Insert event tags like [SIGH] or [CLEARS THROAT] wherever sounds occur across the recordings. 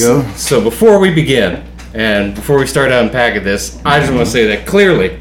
amigo. So before we begin, and before we start unpacking this, I just want to say that clearly,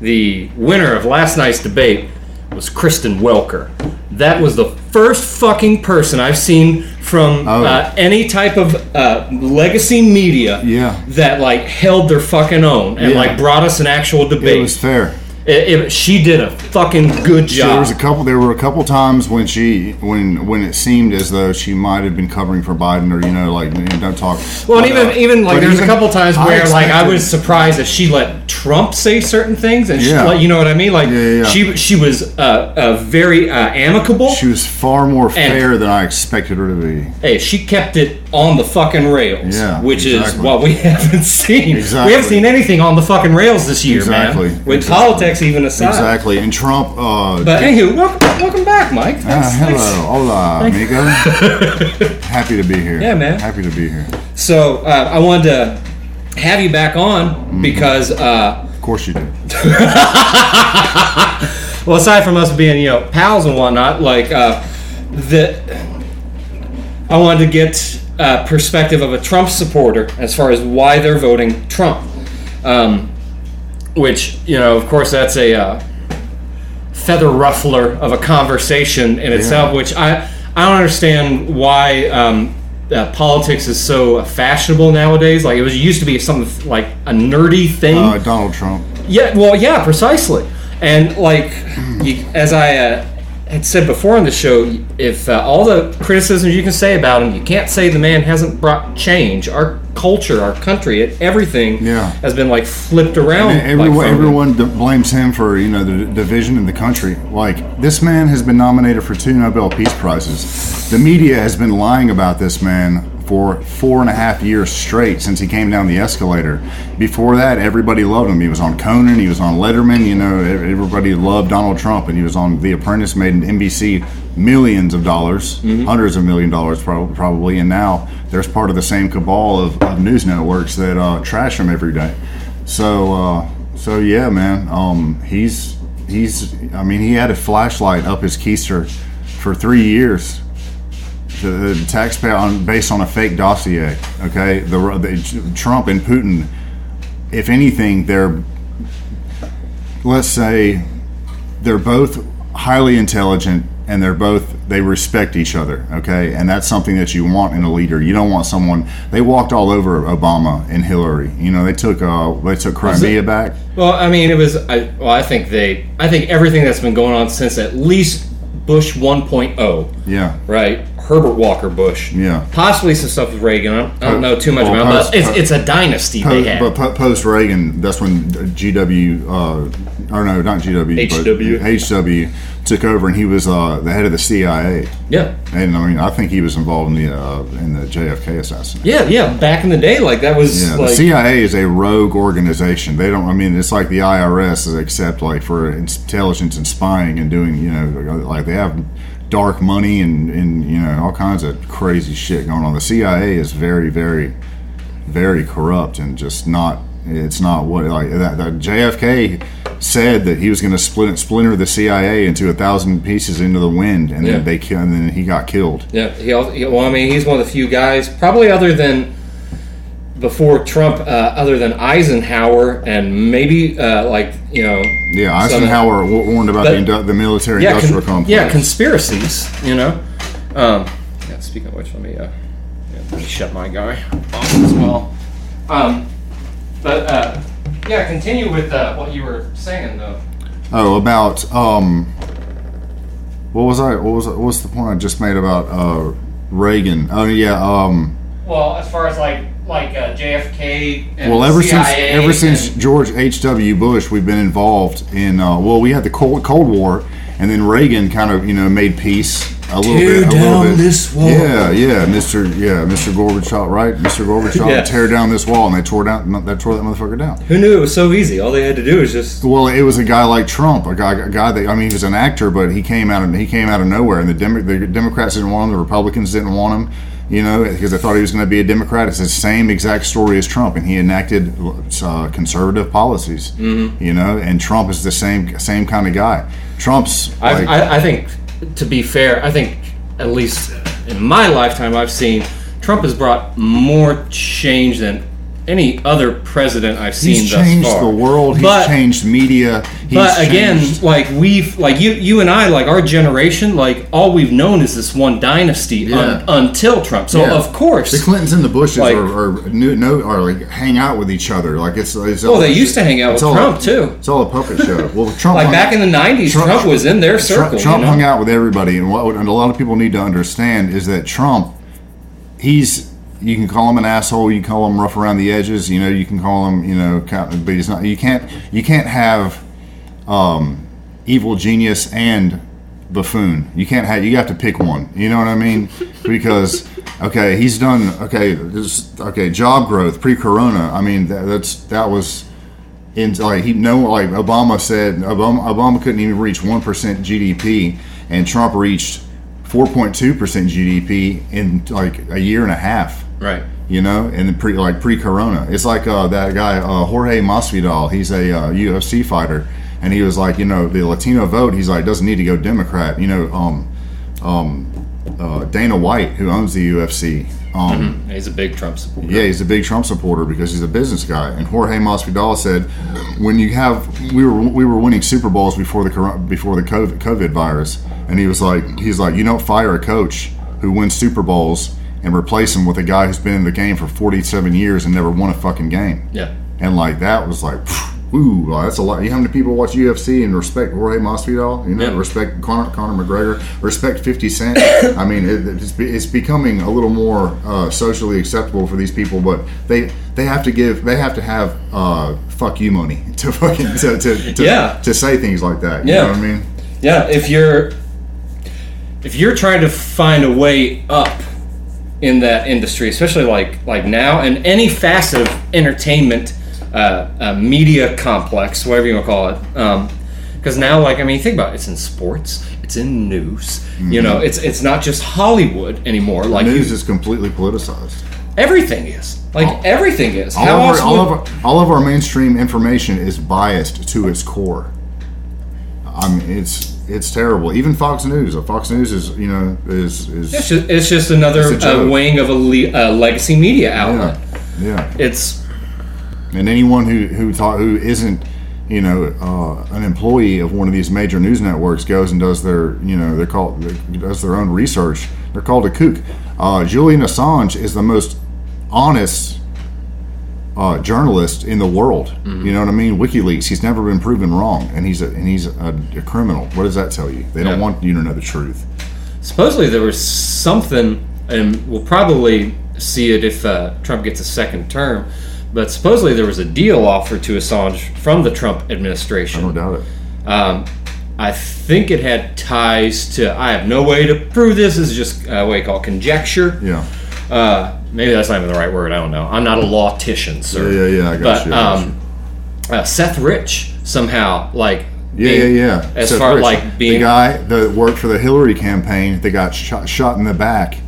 the winner of last night's debate was Kristen Welker. That was the first fucking person I've seen from Oh. uh, any type of uh, legacy media Yeah. that like held their fucking own and Yeah. like brought us an actual debate. It was fair. It- it- she did a fucking good So there was a job. couple. There were a couple times when she, when when it seemed as though she might have been covering for Biden, or you know, like you know, don't talk. Well, and even uh, even like there's a couple times I where like I was surprised that she let Trump say certain things, and she, Yeah. like, you know what I mean. Like Yeah, yeah, she she was uh, uh, very uh, amicable. She was far more fair than I expected her to be. hey, she kept it on the fucking rails, Yeah, which is exactly. what we [LAUGHS] haven't seen. We haven't seen anything on the fucking rails this year, Exactly, man. With exactly. politics even aside. Exactly. And Trump. Uh, But anywho, welcome, welcome back, Mike. ah, Thanks- hello, thanks. hola, amigo. [LAUGHS] Happy to be here. Yeah, man. Happy to be here. So uh, I wanted to have you back on Mm-hmm. because. Uh, Of course you do. [LAUGHS] Well, aside from us being, you know, pals and whatnot, like uh, the, I wanted to get uh, perspective of a Trump supporter as far as why they're voting Trump. Um, which, you know, of course, that's a uh, feather ruffler of a conversation in itself. Which I I don't understand why. Um, uh, politics is so fashionable nowadays. Like it was it used to be something like a nerdy thing. Uh, Donald Trump. Yeah, well, yeah, precisely. And like, you, as I uh, had said before on the show, if uh, all the criticisms you can say about him, you can't say the man hasn't brought change. Our culture, our country, it, everything Yeah. has been like flipped around. like, Everyone, him. everyone d- blames him for you know the d- division in the country. Like this man has been nominated for two Nobel Peace Prizes. The media has been lying about this man for four and a half years straight since he came down the escalator. Before that, everybody loved him. He was on Conan, he was on Letterman. You know, everybody loved Donald Trump, and he was on The Apprentice, made an NBC millions of dollars, hundreds of million dollars prob- probably. And now there's part of the same cabal of, of news networks that uh, trash him every day. So, uh, so yeah, man. Um, he's he's. I mean, he had a flashlight up his keister for three years. The, taxpayer on based on a fake dossier. Okay, the, the Trump and Putin. If anything, they're let's say they're both highly intelligent and they're both they respect each other okay and that's something that you want in a leader you don't want someone they walked all over obama and hillary you know they took uh they took crimea back Well, I mean, it was. I, well, I think they. I think everything that's been going on since at least Bush 1.0, yeah right? Herbert Walker Bush. Yeah. Possibly some stuff with Reagan. I don't, I don't know too much Well, about, it, post- but it's, it's a dynasty they Po- have. but po- post Reagan, that's when GW, uh, or no, not GW, HW. but HW took over, and he was uh, the head of the CIA. yeah. And I mean, I think he was involved in the uh, in the JFK assassination. Yeah, yeah. Back in the day, like that was Yeah, the CIA is a rogue organization. They don't. I mean, it's like the IRS, except like for intelligence and spying and doing. You know, like they have dark money and and you know all kinds of crazy shit going on. The CIA is very, very, very corrupt and just not. It's not what like that. that JFK said that he was going to split splinter the CIA into a thousand pieces into the wind, and Yeah. then they and then he got killed. yeah. He, also, well, I mean, he's one of the few guys, probably other than before Trump, uh, other than Eisenhower and maybe uh, like you know. Yeah, Eisenhower wa- warned about But- the, indu- the military Yeah, industrial con- complex. yeah, conspiracies. You know. Um, yeah. Speaking of which, let me uh, yeah, let me shut my guy off as well. Um, but uh, yeah, continue with uh, what you were saying though. Oh, about um, what was I? What was what was the point I just made about uh Reagan? Oh yeah, um, Well, as far as like like uh, JFK. And well ever CIA since ever since George H. W. Bush, we've been involved in. Uh, well, we had the Cold Cold War, and then Reagan kind of you know made peace a little Tear bit. A down bit. this wall. Yeah, yeah, Mister. Yeah, Mister Gorbachev, right? Mister Gorbachev, Yeah. tear down this wall, and they tore down. They tore that motherfucker down. Who knew it was so easy? All they had to do was just. Well, it was a guy like Trump, a guy, a guy that I mean, he was an actor, but he came out of he came out of nowhere, and the, Demo, the Democrats didn't want him, the Republicans didn't want him, you know, because they thought he was going to be a Democrat. It's the same exact story as Trump, and he enacted uh, conservative policies, Mm-hmm. you know, and Trump is the same same kind of guy. Trump's like, I, I think, to be fair, I think at least in my lifetime, I've seen Trump has brought more change than any other president I've seen He's changed the world. He's but, changed media. He's but again, changed- like we've like you you and I like our generation like all we've known is this one dynasty Yeah. un, until Trump. So Yeah. of course, the Clintons and the Bushes Like- are, are new, no are like hang out with each other. Like it's, it's well, all- they used to hang out with Trump too. It's all a puppet show. [LAUGHS] Well, Trump Like back in the '90s, Trump, was in their circle. Trump, Trump you know? hung out with everybody, and what and a lot of people need to understand is that Trump, he's you can call him an asshole, you can call him rough around the edges, you know, you can call him, you know, kind- but he's not. You can't you can't have um, evil genius and buffoon. You can't have. You have to pick one. You know what I mean? Because [LAUGHS] okay, he's done. Okay, this, okay, job growth pre-corona. I mean, that, that's that was in like he no like Obama said Obama, Obama couldn't even reach one percent GDP, and Trump reached four point two percent GDP in like a year and a half. Right. You know, and pre like pre-corona, it's like uh, that guy uh, Jorge Masvidal. He's a uh, UFC fighter, and he was like, you know, the Latino vote. He's like doesn't need to go Democrat. You know, um, um, uh, Dana White, who owns the UFC. Um, He's a big Trump supporter. yeah, he's a big Trump supporter because he's a business guy. And Jorge Masvidal said, when you have we were we were winning Super Bowls before the before the COVID, COVID virus, and he was like he's like you don't fire a coach who wins Super Bowls and replace him with a guy who's been in the game for 47 years and never won a fucking game. Yeah. And like that was like, ooh, that's a lot. You know how many people watch UFC and respect Jorge Masvidal? You know, Yeah. respect Conor, Conor McGregor, respect 50 Cent. [LAUGHS] I mean, it, it's, it's becoming a little more uh, socially acceptable for these people, but they they have to give, they have to have uh, fuck you money [LAUGHS] to fucking to to, to, Yeah. to say things like that. You Yeah. know what I mean? Yeah, if you're if you're trying to find a way up in that industry, especially like like now, and any facet of entertainment, uh, uh, media complex, whatever you want to call it, because now, like I mean, think about it, it's in sports, it's in news. You know, it's it's not just Hollywood anymore. Like Mm-hmm. News you- is completely politicized. everything is. Like everything is. All, How of our, all, would- of our, all of our mainstream information is biased to its core. I mean, it's it's terrible. Even Fox News. uh, Fox News is you know is is it's just, it's just another It's uh, wing of a le- uh, legacy media outlet. yeah, yeah. It's And anyone who who thought who isn't you know uh, an employee of one of these major news networks goes and does their you know they're called does their own research. They're called a kook. Uh, Julian Assange is the most honest uh, journalist in the world. You know what I mean? WikiLeaks. He's never been proven wrong, and he's a and he's a, a criminal. What does that tell you? They don't want you to know the truth. supposedly there was something, and we'll probably see it if uh, Trump gets a second term. But supposedly there was a deal offered to Assange from the Trump administration. I don't doubt it. Um, I think it had ties to. I have no way to prove this. This is just uh, what you call conjecture. Yeah. Uh, maybe that's not even the right word. I don't know. I'm not a lawtician, sir. Yeah, yeah, yeah. I got But you. I got um, uh, Seth Rich somehow like Yeah, being- yeah, yeah. As Seth far Rich, like being the guy that worked for the Hillary campaign that got shot, shot in the back,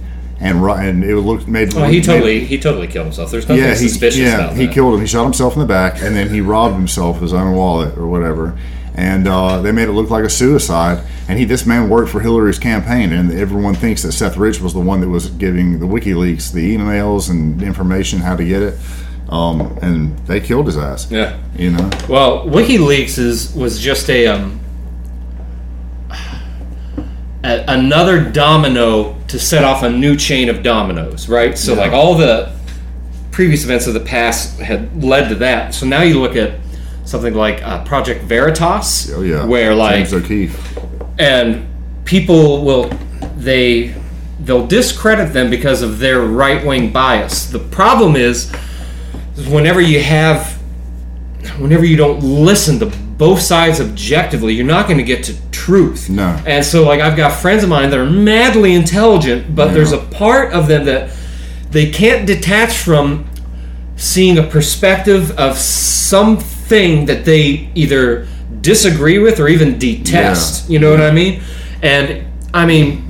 and and it looked made. Oh, he made- totally he totally killed himself. There's nothing Yeah, he, suspicious yeah, he killed him. He shot himself in the back, and then he robbed himself of his own wallet or whatever. And uh, they made it look like a suicide. And he, this man worked for Hillary's campaign, and everyone thinks that Seth Rich was the one that was giving the WikiLeaks the emails and information how to get it. Um, and they killed his ass. Yeah. You know. Well, WikiLeaks is was just a um a, another domino to set off a new chain of dominoes, right? So like all the previous events of the past had led to that. So now you look at something like uh, Project Veritas, Oh yeah. where like James O'Keefe. and people will they they'll discredit them because of their right wing bias. The problem is, is whenever you have whenever you don't listen to both sides objectively, you're not going to get to truth. No. And so like I've got friends of mine that are madly intelligent, but Yeah. there's a part of them that they can't detach from seeing a perspective of something that they either disagree with or even detest. Yeah. You know what I mean? And I mean,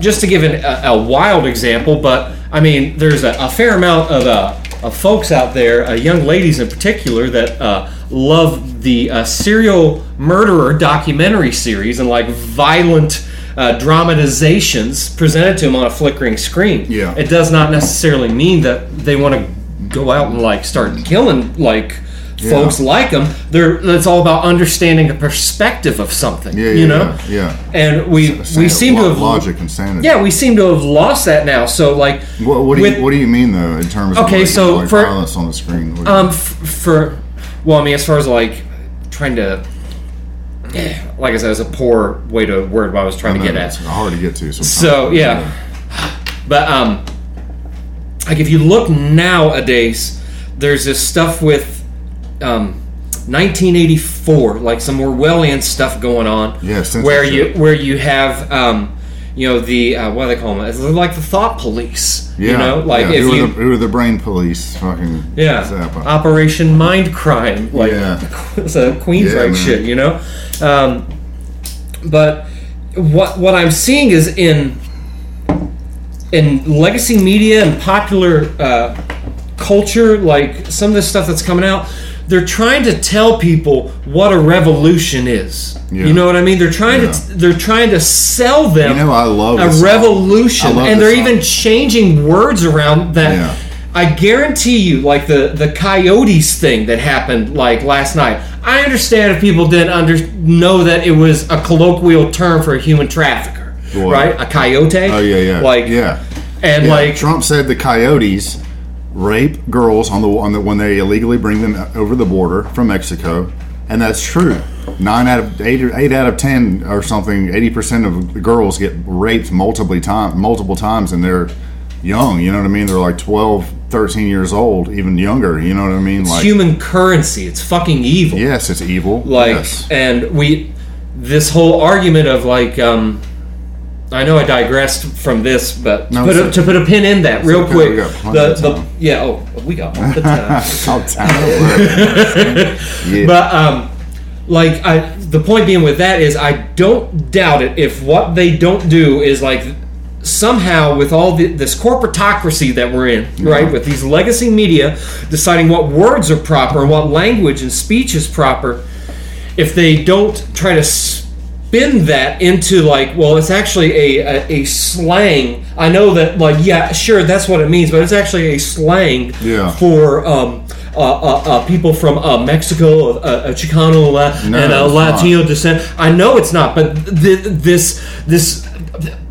just to give an, a, a wild example, but I mean, there's a, a fair amount of, uh, of folks out there, uh, young ladies in particular, that uh, love the uh, serial murderer documentary series and like violent uh, dramatizations presented to them on a flickering screen. Yeah. It does not necessarily mean that they want to go out and like start killing like folks like them. They're it's all about understanding the perspective of something. Yeah, you yeah, know. yeah, yeah. And we we seem to have logic and sanity. yeah we seem to have lost that now. So like What, what do with- you What do you mean though in terms Okay, of like, so like for- violence on the screen? You- Um, f- for well, I mean, as far as like trying to, like I said, it's a poor way to word what I was trying to get at. it's hard to get to. Sometimes. So yeah, but um, like if you look nowadays, there's this stuff with um. 1984, like some Orwellian stuff going on, Yeah, where you where you have um, you know the uh, what do they call them? It's like the thought police, yeah, you know, like yeah. if who, you the, who are the brain police? Fucking yeah, Zappa. Operation Mind Crime, like Yeah. [LAUGHS] it's a Queensryche Yeah, shit, you know. Um, but what what I'm seeing is in in legacy media and popular uh, culture, like some of this stuff that's coming out, they're trying to tell people what a revolution is. Yeah. You know what I mean? They're trying Yeah. to they're trying to sell them You know, I love a revolution, love and they're song. even changing words around that. Yeah. I guarantee you, like the the coyotes thing that happened like last night. I understand if people didn't under know that it was a colloquial term for a human trafficker, Boy. right? A coyote. Oh yeah, yeah, Like yeah. and Yeah, like Trump said the coyotes rape girls on the on the when they illegally bring them over the border from Mexico, and that's true. Nine out of eight, eight out of ten or something, eighty percent of the girls get raped multiple time multiple times, and they're young. You know what I mean? They're like 12, 13 years old, even younger. You know what I mean? Like human currency. It's fucking evil. yes, it's evil. like yes. and we this whole argument of like um I know I digressed from this, but No, to, put a, to put a pin in that real quick. we got plenty The, the yeah oh we got [LAUGHS] all the time. [LAUGHS] Yeah. but um like I the point being with that is I don't doubt it if what they don't do is like somehow with all the, this corporatocracy that we're in right with these legacy media deciding what words are proper and what language and speech is proper if they don't try to spin that into like well it's actually a, a, a slang i know that like yeah sure that's what it means but it's actually a slang Yeah. for um, uh, uh, uh, people from uh, Mexico, uh, uh, Chicano, uh, and uh, Latino descent. I know it's not, but th- this this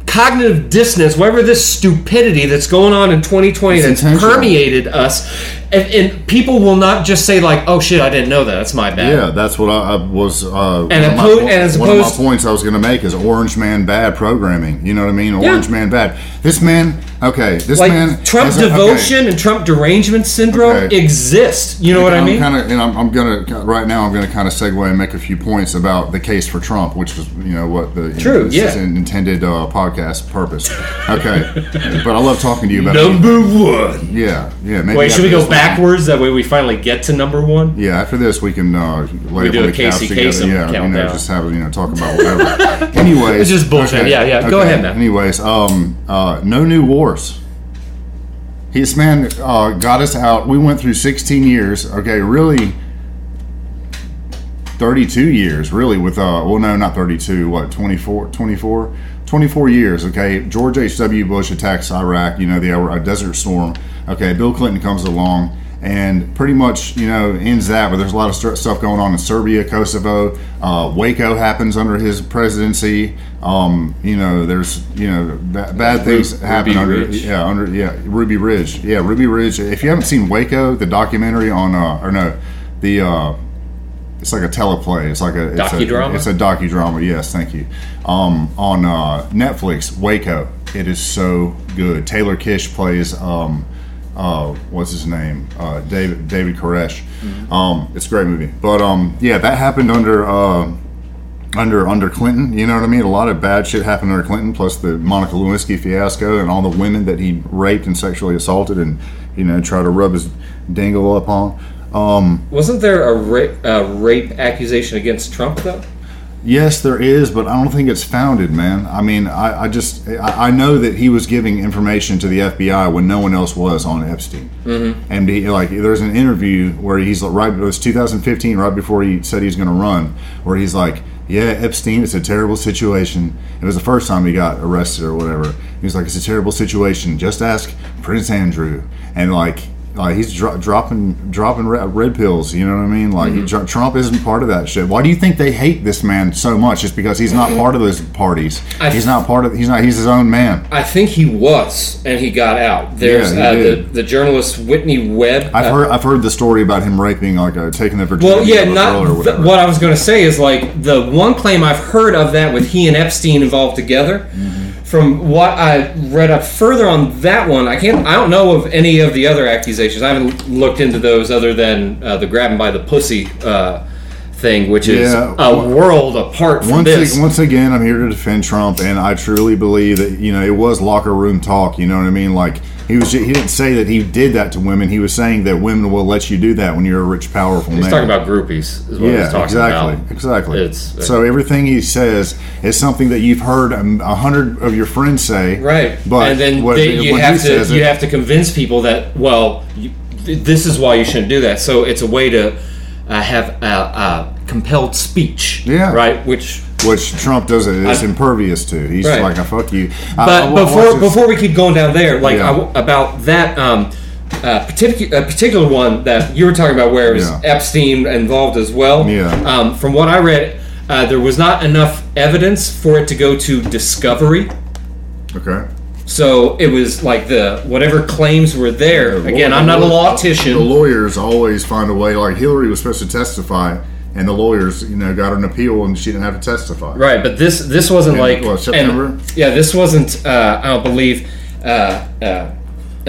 cognitive dissonance, whatever this stupidity that's going on in 2020 It's that's permeated us, and, and people will not just say like, "Oh shit, I didn't know that. That's my bad." Yeah, that's what I, I was. Uh, And po- and one of my points I was going to make is Orange Man bad programming. You know what I mean? Yeah. Orange Man bad. This man, okay, this Like man. Trump a- okay. devotion and Trump derangement syndrome Okay. exist. You know what I I'm mean? Kind of, and I'm, I'm gonna right now. I'm gonna kind of segue and make a few points about the case for Trump, which is you know what the True, this yeah. is intended uh, podcast purpose. Okay, [LAUGHS] but I love talking to you about Number one. Yeah, yeah. Maybe Wait, should we go backwards? That way we finally get to number one. Yeah, after this we can uh, lay We do a Casey. Kasem Yeah, you know, just have you know talk about whatever. [LAUGHS] Anyways, It's just bullshit. Yeah, yeah. Go ahead, man. Anyways, um, uh, no new wars. This man uh, got us out. We went through 16 years. Okay, really. 32 years, really, with, uh, well, no, not 32, what, 24, 24? 24 years, okay. George H.W. Bush attacks Iraq, you know, the uh, Desert Storm. Okay, Bill Clinton comes along and pretty much, you know, ends that, but there's a lot of st- stuff going on in Serbia, Kosovo. Uh, Waco happens under his presidency. Um, you know, there's, you know, ba- bad things Ruby happen under, yeah, under, yeah, Ruby Ridge. Yeah, Ruby Ridge. If you haven't seen Waco, the documentary on, uh, or no, the, uh, it's like a teleplay. It's like a it's Docudrama? A, it's a docudrama. Yes, thank you. Um, on uh, Netflix, Waco. It is so good. Taylor Kitsch plays um, uh, what's his name? Uh, David David Koresh. Um, it's a great movie. But um, yeah, that happened under uh, under under Clinton. You know what I mean? A lot of bad shit happened under Clinton. Plus the Monica Lewinsky fiasco and all the women that he raped and sexually assaulted and you know tried to rub his dingle up on. Um, Wasn't there a rape, rape accusation against Trump though? Yes, there is, but I don't think it's founded, man. I mean, I, I just I, I know that he was giving information to the FBI when no one else was on Epstein. Mm-hmm. And he, like, there's an interview where he's like, right. It was 2015, right before he said he's going to run, where he's like, yeah, Epstein, it's a terrible situation. It was the first time he got arrested or whatever. He was like, it's a terrible situation. Just ask Prince Andrew. And like, like he's dro- dropping dropping red, red pills. You know what I mean? Like Mm-hmm. Trump isn't part of that shit. Why do you think they hate this man so much? Just because he's not part of those parties. I- he's not part of. He's not. He's his own man. I think he was, and he got out. There's Yeah, uh, he the, the journalist Whitney Webb. I've uh, heard. I've heard the story about him raping, like uh, taking the virginity Well, yeah, not or th- what I was going to say is like the one claim I've heard of that with he and Epstein involved together. Mm-hmm. From what I read up further on that one, I can't. I don't know of any of the other accusations. I haven't looked into those other than uh, the grabbing by the pussy uh, thing, which is Yeah. a world apart from Once, this. once again, I'm here to defend Trump, and I truly believe that you know it was locker room talk. You know what I mean? Like he was, he didn't say that he did that to women. He was saying that women will let you do that when you're a rich, powerful He's man. talking about groupies. Is what he's yeah, talking exactly, about. exactly. It's- so everything he says is something that you've heard a a hundred of your friends say, Right, But and then what- they, you have to you it- have to convince people that well, you, this is why you shouldn't do that. So it's a way to uh, have a, a compelled speech. Yeah. right. Which, which Trump doesn't is I- impervious to. He's Right. like, "I fuck you." but before before we keep going down there, like Yeah. I about that um, uh, particular a particular one that you were talking about, where it was Yeah. Epstein involved as well. Yeah. Um, from what I read, uh, there was not enough evidence for it to go to discovery. okay. So it was like the whatever claims were there. The Again, I'm not a law- lawtician. The lawyers always find a way. Like Hillary was supposed to testify, and the lawyers, you know, got an appeal, and she didn't have to testify. Right, but this this wasn't In, like what, September? and- yeah, this wasn't. Uh, I don't believe uh, uh,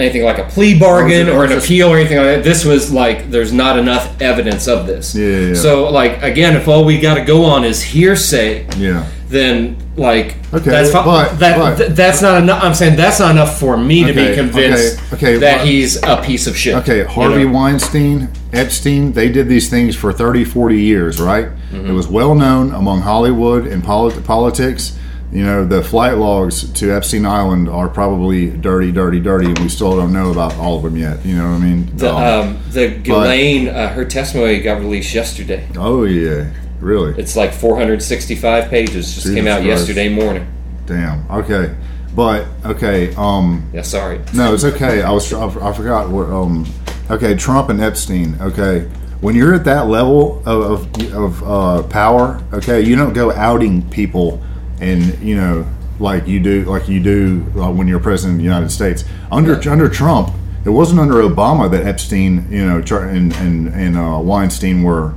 anything like a plea bargain Or an appeal or anything like that. This was like there's not enough evidence of this. Yeah, yeah, yeah. So like again, if all we got to go on is hearsay, Yeah. then like Okay, that's fi- but- that but- th- that's not enough. I'm saying that's not enough for me to be convinced okay, okay, that but- he's a piece of shit. Okay, you Harvey know? Weinstein, Epstein, they did these things for 30, 40 years, right? Mm-hmm. It was well known among Hollywood and polit- politics. You know, the flight logs to Epstein Island are probably dirty, dirty, dirty, and we still don't know about all of them yet. You know what I mean? The, Um, um, the Ghislaine, uh, her testimony got released yesterday. oh, yeah. Really? It's like 465 pages. Just Jesus came out Christ. yesterday morning. Damn. Okay. But, okay. Um, Yeah, sorry. No, it's okay. I was I, I forgot what. Um, okay, Trump and Epstein. Okay, when you're at that level of of, of uh, power, okay, you don't go outing people, and you know like you do like you do uh, when you're president of the United States. Under under Trump, it wasn't under Obama that Epstein, you know, and and and uh, Weinstein were.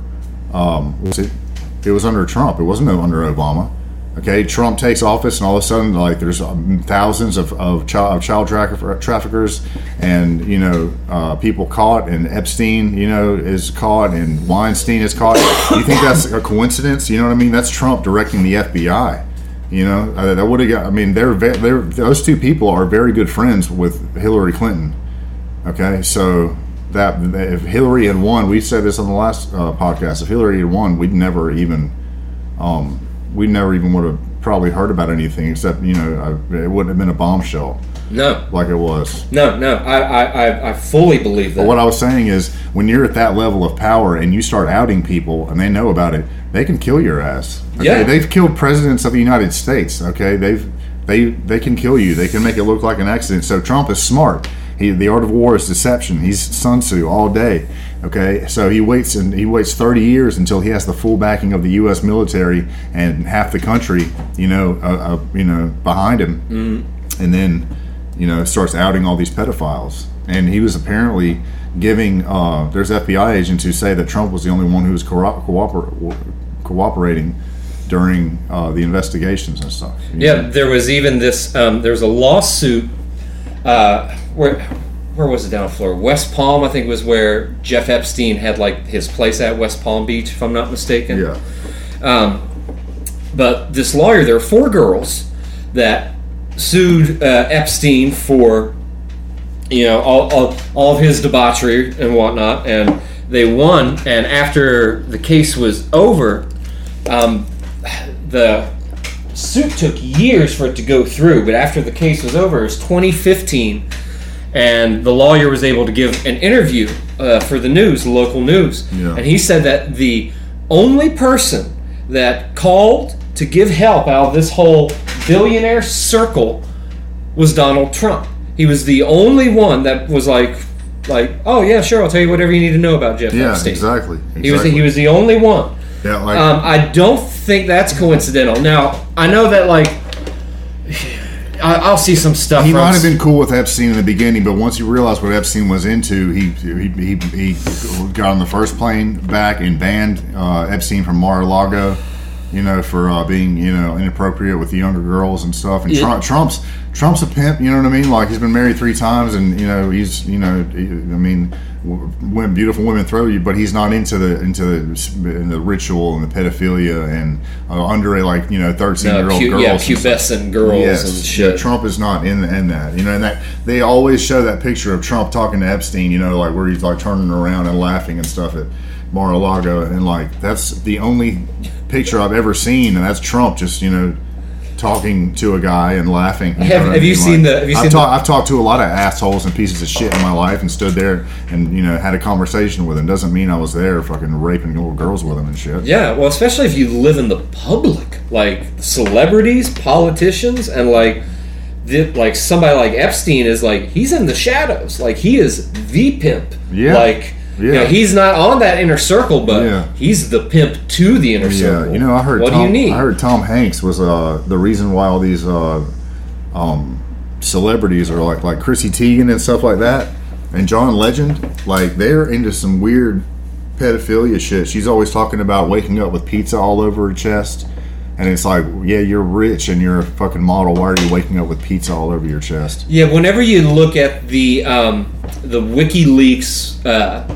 Um, was it? It was under Trump. It wasn't under Obama. Okay, Trump takes office, and all of a sudden, like there's um, thousands of, of child, of child traffic- traffickers, and you know uh, people caught, and Epstein, you know, is caught, and Weinstein is caught. you think that's a coincidence? You know what I mean? That's Trump directing the FBI. You know, uh, that would have got. I mean, they're, ve- they're those two people are very good friends with Hillary Clinton. Okay, so that if Hillary had won, we said this on the last uh, podcast. If Hillary had won, we'd never even, um, we never even would have probably heard about anything except you know uh, it wouldn't have been a bombshell No, like it was. no, no. I, I, I, I fully believe that. But what I was saying is, when you're at that level of power and you start outing people and they know about it, they can kill your ass. Okay? Yeah. They've killed presidents of the United States. Okay, they've they they can kill you. They can make it look like an accident. So Trump is smart. He, the art of war is deception. He's Sun Tzu all day. Okay, so he waits and he waits 30 years until he has the full backing of the U.S. military and half the country, you know, uh, uh, you know, behind him, and then you know starts outing all these pedophiles. And he was apparently giving. Uh, there's FBI agents who say that Trump was the only one who was corro- cooper- cooperating during uh, the investigations and stuff. yeah, there was even this. Um, there was a lawsuit. Uh, where where was it down Florida? West Palm, I think, was where Jeff Epstein had like his place at West Palm Beach, if I'm not mistaken. Yeah. Um, but this lawyer, there were four girls that sued uh, Epstein for, you know, all, all, all of his debauchery and whatnot, and they won. And after the case was over, um, the suit took years for it to go through. But after the case was over, it was 2015, and the lawyer was able to give an interview uh, for the news, the local news, Yeah. and he said that the only person that called to give help out of this whole billionaire circle was Donald Trump. He was the only one that was like, like, oh yeah, sure, I'll tell you whatever you need to know about Jeff Yeah, Epstein. exactly. He was exactly. he was the only one. Yeah, like Um, I don't think that's coincidental. Now I know that like [SIGHS] I, I'll see some stuff. he might have been cool with Epstein in the beginning, but once he realized what Epstein was into, he he, he, he got on the first plane back and banned uh, Epstein from Mar-a-Lago, you know, for uh, being you know inappropriate with the younger girls and stuff. And Yeah. Trump, Trump's Trump's a pimp, you know what I mean? Like he's been married three times, and you know he's you know I mean, when beautiful women throw you, but he's not into the into the, in the ritual and the pedophilia and uh, under a like you know thirteen year old pu- girls. yeah, and pubescent girls and Yeah. Trump is not in in that. You know, and that they always show that picture of Trump talking to Epstein. You know, like where he's like turning around and laughing and stuff at Mar-a-Lago, and like that's the only picture I've ever seen, and that's Trump just you know talking to a guy and laughing. You Have- what I have you mean? seen the- have you I've, seen talked, I've talked to a lot of assholes and pieces of shit in my life, and stood there and you know had a conversation with them. Doesn't mean I was there fucking raping little girls with them and shit. Yeah, well, especially if you live in the public, like celebrities, politicians, and like, the, like somebody like Epstein is like he's in the shadows. Like he is the pimp. Yeah. Like, you know, Yeah. he's not on that inner circle, but Yeah. he's the pimp to the inner Yeah, circle. you know, I heard. What Tom, do you need? I heard Tom Hanks was uh, the reason why all these uh, um, celebrities are like like Chrissy Teigen and stuff like that, and John Legend. Like they're into some weird pedophilia shit. She's always talking about waking up with pizza all over her chest. And it's like, yeah, you're rich and you're a fucking model. Why are you waking up with pizza all over your chest? Yeah, whenever you look at the um, the WikiLeaks uh,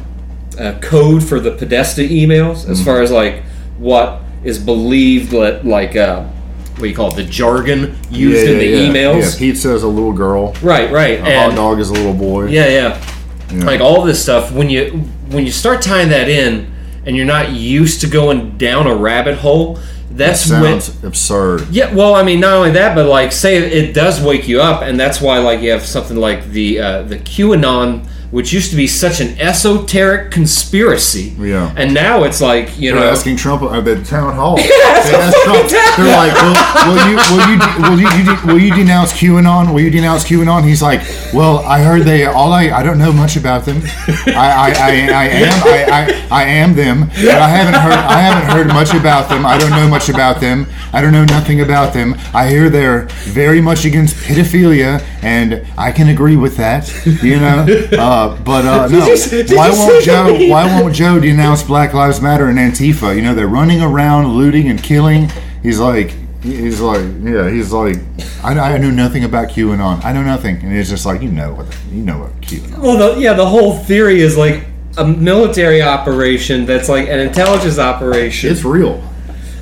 uh, code for the Podesta emails, Mm-hmm. as far as like what is believed that like uh, what do you call it, the jargon used in the emails, Yeah, pizza is a little girl. right, right, A and hot dog is a little boy. yeah, yeah, Yeah. like all this stuff. When you when you start tying that in, and you're not used to going down a rabbit hole, that's when sounds absurd. yeah, well, I mean, not only that, but like, say it does wake you up, and that's why, like, you have something like the uh, the QAnon, which used to be such an esoteric conspiracy, Yeah. and now it's like you They're know, asking Trump at the town hall. [LAUGHS] that's they asked Trump. They're like, will, will you will you will you, you will you denounce QAnon? Will you denounce QAnon? He's like, well, I heard they all I I don't know much about them. I I, I, I am I, I, I am them, but I haven't heard I haven't heard much about them. I don't know much about them. I don't know nothing about them. I hear they're very much against pedophilia, and I can agree with that. You know, [LAUGHS] uh, but uh, [LAUGHS] no. you Why won't Joe? Why won't Joe denounce Black Lives Matter and Antifa? You know, they're running around looting and killing. He's like, he's like, yeah, he's like, I, I know nothing about QAnon. I know nothing, and it's just like, you know what, you know what QAnon. well, the, yeah, the whole theory is like a military operation that's like an intelligence operation. It's real.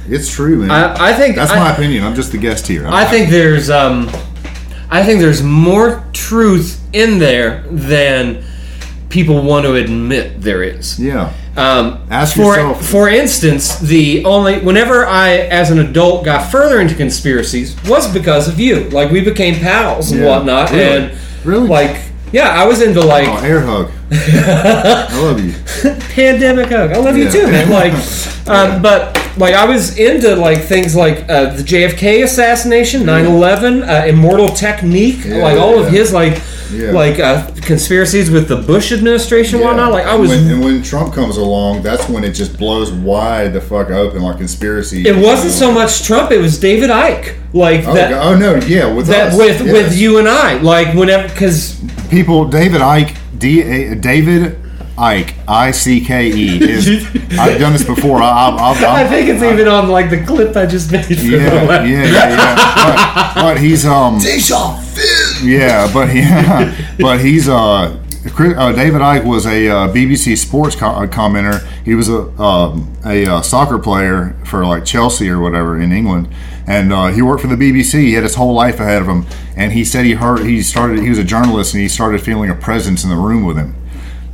It's true, man. I, I think That's I, my opinion. I'm just the guest here. I think there's um, I think there's more truth in there than people want to admit there is. yeah. Um, Ask for, yourself. For instance, the only whenever I, as an adult, got further into conspiracies was because of you. Like we became pals and Yeah. whatnot, Really? and Really? like yeah, I was into like Oh, air hug. [LAUGHS] I love you. pandemic hug. I love you too, man. Like, [LAUGHS] um, but like I was into like things like uh, the JFK assassination, 9/11, uh, Immortal Technique, Yeah, like all of his like Yeah. like uh, conspiracies with the Bush administration, and whatnot. Like I And was. when, and when Trump comes along, that's when it just blows wide the fuck open, like conspiracy. it wasn't so much Trump; it was David Icke. Like Oh, that. God- oh no, yeah, with That us, with yes. with you and I, like whenever, because people David Icke D A, David Icke I C K E is [LAUGHS] I've done this before. I, I, I, I think it's even on like the clip I just made. Yeah, yeah, yeah, yeah. But, but he's um yeah, but [LAUGHS] yeah, but he's uh. Chris- Uh, David Icke was a uh, BBC Sports co- uh, commenter. He was a um, a uh, soccer player for like Chelsea or whatever in England, and uh, he worked for the BBC. He had his whole life ahead of him, and he said he heard he started. He was a journalist, and he started feeling a presence in the room with him.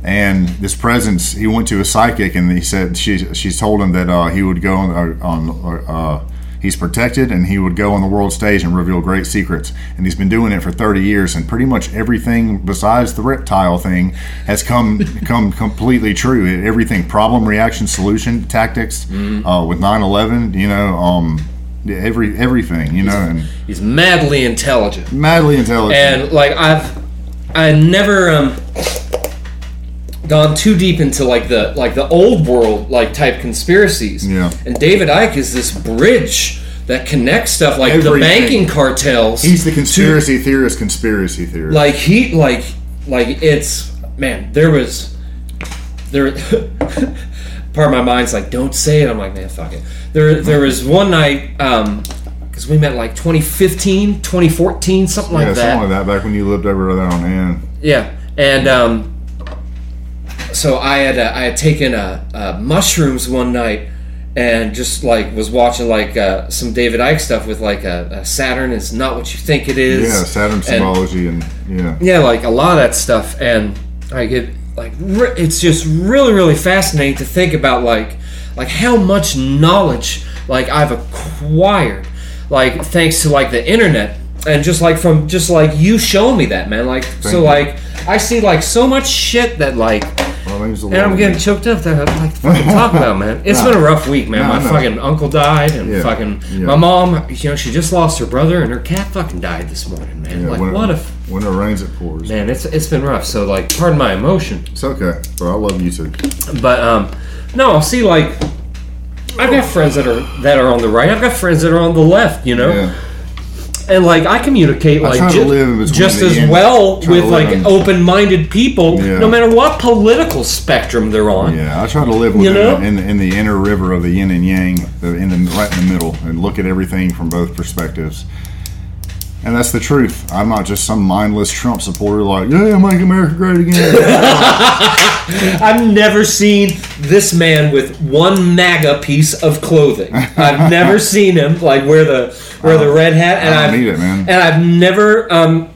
And this presence, he went to a psychic, and he said she she told him that uh, he would go on on uh, He's protected, and he would go on the world stage and reveal great secrets. And he's been doing it for 30 years, and pretty much everything besides the reptile thing has come [LAUGHS] come completely true. Everything, problem, reaction, solution, tactics, uh, with 9/11, you know, um, every everything, you know, and He's madly intelligent. madly intelligent. and like I've I never um gone too deep into like the like the old world like type conspiracies. Yeah. And David Icke is this bridge that connects stuff like the banking cartels. He's the conspiracy theorist, conspiracy theorist. like he like like it's man there was there [LAUGHS] part of my mind's like don't say it i'm like man fuck it there there was one night um because we met like 2015 2014 something like yeah, that something like that. Back when you lived over there on Ann. yeah, and um, so I had uh, I had taken uh, uh, mushrooms one night and just like was watching like uh, some David Icke stuff with like a, a Saturn is not what you think it is. Yeah, Saturn And- symbology and yeah. yeah, like a lot of that stuff, and I get like re- it's just really really fascinating to think about like like how much knowledge like I've acquired like thanks to like the internet and just like from just like you showing me that man like so you. like I see like so much shit that like Well, and I'm getting choked up that I like [LAUGHS] fucking talk about man It's No. been a rough week man No, my no. fucking uncle died and Yeah. fucking Yeah. my mom you know she just lost her brother and her cat fucking died this morning man yeah, like what if when it rains, it pours. Man, it's it's been rough. So like, pardon my emotion, It's okay, but I love you too. but um, no, see. Like, I've got friends that are that are on the right. I've got friends that are on the left. You know, Yeah, and like I communicate like try to ju- live in between just as yin- well try with like in- open-minded people, Yeah. no matter what political spectrum they're on. yeah. I try to live within know? in, the, in the inner river of the yin and yang, in the right in the middle, and look at everything from both perspectives. And that's the truth. I'm not just some mindless Trump supporter like, yeah, make America great again. [LAUGHS] I've never seen this man with one MAGA piece of clothing. I've never [LAUGHS] seen him like wear the wear the red hat, and I don't have need it, man. And I've never um.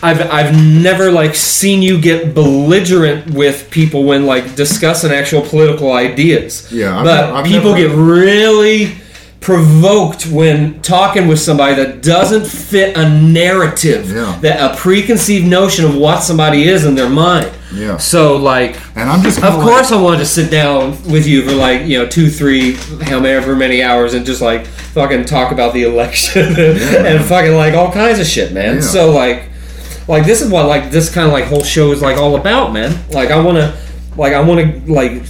I've, I've never like seen you get belligerent with people when like discussing actual political ideas. Yeah, I've but never- I've people never- get really provoked when talking with somebody that doesn't fit a narrative, Yeah. that a preconceived notion of what somebody is in their mind. Yeah. So like, And I'm just of kinda course, I wanted to sit down with you for like you know two, three, however many hours, and just like fucking talk about the [LAUGHS] election and fucking like all kinds of shit, man. Yeah. So like, like this is what like this kind of like whole show is like all about, man. Like I want to, like I want to like.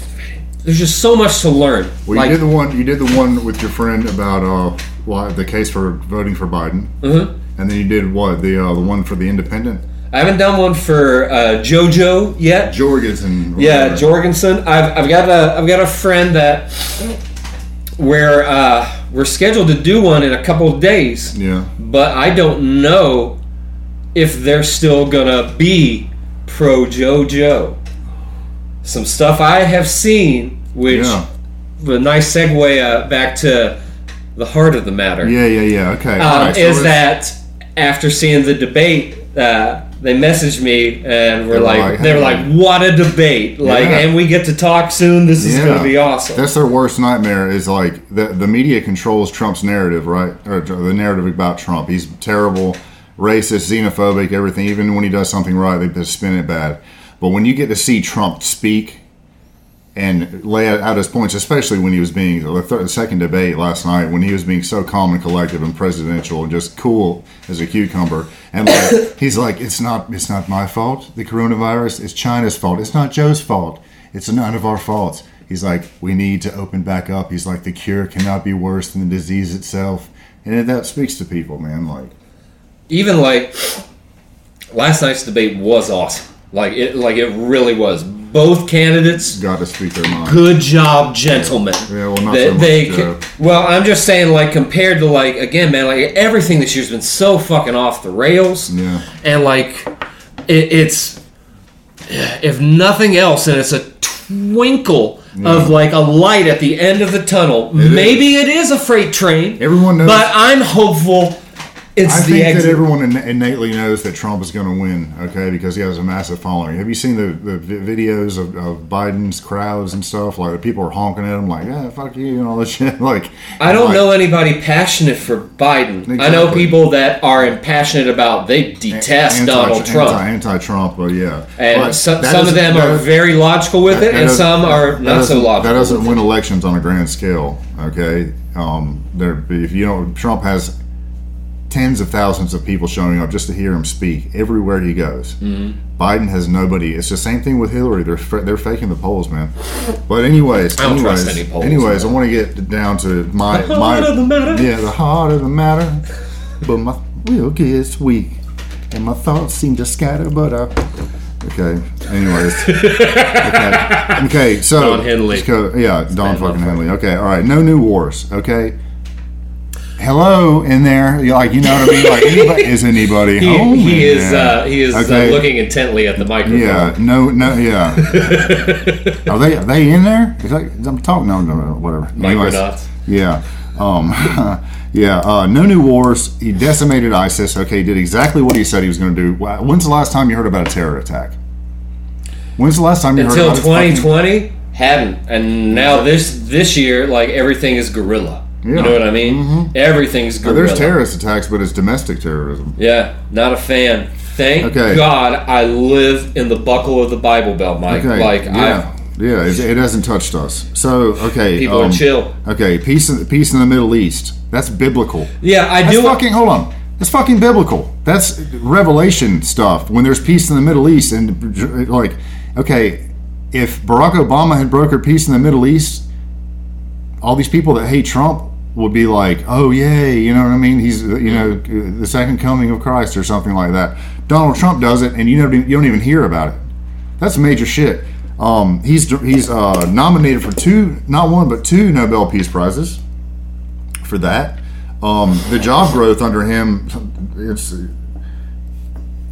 There's just so much to learn. Well, like, you did the one. You did the one with your friend about uh, well, the case for voting for Biden, Mhm. and then you did what the uh, the one for the independent I haven't done one for uh, JoJo yet. Jorgensen. Yeah. Jorgensen. I've, I've got a I've got a friend that where uh, we're scheduled to do one in a couple of days, Yeah, but I don't know if they're still gonna be pro JoJo. Some stuff I have seen, which yeah, a nice segue uh, back to the heart of the matter yeah, yeah, yeah. Okay, um, Alright, so is that after seeing the debate, uh, they messaged me and were like, like, they were like, what a debate! Like, Yeah. and we get to talk soon. This is Yeah. going to be awesome. That's their worst nightmare. Is like the the media controls Trump's narrative, right? Or the narrative about Trump. He's terrible, racist, xenophobic, everything. Even when he does something right, they just spin it bad. But when you get to see Trump speak and lay out his points, especially when he was being the third, second debate last night, when he was being so calm and collective and presidential and just cool as a cucumber, and like, [COUGHS] he's like, "It's not, it's not my fault. The coronavirus, it's China's fault. It's not Joe's fault. It's none of our faults." He's like, "We need to open back up." He's like, "The cure cannot be worse than the disease itself," and that speaks to people, man. Like, Even like last night's debate was awesome. Like it, like it really was. Both candidates got to speak their mind. good job, gentlemen. Yeah, well, not They, so much they well, I'm just saying, like compared to like again, man, like everything this year's been so fucking off the rails, Yeah. and like it, it's if nothing else, and it's a twinkle of like a light at the end of the tunnel. Maybe it is a freight train, Everyone knows. but I'm hopeful It's I think that everyone innately knows that Trump is going to win, okay, because he has a massive following. Have you seen the, the videos of, of Biden's crowds and stuff? Like people are honking at him, like "yeah, fuck you" and all this [LAUGHS] shit. Like I don't like, know anybody passionate for Biden. I know people that are passionate about they detest anti- Donald Trump. Anti, anti-Trump, but yeah. and But some, some of them are very logical with it, and some are not so logical. That doesn't win it. elections on a grand scale, okay? Um, there, if you know, Trump has tens of thousands of people showing up just to hear him speak everywhere he goes. Mm-hmm. Biden has nobody. It's the same thing with Hillary. They're they're faking the polls, man. But anyways, I don't anyways, trust any polls, anyways, I want to get down to my The my of the matter. yeah, the heart of the matter. But my will gets weak, and my thoughts seem to scatter. But I okay. Anyways, [LAUGHS] okay, okay. So Don Henley. yeah, Don fucking. Henley. Okay, all right. No new wars. Okay. Hello in there, You like you know what I mean? Like anybody is anybody [LAUGHS] He, home? he in is uh, he is Okay. uh, looking intently at the microphone. Yeah, no, no, yeah. [LAUGHS] are they are they in there? Is that, I'm talking. No, no, no, whatever. Anyways. Yeah, um, [LAUGHS] yeah. Uh, no new wars. He decimated ISIS. Okay, He did exactly what he said he was going to do. When's the last time you heard about a terror attack? When's the last time you Until heard about a fucking- 2020 hadn't, and now this this year, like everything is guerrilla. You know what I mean? Everything's good. There's terrorist attacks, but it's domestic terrorism. Yeah, not a fan. Thank Okay. God I live in the buckle of the Bible Belt, Mike. Okay, Like yeah, yeah. It, it hasn't touched us. So okay, people um, are chill. Okay, peace in peace in the Middle East. That's biblical. Yeah, I That's do. fucking hold on. That's fucking biblical. That's revelation stuff. When there's peace in the Middle East, and like, okay, if Barack Obama had brokered peace in the Middle East, all these people that hate Trump would be like, "Oh yay," you know what I mean? He's you know the second coming of Christ or something like that. Donald Trump does it, and you never you don't even hear about it. That's major shit. Um, he's he's uh, nominated for two, not one but two Nobel Peace Prizes for that. Um, the job growth under him, it's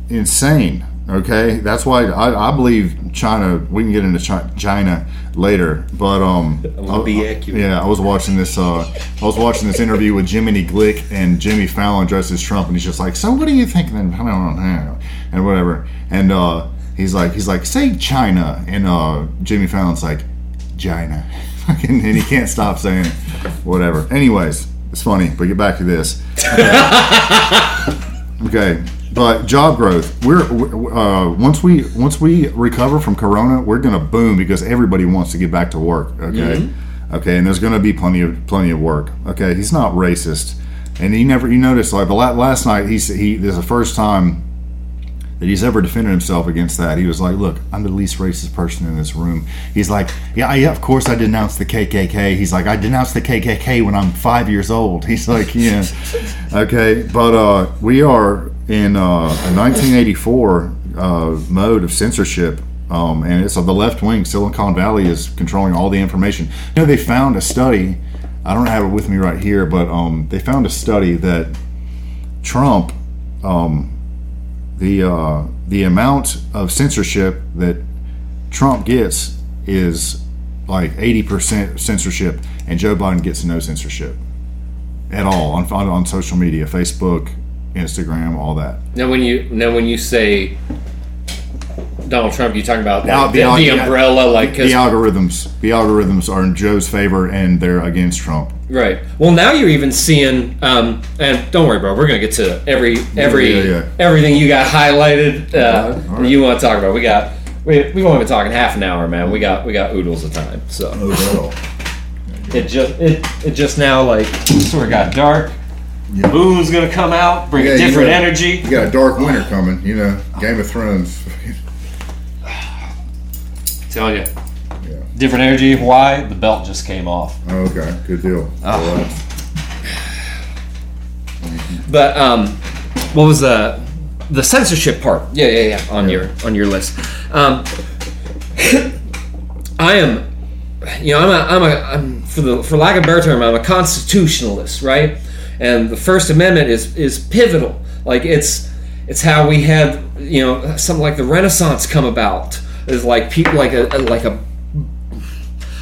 insane. Okay, that's why I, I believe China. We can get into China later, but um, I- accurate. yeah, I was watching this. Uh, I was watching this interview with Jiminy Glick and Jimmy Fallon dressed as Trump, and he's just like, "So what do you think?" Then I don't know, and whatever. And uh, he's like, he's like, "Say China," and uh, Jimmy Fallon's like, "China," [LAUGHS] and he can't stop saying it. Whatever. Anyways, it's funny. But get back to this. [LAUGHS] Okay, but job growth. We're uh, once we once we recover from Corona, we're gonna boom because everybody wants to get back to work. Okay, okay, and there's gonna be plenty of plenty of work. Okay, he's not racist, and he never. You notice like the last night he's he. This is the first time that he's ever defended himself against that. He was like, "Look, I'm the least racist person in this room." He's like, "Yeah, yeah, of course I denounced the KKK." He's like, "I denounced the KKK when I'm five years old." [LAUGHS] He's like, "Yeah, okay," but uh, we are in uh, a 1984 uh, mode of censorship. Um, and it's of the left wing. Silicon Valley is controlling all the information. You know, they found a study. I don't have it with me right here, but um, they found a study that Trump um, the uh, the amount of censorship that Trump gets is like eighty percent censorship, and Joe Biden gets no censorship at all on on, on social media, Facebook, Instagram, all that. Now, when you now when you say Donald Trump, you talking about like, the- the, the yeah, umbrella, like The algorithms, the algorithms are in Joe's favor, and they're against Trump. right. Well, now you're even seeing, um, and don't worry, bro. We're gonna get to every every yeah, yeah. everything you got highlighted. Uh, All right, all right. You want to talk about? We got we we've only been talking half an hour, man. We got we got oodles of time, so Overall, it just it it just now like sort of got dark. Yeah. Moon's gonna come out, bring Yeah, a you different got- energy. you got a dark winter coming. You know, Game of Thrones. [SIGHS] Tell you, Yeah. different energy. Why? The belt just came off. Oh, okay, good deal. Ah. All right. But um, what was the the censorship part? Yeah, yeah, yeah. On your on your list. Um, [COUGHS] I am, you know, I'm a I'm a I'm, for the for lack of a better term, I'm a constitutionalist, right? And the First Amendment is is pivotal. Like it's it's how we had you know something like the Renaissance come about. Is like people like a like a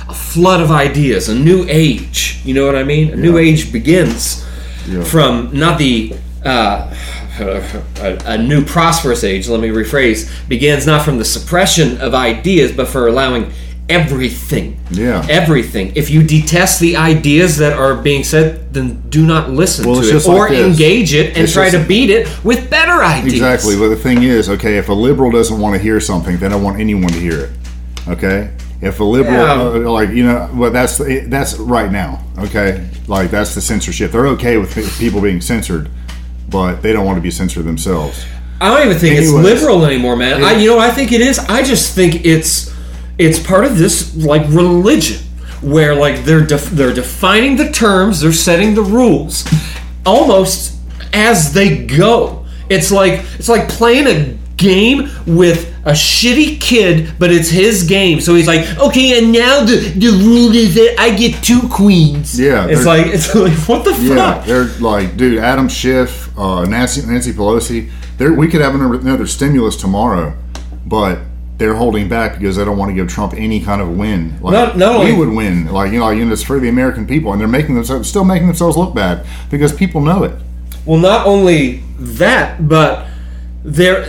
a flood of ideas, a new age. You know what I mean? A new age begins Yeah. from not the uh, a, a new prosperous age, let me rephrase, begins not from the suppression of ideas, but for allowing everything. Yeah. Everything. If you detest the ideas that are being said, then do not listen Well, to it like or this. engage it and It's try to beat it with better ideas. Exactly. But the thing is, okay, if a liberal doesn't want to hear something, they don't want anyone to hear it. Okay. If a liberal, Yeah. uh, like you know, well, that's that's right now. Okay, like that's the censorship. They're okay with people being censored, but they don't want to be censored themselves. I don't even think it's liberal anymore, man. I, you know, what I think it is. I just think it's it's part of this like religion where like they're def- they're defining the terms, they're setting the rules, almost as they go. It's like it's like playing a game with a shitty kid, but it's his game. So he's like, okay, and now the the rule is that I get two queens. Yeah, it's like it's like what the Yeah, fuck. they're like, dude, Adam Schiff, uh, Nancy Nancy Pelosi. They're, we could have another, another stimulus tomorrow, but they're holding back because they don't want to give Trump any kind of win. Like, Not- not we would win. Like you know, like, you know, it's for the American people, and they're making themselves still making themselves look bad because people know it. Well, not only that, but there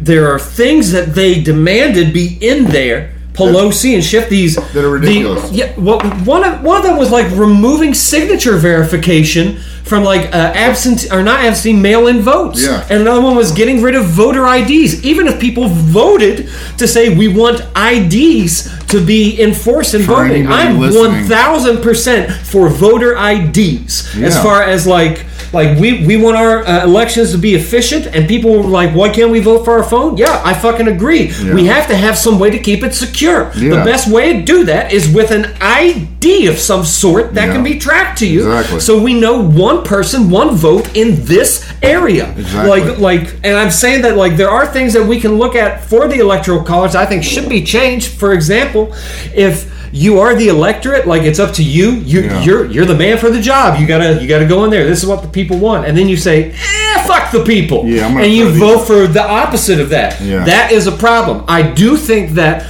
there are things that they demanded be in there. Pelosi and Schiff these That are ridiculous. The, yeah, well, one of one of them was like removing signature verification from like uh, absent or not absentee mail-in votes. Yeah. and another one was getting rid of voter IDs. Even if people voted to say we want IDs to be enforced in For voting, I'm one thousand percent for voter IDs. As far as like like we we want our uh, elections to be efficient, and people were like, why can't we vote for our phone? Yeah, I fucking agree. We have to have some way to keep it secure. The best way to do that is with an ID of some sort that Yeah. can be tracked to you, Exactly. so we know one person, one vote in this area. Exactly. Like like, and I'm saying that like there are things that we can look at for the electoral college. I think should be changed. For example, if you are the electorate, like it's up to you. You Yeah. you're you're the man for the job. You gotta you gotta go in there. This is what the people want, and then you say, eh, fuck the people, Yeah, I'm and you throw these vote for the opposite of that. Yeah. That is a problem. I do think that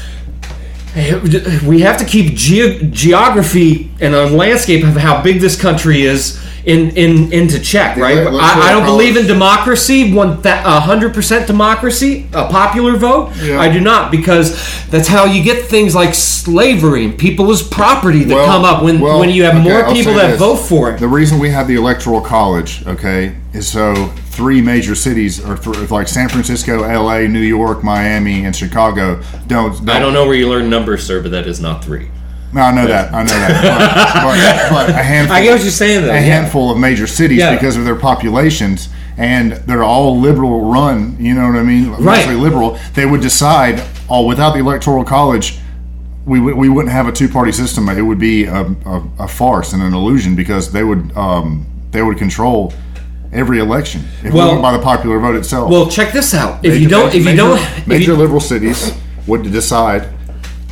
we have to keep ge- geography and a landscape of how big this country is in, in into check, right? let- let's I, I don't believe in democracy, one hundred percent democracy, a popular vote. Yeah. I do not because that's how you get things like slavery and people as property that Well- come up when well, when you have okay, more I'll people that this. vote for it. The reason we have the electoral college, okay, is so three major cities, or th- like San Francisco, L.A., New York, Miami, and Chicago, don't. don't I don't know where you learn numbers, sir, but that is not three. No, I know that. I know that. But, but, but a handful. [LAUGHS] I get what you're saying, though. A yeah. handful of major cities Yeah. because of their populations, and they're all liberal run. You know what I mean? Right. Mostly liberal. They would decide, all without the electoral college. We, would- we wouldn't have a two party system. It would be a, a, a farce and an illusion because they would um, they would control every election if Well- we by the popular vote itself. Well, check this out. If Major- you don't, if you major- don't, if major you, liberal cities would decide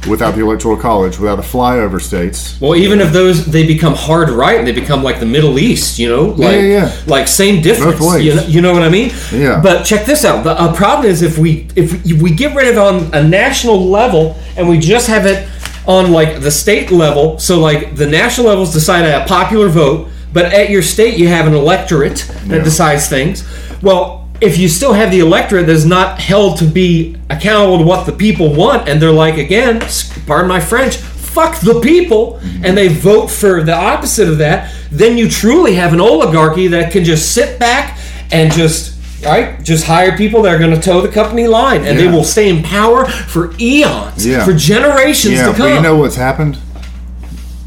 without the electoral college, without the flyover states. Well, even if those they become hard right and they become like the Middle East, you know, like yeah, yeah. like same difference. You know, you know what I mean? Yeah. But check this out. The uh, problem is if we if we, we get rid of it on a national level and we just have it on like the state level, so like the national levels decide at a popular vote, but at your state you have an electorate that Yeah. decides things. Well. If you still have the electorate that's not held to be accountable to what the people want, and they're like, again, pardon my French, fuck the people and they vote for the opposite of that, then you truly have an oligarchy that can just sit back and just right just hire people that are going to toe the company line and they will stay in power for eons Yeah. for generations Yeah, to come but you know what's happened?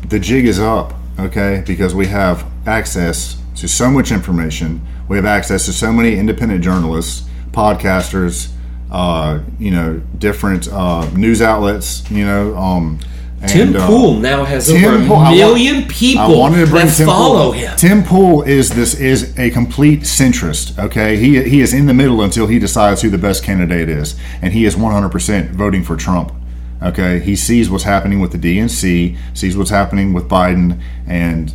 The jig is up, okay? Because we have access to so much information. We have access to so many independent journalists, podcasters, uh, you know, different uh, news outlets, you know. Um, tim and, uh, pool now has Tim over a Pool- I wa- million people wanted to bring that Tim follow Pool. him Tim Pool is this is a complete centrist. Okay, he he is in the middle until he decides who the best candidate is, and he is 100% voting for Trump. Okay, he sees what's happening with the DNC, sees what's happening with Biden, and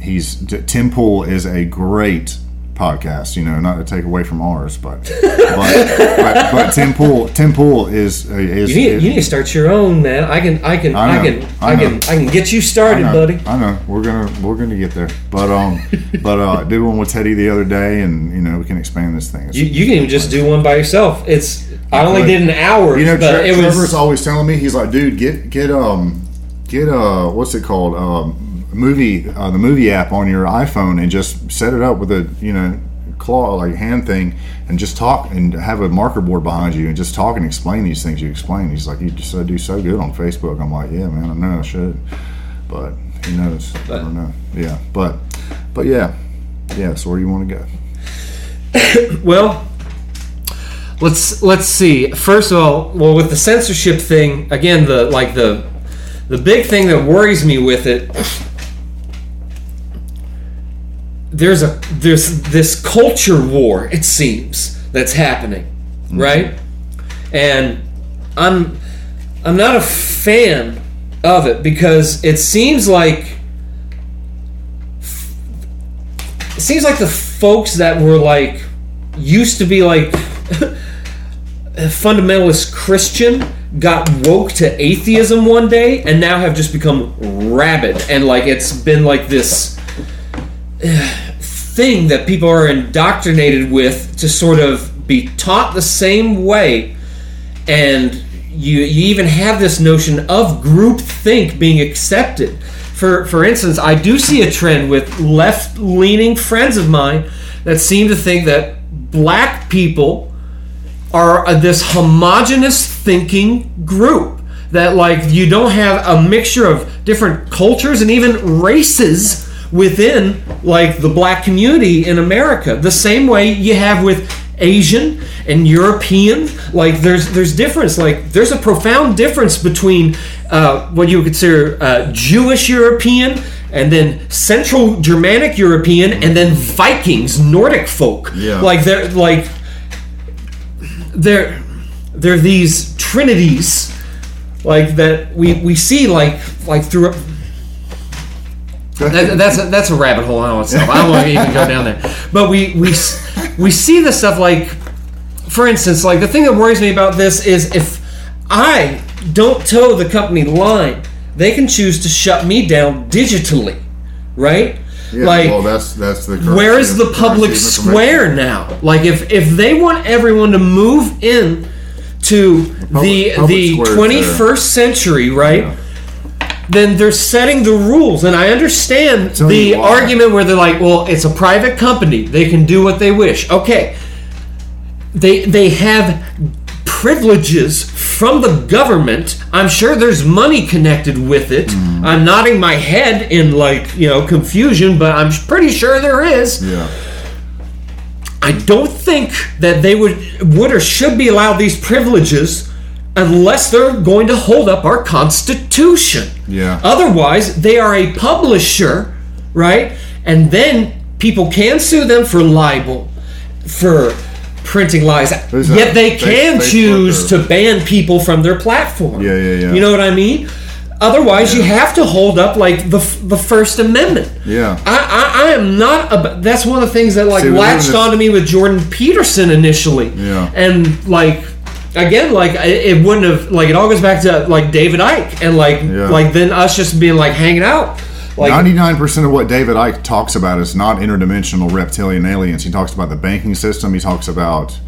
he's Tim Pool is a great podcast. You know, not to take away from ours, but [LAUGHS] but, but, but Tim Pool Tim Pool is is, You need, is you need to start your own, man. I can, I can, I I, can, I I, can, I can get you started, I know, buddy. I know we're gonna we're gonna get there, but um, [LAUGHS] but uh, I did one with Teddy the other day, and you know we can expand this thing. It's- You, you can even just do one by yourself. It's I only did an hour, You know, but Tre- Trevor's was always telling me he's like, dude, get get um get uh what's it called um movie uh, the movie app on your iPhone and just set it up with a you know claw like hand thing and just talk and have a marker board behind you and just talk and explain these things you explain. He's like, you just do so good on Facebook. I'm like, yeah, man, I know I should, but who knows? I don't know. Yeah, but but yeah, yeah. So where do you want to go? [COUGHS] well. Let's let's see. First of all, well, with the censorship thing, again, the like the the big thing that worries me with it. There's a there's this culture war. It seems that's happening, mm-hmm. right? And I'm I'm not a fan of it because it seems like it seems like the folks that were like used to be like [LAUGHS] fundamentalist Christian got woke to atheism one day and now have just become rabid and like it's been like this thing that people are indoctrinated with to sort of be taught the same way. And you you even have this notion of group think being accepted. For for instance i do see a trend with left leaning friends of mine that seem to think that black people are this homogenous thinking group. That like you don't have a mixture of different cultures and even races within like the black community in America. The same way you have with Asian and European like there's there's difference. Like there's a profound difference between uh, what you would consider uh, Jewish European and then Central Germanic European and then Vikings Nordic folk. Yeah. like they're like they're they're these trinities like that we we see like like through that, that's a, that's a rabbit hole in itself. I don't want to even go down there. But we we we see this stuff like, for instance, like the thing that worries me about this is if I don't toe the company line, they can choose to shut me down digitally, right? Yeah, like well, that's that's the where is the public square now? Like if if they want everyone to move in to the public the square is twenty century, right? Yeah. Then they're setting the rules, and I understand Tell the argument where they're like, "Well, it's a private company; they can do what they wish." Okay, they they have privileges from the government. I'm sure there's money connected with it. Mm. I'm nodding my head in like you know confusion, but I'm pretty sure there is. Yeah. I don't think that they would would or should be allowed these privileges unless they're going to hold up our constitution. Yeah. Otherwise, they are a publisher, right? And then people can sue them for libel, for printing lies. Yet they can Facebook choose or- to ban people from their platform. Yeah, yeah, yeah. You know what I mean? Otherwise, you have to hold up like the the First Amendment. Yeah. I, I, I am not. A, that's one of the things that like See, we live in latched onto me with Jordan Peterson initially. Yeah. And like again, like it, wouldn't have like it all goes back to like David Icke and like Yeah. like then us just being like hanging out. Like Ninety-nine percent of what David Icke talks about is not interdimensional reptilian aliens. He talks about the banking system. He talks about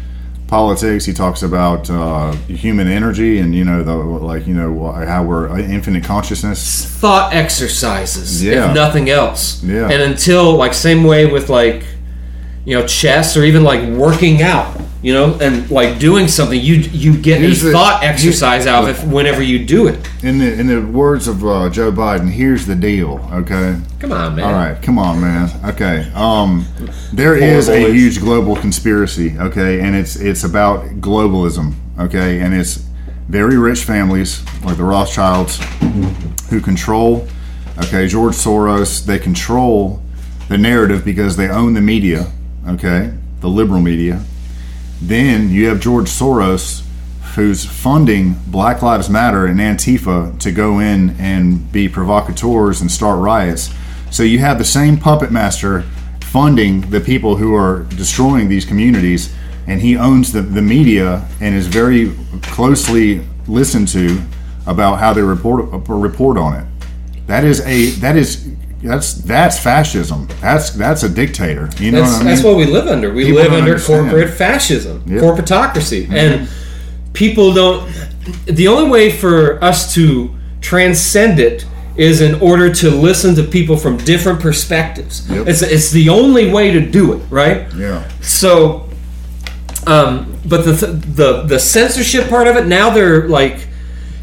politics. He talks about uh, human energy, and you know the like you know how we're infinite consciousness. thought exercises, Yeah. if nothing else. Yeah. And until like same way with like you know chess or even like working out, you know, and like doing something, you you get Here's a the- thought exercise out of it whenever you do it. In the in the words of uh, Joe Biden, here's the deal. Okay. Come on, man. All right, come on, man. Okay, um, there is a boys. huge global conspiracy. Okay, and it's it's about globalism. Okay, and it's very rich families like the Rothschilds who control. Okay, George Soros. They control the narrative because they own the media. Okay, the liberal media. Then you have George Soros, who's funding Black Lives Matter and Antifa to go in and be provocateurs and start riots. So you have the same puppet master funding the people who are destroying these communities, and he owns the, the media and is very closely listened to about how they report report on it. That is a that is that's that's fascism. That's that's a dictator. You know That's, what I mean? that's what we live under. We People live under understand. corporate fascism, Yep. corporatocracy, and people don't. The only way for us to transcend it is in order to listen to people from different perspectives. Yep. It's it's the only way to do it, right? yeah. So, um, but the, the the censorship part of it now they're like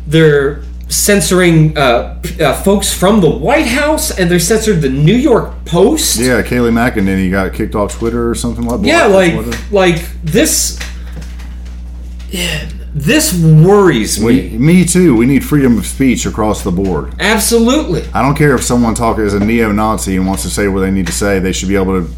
they're censoring uh, uh, folks from the White House and they're censored the New York Post. Yeah, Kayleigh McEnany got kicked off Twitter or something like that. Yeah, like like this. Yeah, this worries me we, me too. We need freedom of speech across the board. absolutely. I don't care if someone talk as a neo-Nazi and wants to say what they need to say. They should be able to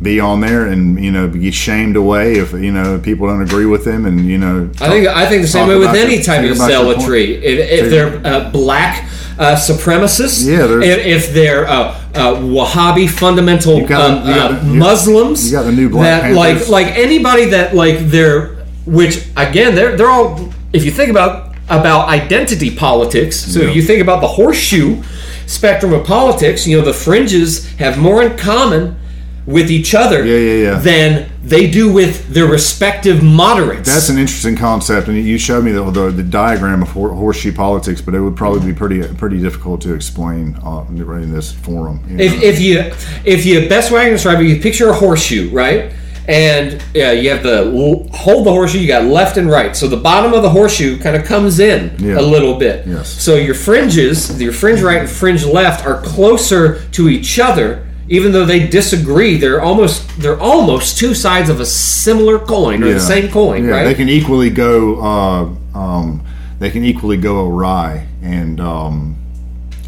be on there and you know be shamed away if you know people don't agree with them and you know. I think I think the same way with any your- type of zealotry. If, if they're uh, black uh, supremacists, Yeah, if, if they're uh, uh, Wahhabi fundamental You got- uh, you got uh, you- Muslims, you got the new Black that like Panthers. like anybody that like they're which again they're they're all if you think about about identity politics. So Yeah. if you think about the horseshoe spectrum of politics, you know the fringes have more in common with each other Yeah, yeah, yeah. than they do with their respective moderates. That's an interesting concept, and you showed me the, the, the diagram of hor- horseshoe politics, but it would probably be pretty pretty difficult to explain uh, in this forum. you know? If, if you if you best way I can describe it, you picture a horseshoe, right? And uh, you have the hold the horseshoe. You got left and right. So the bottom of the horseshoe kind of comes in Yeah. a little bit. Yes. So your fringes, your fringe right and fringe left, are closer to each other, even though they disagree. They're almost they're almost two sides of a similar coin or Yeah. the same coin, yeah, right? They can equally go. Uh, um, they can equally go awry and um,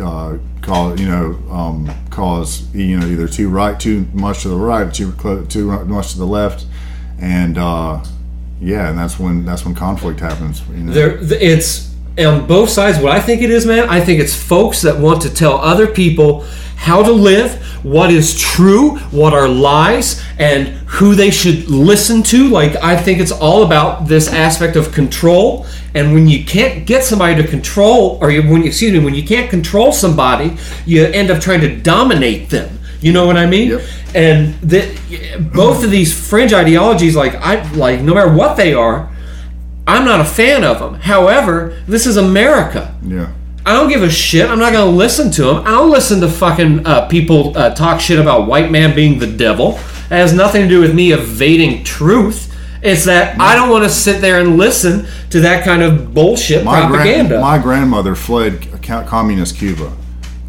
uh, cause you know um, cause you know either too right, too much to the right, too close, too much to the left, and uh, yeah, and that's when that's when conflict happens. You know? There, it's on both sides. What I think it is, man, I think it's folks that want to tell other people how to live, what is true, what are lies, and who they should listen to. Like, I think it's all about this aspect of control. And when you can't get somebody to control, or you, when you, excuse me, when you can't control somebody, you end up trying to dominate them. You know what I mean? Yep. And that both of these fringe ideologies, like I like, no matter what they are, I'm not a fan of them. However, this is America. yeah. I don't give a shit. I'm not going to listen to them. I don't listen to fucking uh, people uh, talk shit about white man being the devil. It has nothing to do with me evading truth. It's that I don't want to sit there and listen to that kind of bullshit my propaganda. Gran- my grandmother fled communist Cuba.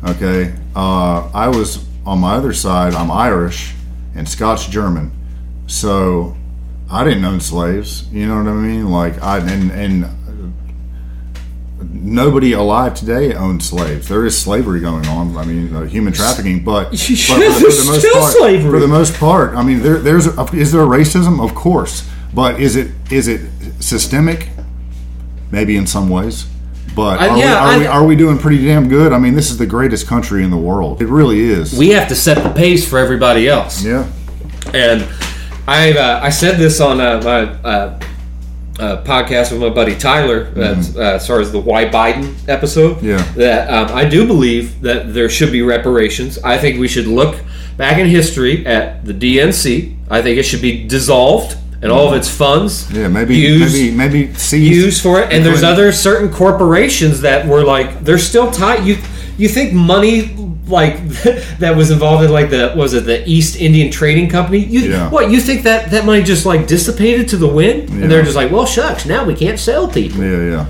Okay, uh, I was on my other side. I'm Irish and Scotch German, so I didn't own slaves. You know what I mean? Like I and and nobody alive today owns slaves. There is slavery going on. I mean, uh, human trafficking, but, but [LAUGHS] for, the, for the most still part, slavery. for the most part, I mean, there, there's is there racism? Of course, but is it is it systemic? Maybe in some ways. But are, yeah, we, are, I- we, are we doing pretty damn good? I mean, this is the greatest country in the world. It really is. we have to set the pace for everybody else. yeah. And I uh, I said this on uh, my uh, uh, podcast with my buddy Tyler uh, uh, as far as the Why Biden episode. Mm-hmm. Yeah. That um, I do believe that there should be reparations. I think we should look back in history at the DNC. I think it should be dissolved and all of its funds. Yeah, maybe used, maybe maybe use for it. And there's other certain corporations that were like they're still tied. You you think money like [LAUGHS] that was involved in like the was it the East Indian Trading Company? You Yeah. what you think that that money just like dissipated to the wind? Yeah. And they're just like, well, shucks, now we can't sell people. Yeah, yeah.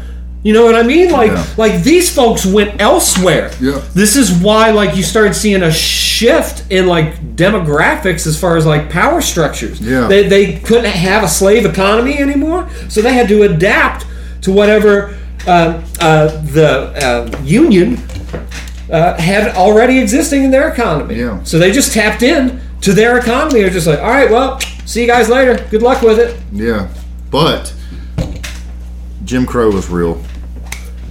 You know what I mean? Like Yeah. like these folks went elsewhere. Yeah. This is why like you started seeing a shift in like demographics as far as like power structures. Yeah. They they couldn't have a slave economy anymore, so they had to adapt to whatever uh, uh, the uh, union uh, had already existing in their economy. Yeah. So they just tapped in to their economy. They're just like, all right, well, see you guys later. Good luck with it. Yeah. But Jim Crow was real.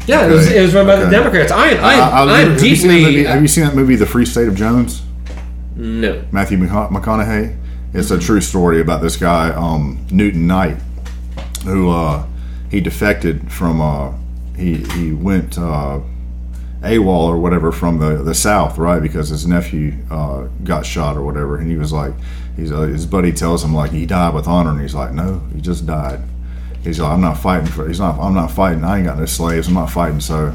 Yeah, it, was, it was run by the Democrats. I am, I am, I- I- I am have you seen that movie- deeply. have you seen that movie, The Free State of Jones? No. Matthew McConaughey. It's a true story about this guy, um, Newton Knight, who uh, he defected from. Uh, he he went uh, AWOL or whatever from the the South, right? Because his nephew uh, got shot or whatever, and he was like, he's uh, his buddy tells him like he died with honor, and he's like, no, he just died. He's like, I'm not fighting for. He's not. I'm not fighting. I ain't got no slaves. I'm not fighting. So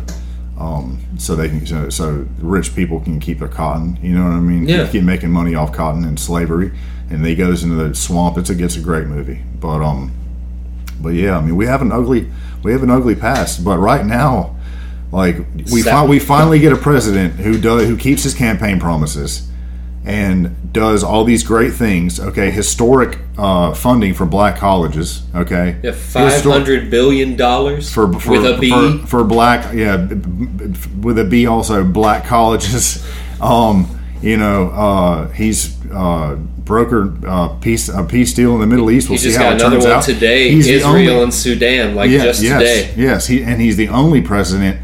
um, so they can so, so rich people can keep their cotton. You know what I mean? Yeah. Keep making money off cotton and slavery, and he goes into the swamp. It's a gets a great movie, but um, but yeah, I mean we have an ugly we have an ugly past, but right now, like we fi- we finally get a president who does who keeps his campaign promises and does all these great things. Okay, historic uh, funding for black colleges. Okay, Yeah, five hundred billion dollars for, for with a B. for, for black yeah with a B also black colleges [LAUGHS] um you know uh he's uh broker uh peace uh, peace deal in the Middle East we'll he see how got it another turns one out today. He's Israel only- and Sudan, like yeah, just yes, today. yes he and he's the only president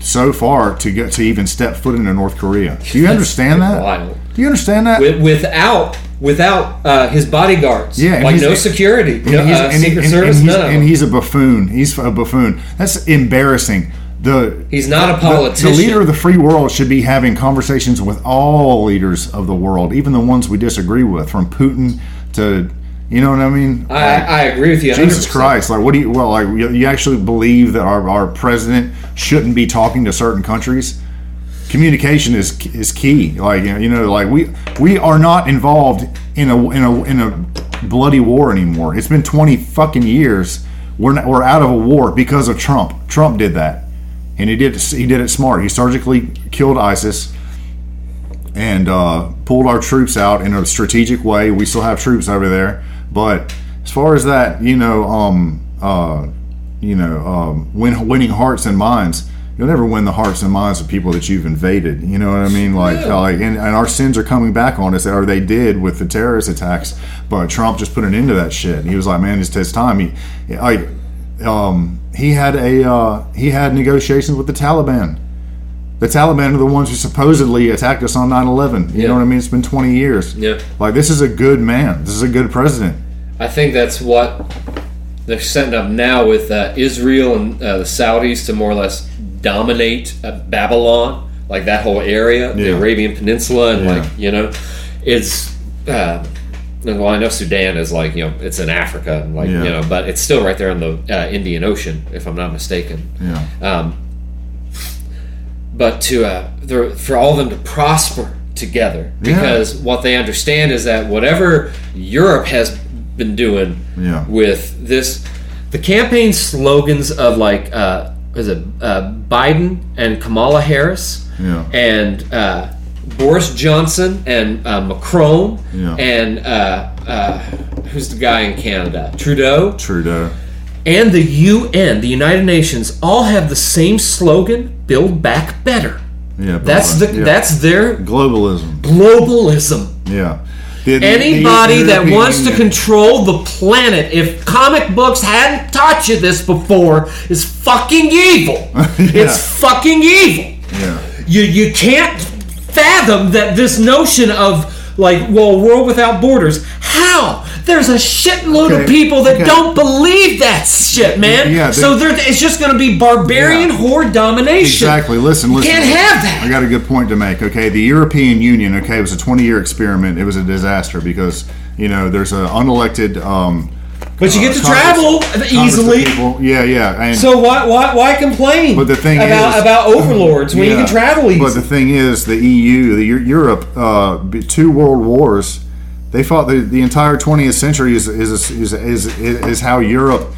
so far to get to even step foot into North Korea do you understand that Wild. Do you understand that With, without without uh, his bodyguards. Yeah, like he's- no security, and no, he's, uh, and Secret and- Service, and he's, none and he's a buffoon. He's a buffoon. That's embarrassing. The He's not a politician. The, leader of the free world should be having conversations with all leaders of the world, even the ones we disagree with, from Putin to, you know what I mean? I, I agree with you. 100%. Jesus Christ! Like, what do you? Well, like, you, you actually believe that our, our president shouldn't be talking to certain countries? Communication is is key. Like, you know, like we we are not involved in a in a in a bloody war anymore. It's been twenty fucking years. We're not, we're out of a war because of Trump. Trump did that, and he did he did it smart. He surgically killed ISIS and uh, pulled our troops out in a strategic way. We still have troops over there, but as far as that, you know, um, uh, you know, um, win, winning hearts and minds. You'll never win the hearts and minds of people that you've invaded. You know what I mean? Like, Yeah. like, and, and our sins are coming back on us, or they did with the terrorist attacks. But Trump just put an end to that shit. He was like, "Man, it's his time." He, like, um, he had a uh, he had negotiations with the Taliban. The Taliban are the ones who supposedly attacked us on 9/11. You Yeah. know what I mean? It's been 20 years. Yeah. Like this is a good man. This is a good president. I think that's what they're setting up now with uh, Israel and uh, the Saudis to more or less dominate uh, Babylon, like that whole area, the Arabian Peninsula, and Yeah. like you know, it's. Uh, well, I know Sudan is like you know it's in Africa, like Yeah. you know, but it's still right there in the uh, Indian Ocean, if I'm not mistaken. Yeah. Um, but to uh, for all of them to prosper together, Yeah. because what they understand is that whatever Europe has been doing Yeah. with this, the campaign slogans of like uh, is it uh, Biden and Kamala Harris Yeah. and uh, Boris Johnson and uh, Macron Yeah. and uh, uh, who's the guy in Canada Trudeau Trudeau. and the UN, the United Nations, all have the same slogan: "Build back better." Yeah. That's the yeah. that's their globalism. globalism. Yeah. Anybody that wants to control the planet, if comic books hadn't taught you this before, is fucking evil. [LAUGHS] It's fucking evil. Yeah. You you can't fathom that this notion of like, well, world without borders. How? There's a shitload of people that okay. don't believe that shit, man. Yeah, they- so there, it's just going to be barbarian Yeah. horde domination. Exactly. Listen, listen. can't have that. I got a good point to make. Okay, the European Union. Okay, it was a 20-year experiment. It was a disaster because you know there's an unelected. Um, But you get to travel easily. Yeah, yeah. And So why why why complain? But the thing about is- about overlords when you can travel easily. But the thing is, the EU, the Europe, uh, two world wars, they fought the, the entire 20th century is is is is, is, is how Europe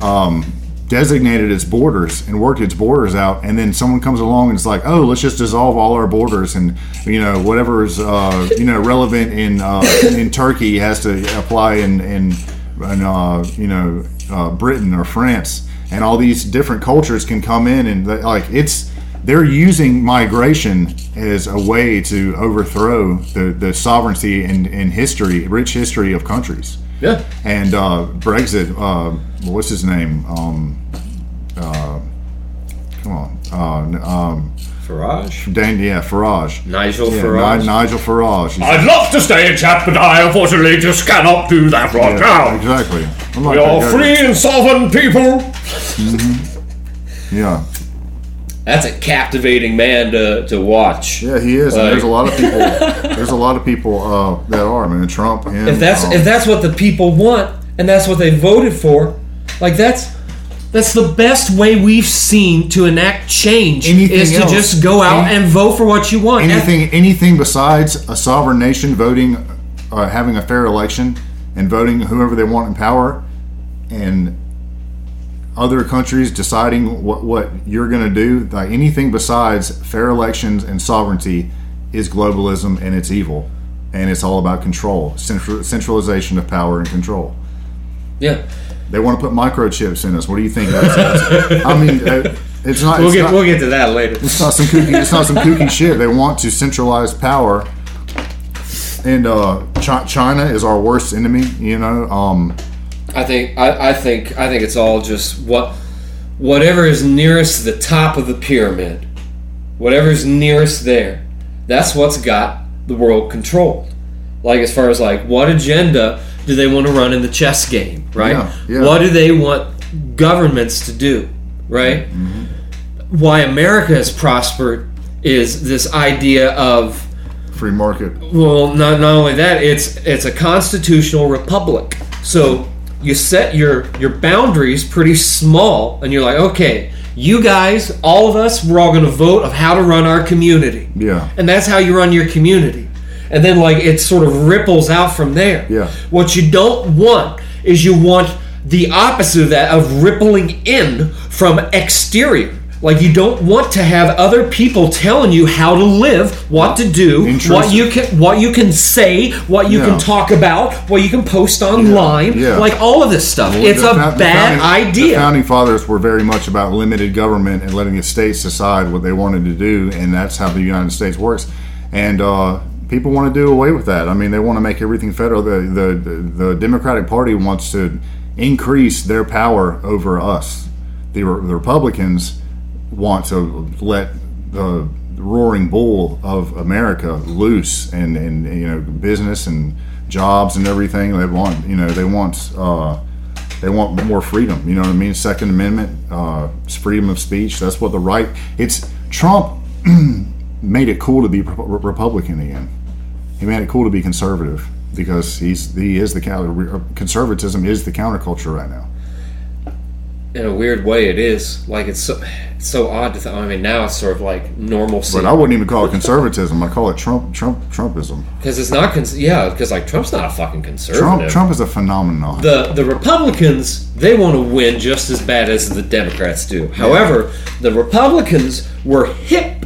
um, designated its borders and worked its borders out. And then someone comes along and it's like, oh, let's just dissolve all our borders and you know whatever is uh, you know relevant in uh, in Turkey has to apply in in, in uh, you know uh, Britain or France. And all these different cultures can come in and like it's they're using migration as a way to overthrow the, the sovereignty and, and history, rich history of countries. yeah. And uh, Brexit, uh, what's his name? Um, uh, come on. Uh, um, Farage, Dan, yeah, Farage. Nigel Yeah, Farage. Ni- Nigel Farage. He's- I'd love to stay in chat, but I unfortunately just cannot do that right yeah, now. exactly. I'm like We that are free and sovereign people. Yeah, That's a captivating man to, to watch. yeah, he is. and Like- there's a lot of people. [LAUGHS] there's a lot of people uh, that are. I mean, Trump. Him, If that's um, if that's what the people want and that's what they voted for, like that's that's the best way we've seen to enact change Anything is to else- just go out any- and vote for what you want. anything anything besides a sovereign nation voting, uh, having a fair election, and voting whoever they want in power, and other countries deciding what what you're going to do, like anything besides fair elections and sovereignty, is globalism and it's evil, and it's all about control, central, centralization of power and control. yeah. They want to put microchips in us. What do you think? That's, that's, I mean, uh, it's not. We'll it's get not- we'll get to that later. it's not some kooky. It's not some kooky shit. They want to centralize power, and uh, Chi- China is our worst enemy. You know, um, I think I, I think I think it's all just what whatever is nearest the top of the pyramid, whatever's nearest there, that's what's got the world controlled. Like as far as like what agenda do they want to run in the chess game, right? Yeah, yeah. What do they want governments to do, right? Mm-hmm, mm-hmm. Why America has prospered is this idea of free market. well, not, not only that, it's it's a constitutional republic. So you set your your boundaries pretty small, and you're like, okay, you guys, all of us, we're all going to vote of how to run our community, Yeah, and that's how you run your community. And then like it sort of ripples out from there. Yeah. What you don't want is you want the opposite of that of rippling in from exterior. Like you don't want to have other people telling you how to live, what to do, what you can what you can say, what you Yeah. can talk about, what you can post online, Yeah. like all of this stuff. it's The a bad founding- The founding fathers were very much about limited government and letting the states decide what they wanted to do, and that's how the United States works. And uh, people want to do away with that. I mean, they want to make everything federal. The, the the the Democratic Party wants to increase their power over us. The, the Republicans want to let the roaring bull of America loose and, and you know business and jobs and everything they want you know they want uh, they want more freedom you know what I mean Second Amendment uh, freedom of speech that's what the right it's Trump [CLEARS THROAT] made it cool to be Re- Republican again he made it cool to be conservative because he's he is the counter uh, conservatism is the counterculture right now In a weird way, it is like it's so it's so odd to. Th- I mean, now it's sort of like normalcy but I wouldn't even call it conservatism I call it Trump Trump Trumpism because it's not. Cons- yeah, because like Trump's not a fucking conservative. Trump Trump is a phenomenon the the Republicans they want to win just as bad as the Democrats do. However, the Republicans were hip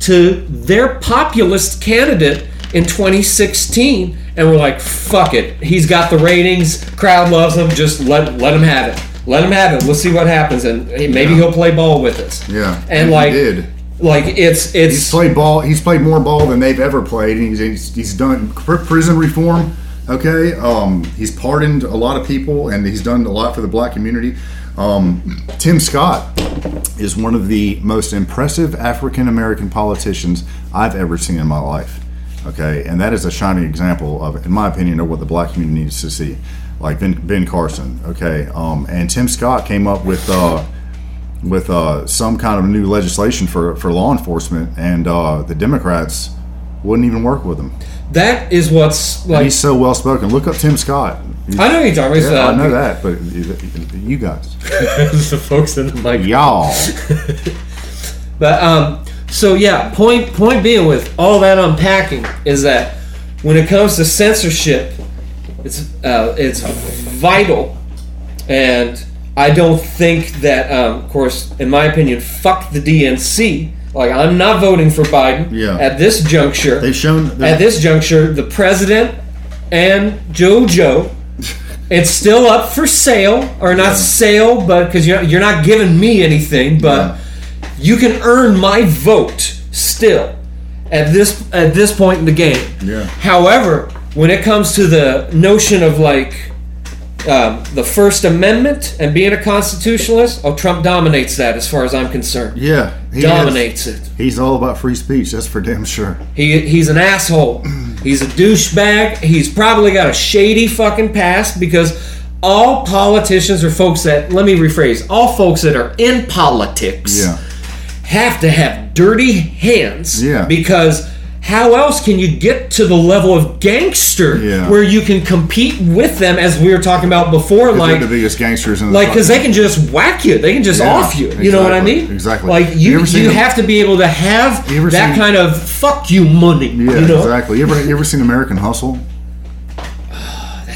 to their populist candidate in 2016 and were like, "Fuck it, he's got the ratings, crowd loves him. Just let let him have it. Let him have it. Let's see what happens, and maybe he'll play ball with us." Yeah, and, like did. like it's it's He's played ball. He's played more ball than they've ever played. and He's, he's, he's done pr- prison reform. Okay, um, he's pardoned a lot of people, and he's done a lot for the black community. Um, Tim Scott is one of the most impressive African American politicians I've ever seen in my life. Okay, and that is a shining example of, in my opinion, of what the black community needs to see. Like Ben, ben Carson. Okay, um, and Tim Scott came up with. Uh, with uh, some kind of new legislation for, for law enforcement, and uh, the Democrats wouldn't even work with him. that is what's like. He's so well spoken. Look up Tim Scott. He's- I know who you're talking about. Yeah, uh, I know that, but you you guys, [LAUGHS] the folks in the mic. y'all, [LAUGHS] But um, so yeah, point point being with all that unpacking is that when it comes to censorship, it's uh, it's vital, and I don't think that, um, of course, in my opinion, fuck the DNC. Like I'm not voting for Biden Yeah. at this juncture. they've shown. At this juncture, the president and JoJo, it's still up for sale, or not sale, but because you're, you're not giving me anything, but you can earn my vote still at this at this point in the game. Yeah. However, when it comes to the notion of like um, the First Amendment and being a constitutionalist, oh, Trump dominates that as far as I'm concerned. Yeah, he dominates it. He's all about free speech. That's for damn sure. He, he's an asshole. He's a douchebag. He's probably got a shady fucking past because all politicians are folks that, let me rephrase, all folks that are in politics Yeah. have to have dirty hands. Yeah. Because how else can you get to the level of gangster Yeah. where you can compete with them, as we were talking about before? Like, the biggest gangsters in the like because they can just whack you they can just Yeah, off you you know what i mean exactly. like You you you them- have to be able to have that seen- kind of fuck you money Yeah, you know exactly. You ever you ever seen American Hustle?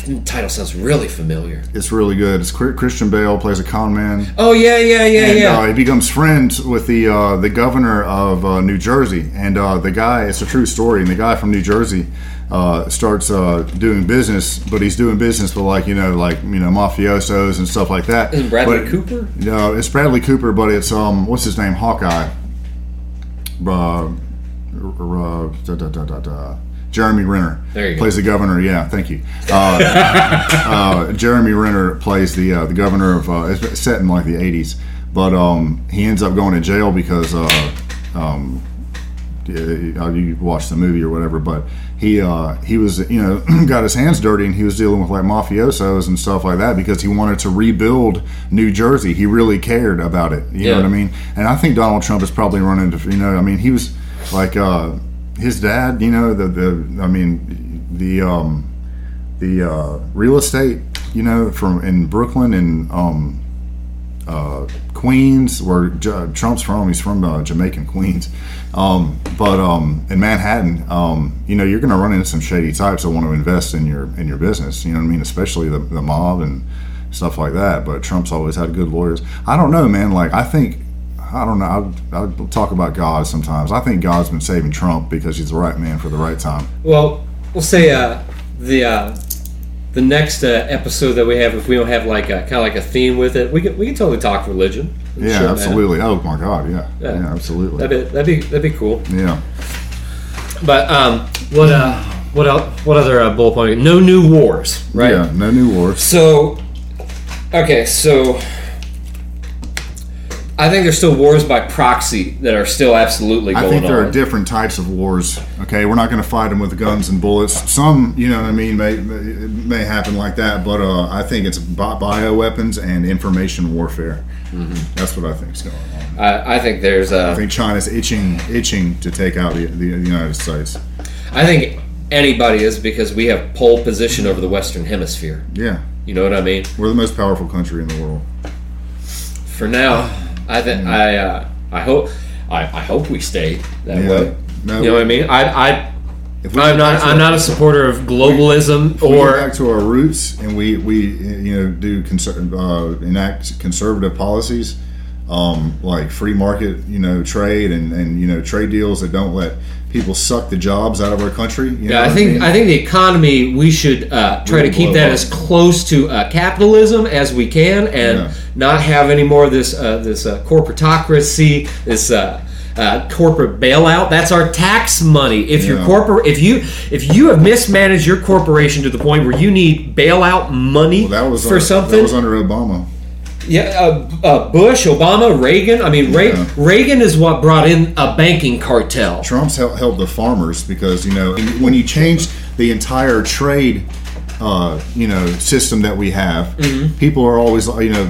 That title sounds really familiar It's really good. It's Chri- Christian Bale plays a con man. oh yeah yeah yeah and yeah uh, he becomes friends with the uh, the governor of uh, New Jersey, and uh, the guy. It's a true story. And the guy from New Jersey uh, starts uh, doing business, but he's doing business with like you know like you know mafiosos and stuff like that. Isn't Bradley But- Cooper? No, it's Bradley Cooper, but it's um what's his name Hawkeye. Uh, uh, da, da, da, da, da. Jeremy Renner There you go. plays the governor. Yeah, thank you. Uh, [LAUGHS] uh, Jeremy Renner plays the uh, the governor of uh, it's set in like the '80s, but um, he ends up going to jail because uh, um, you watch the movie or whatever, but he uh, he was you know [CLEARS THROAT] got his hands dirty and he was dealing with like mafiosos and stuff like that because he wanted to rebuild New Jersey. He really cared about it. You know what I mean? And I think Donald Trump is probably running into you know I mean he was like uh, his dad. You know the the I mean the um, the uh, real estate you know from in Brooklyn and um, uh, Queens, where J- Trump's from. He's from uh, Jamaican Queens, um, but um, in Manhattan, um, you know, you're going to run into some shady types that want to invest in your in your business. You know what I mean? Especially the, the mob and stuff like that. But Trump's always had good lawyers. I don't know, man. Like I think. I don't know. I, I talk about God sometimes. I think God's been saving Trump because he's the right man for the right time. well we'll say uh the uh the next uh, episode that we have, if we don't have like a kind of like a theme with it, we can we can totally talk religion. Yeah, absolutely. Oh my God, yeah, Yeah. yeah, absolutely. That'd be that'd be that'd be cool. Yeah. But um, what uh, what else? What other uh, bullet point? No new wars, right? Yeah, no new wars. So, okay, so I think there's still wars by proxy that are still absolutely I think there on. are different types of wars. Okay, we're not going to fight them with guns and bullets. Some, you know what I mean, may may, happen like that, but uh, I think it's bi- bioweapons and information warfare. Mm-hmm. That's what I think is going on. I, I think there's I uh, think China's itching, itching to take out the, the, the United States. I think anybody is because we have pole position over the Western Hemisphere. Yeah, You know what I mean? we're the most powerful country in the world. For now, I think I uh, I hope I, I hope we stay that Yeah. way. No, You know what I mean? I I I'm not I'm our- not a supporter of globalism we or back to our roots and we we you know do conser- uh, enact conservative policies um, like free market you know trade and and you know trade deals that don't let people suck the jobs out of our country. You know Yeah, I think mean? I think the economy we should uh, try to keep that up. as close to uh, capitalism as we can, and Yeah. Not have any more of this uh, this uh, corporatocracy, this uh, uh, corporate bailout. That's our tax money. If your Yeah. corporate, if you if you have mismanaged your corporation to the point where you need bailout money Well, that was for under, something, That was under Obama. yeah, uh, uh, Bush, Obama, Reagan. I mean, Re- Yeah. Reagan is what brought in a banking cartel. Trump's hel- helped the farmers because you know when you change the entire trade, uh, you know, system that we have, Mm-hmm. people are always you know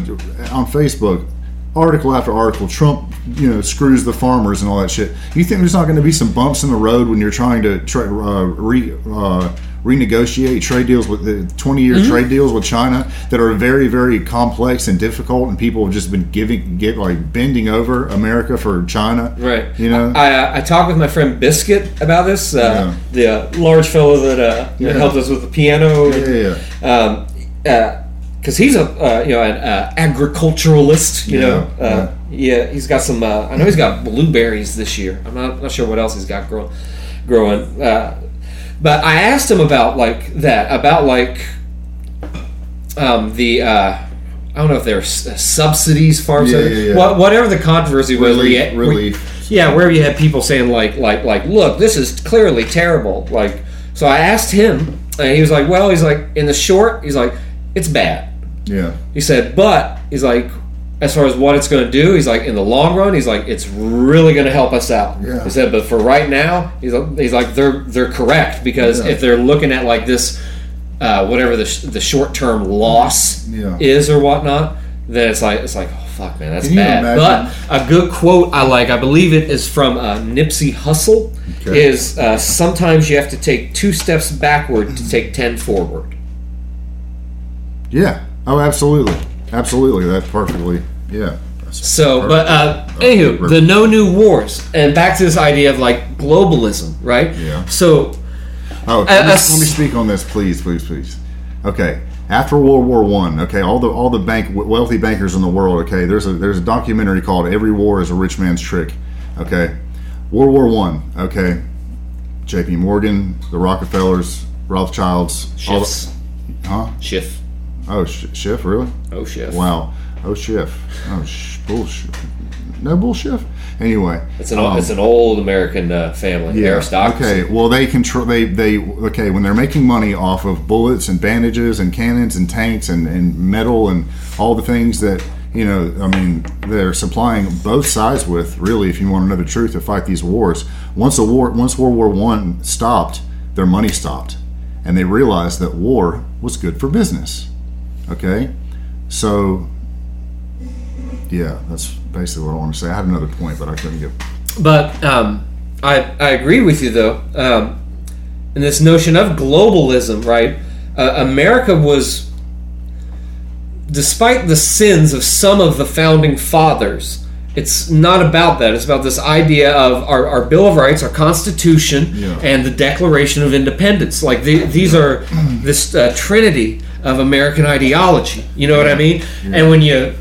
on Facebook, article after article, Trump you know screws the farmers and all that shit. You think there's not going to be some bumps in the road when you're trying to try uh, re uh, renegotiate trade deals with the 20 year Mm-hmm. trade deals with China that are very very complex and difficult, and people have just been giving get like bending over America for China, Right. You know. I, uh, I talked with my friend Biscuit about this, uh, the uh, large fellow that, uh, that helped us with the piano. Yeah, yeah. Um, because he's a uh, you know an uh, agriculturalist. You Yeah, know, uh, yeah. He's got some. Uh, I know he's got blueberries this year. I'm not, not sure what else he's got grow, growing. Uh, but I asked him about like that, about like um, the. Uh, I don't know if there's uh, subsidies, farm Yeah, subsidies, yeah, yeah. What, whatever the controversy was. Relief, where- yeah, where you had people saying like, like, like, look, this is clearly terrible. Like, so I asked him, and he was like, well, he's like, in the short, he's like, it's bad. Yeah. He said, but he's like, as far as what it's going to do, he's like, in the long run, he's like, it's really going to help us out. Yeah. He said, but for right now, he's like, he's like they're they're correct because Yeah. if they're looking at like this, uh, whatever the, sh- the short term loss Yeah. is or whatnot, then it's like it's like oh fuck man, that's bad. imagine? But a good quote I like, I believe it is from uh, Nipsey Hussle. Okay. Is uh, sometimes you have to take two steps backward to take ten forward. Yeah. Oh, absolutely. Absolutely. That's perfectly. Yeah. That's So, but uh, anywho, perfect. the no new wars, and back to this idea of like globalism, right? Yeah. So, Oh, Uh, let me, uh, let me speak on this, please, please, please. Okay, after World War One, okay, all the all the bank wealthy bankers in the world, okay, there's a there's a documentary called "Every War Is a Rich Man's Trick," okay, World War One, okay, J.P. Morgan, the Rockefellers, Rothschilds, all the, huh? shift, Oh, Sh- Schiff, really? oh shift. Wow. Oh, Schiff. Oh, sh- bullshit. No bullshit. Anyway, It's an um, it's an old American uh, family aristocracy. Okay. Well, they control. They they okay when they're making money off of bullets and bandages and cannons and tanks and, and metal and all the things that you know. I mean, they're supplying both sides with. Really, if you want to know the truth, to fight these wars. Once a war, once World War One stopped, their money stopped, and they realized that war was good for business. Okay, so yeah, that's basically what I want to say. I had another point, but I couldn't get. But um, I I agree with you though. Um, and this notion of globalism, right? Uh, America was, despite the sins of some of the founding fathers, it's not about that. It's about this idea of our, our Bill of Rights, our Constitution, Yeah. and the Declaration of Independence. Like the, these are this uh, trinity of American ideology. You know what I mean? And when you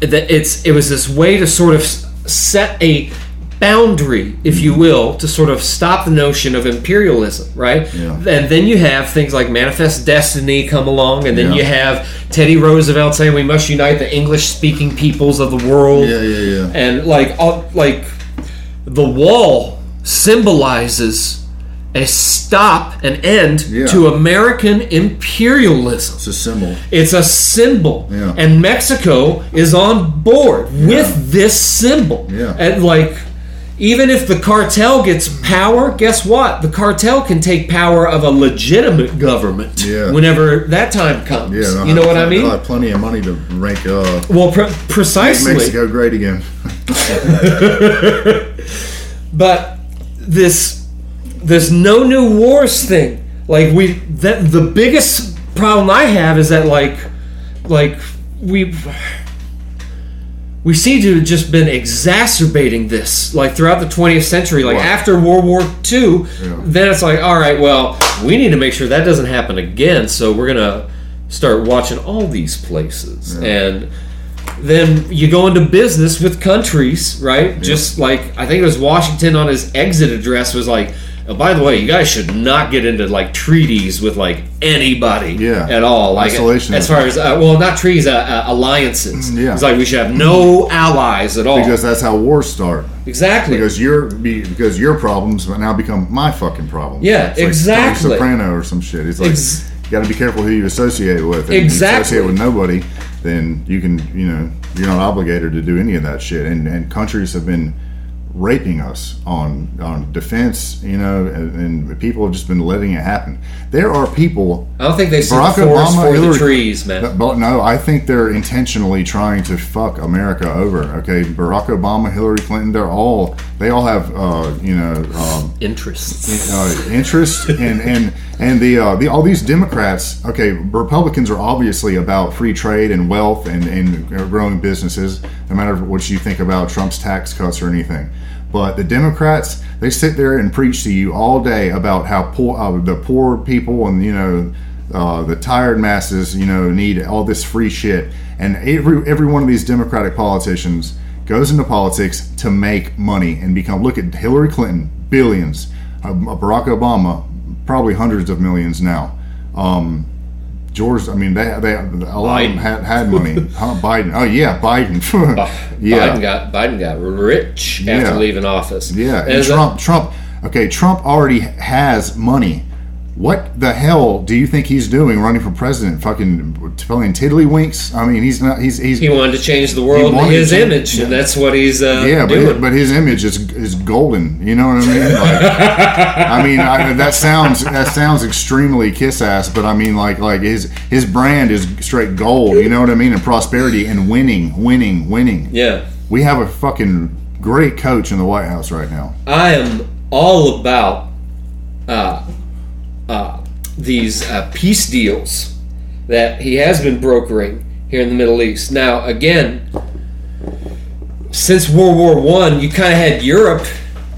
that it's it was this way to sort of set a boundary, if you mm-hmm. will, to sort of stop the notion of imperialism, right? Yeah. And then you have things like Manifest Destiny come along, and then Yeah. you have Teddy Roosevelt saying we must unite the English-speaking peoples of the world, Yeah, yeah, yeah. and like all, like the wall symbolizes a stop, an end Yeah. to American imperialism. It's a symbol. It's a symbol, Yeah. and Mexico is on board with this symbol. Yeah. and like, even if the cartel gets power, guess what? The cartel can take power of a legitimate government. Yeah. Whenever that time comes, Yeah, you know have what I mean? They'll have plenty of money to rank up. well, pre- make precisely. Mexico great again. [LAUGHS] but this this no new wars thing like we that the biggest problem i have is that like like we we seem to have just been exacerbating this like throughout the 20th century like Right. after world war ii Yeah. then it's like all right well we need to make sure that doesn't happen again so we're gonna start watching all these places and then you go into business with countries, right? Just like I think it was Washington on his exit address was like, oh, by the way, you guys should not get into like treaties with like anybody Yeah. at all. Like Isolation. as far as uh, well, not treaties, uh, uh, alliances. Yeah. It's like we should have no allies at all. because that's how wars start. exactly. Because your because your problems now become my fucking problems. Yeah, like exactly. Tony Soprano or some shit. It's like Ex- you got to be careful who you associate with. And Exactly. You associate with nobody, then you can you know you're not obligated to do any of that shit. And and countries have been raping us on on defense, you know, and, and people have just been letting it happen. There are people I don't think they see Barack the forest Obama, for the Hillary- trees, man. But, no, I think they're intentionally trying to fuck America over. Okay, Barack Obama, Hillary Clinton, they're all they all have uh, you know um, Interests. uh, interest and and and the uh, the all these Democrats. Okay, Republicans are obviously about free trade and wealth and and growing businesses. No matter what you think about Trump's tax cuts or anything. But the Democrats, they sit there and preach to you all day about how poor uh, the poor people and you know uh, the tired masses, you know, need all this free shit. And every every one of these Democratic politicians goes into politics to make money and become. Look at Hillary Clinton, billions. Uh, Barack Obama, probably hundreds of millions now. Um, George, I mean, they, they a lot of them Biden. had, had money. huh, Biden. Oh yeah, Biden. [LAUGHS] yeah. Biden got Biden got rich after Yeah. leaving office. Yeah, and As a- Trump, Trump, okay, Trump already has money What the hell do you think he's doing running for president? Fucking playing tiddlywinks? I mean, he's not. He's he's He wanted to change the world in his to- image, and yeah. that's what he's uh, yeah, but doing. but his image is is golden. You know what I mean? Like, I [LAUGHS] mean, I, that sounds that sounds extremely kiss ass, but I mean, like like his his brand is straight gold. You know what I mean? And prosperity and winning, winning, winning. yeah. We have a fucking great coach in the White House right now. I am all about uh, uh, these uh, peace deals that he has been brokering here in the Middle East. Now, again, since World War One, you kind of had Europe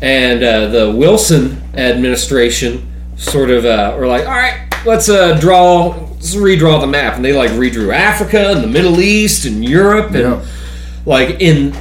and uh, the Wilson administration sort of uh, were like, all right, let's uh, draw, let's redraw the map, and they like redrew Africa and the Middle East and Europe and Yeah. like in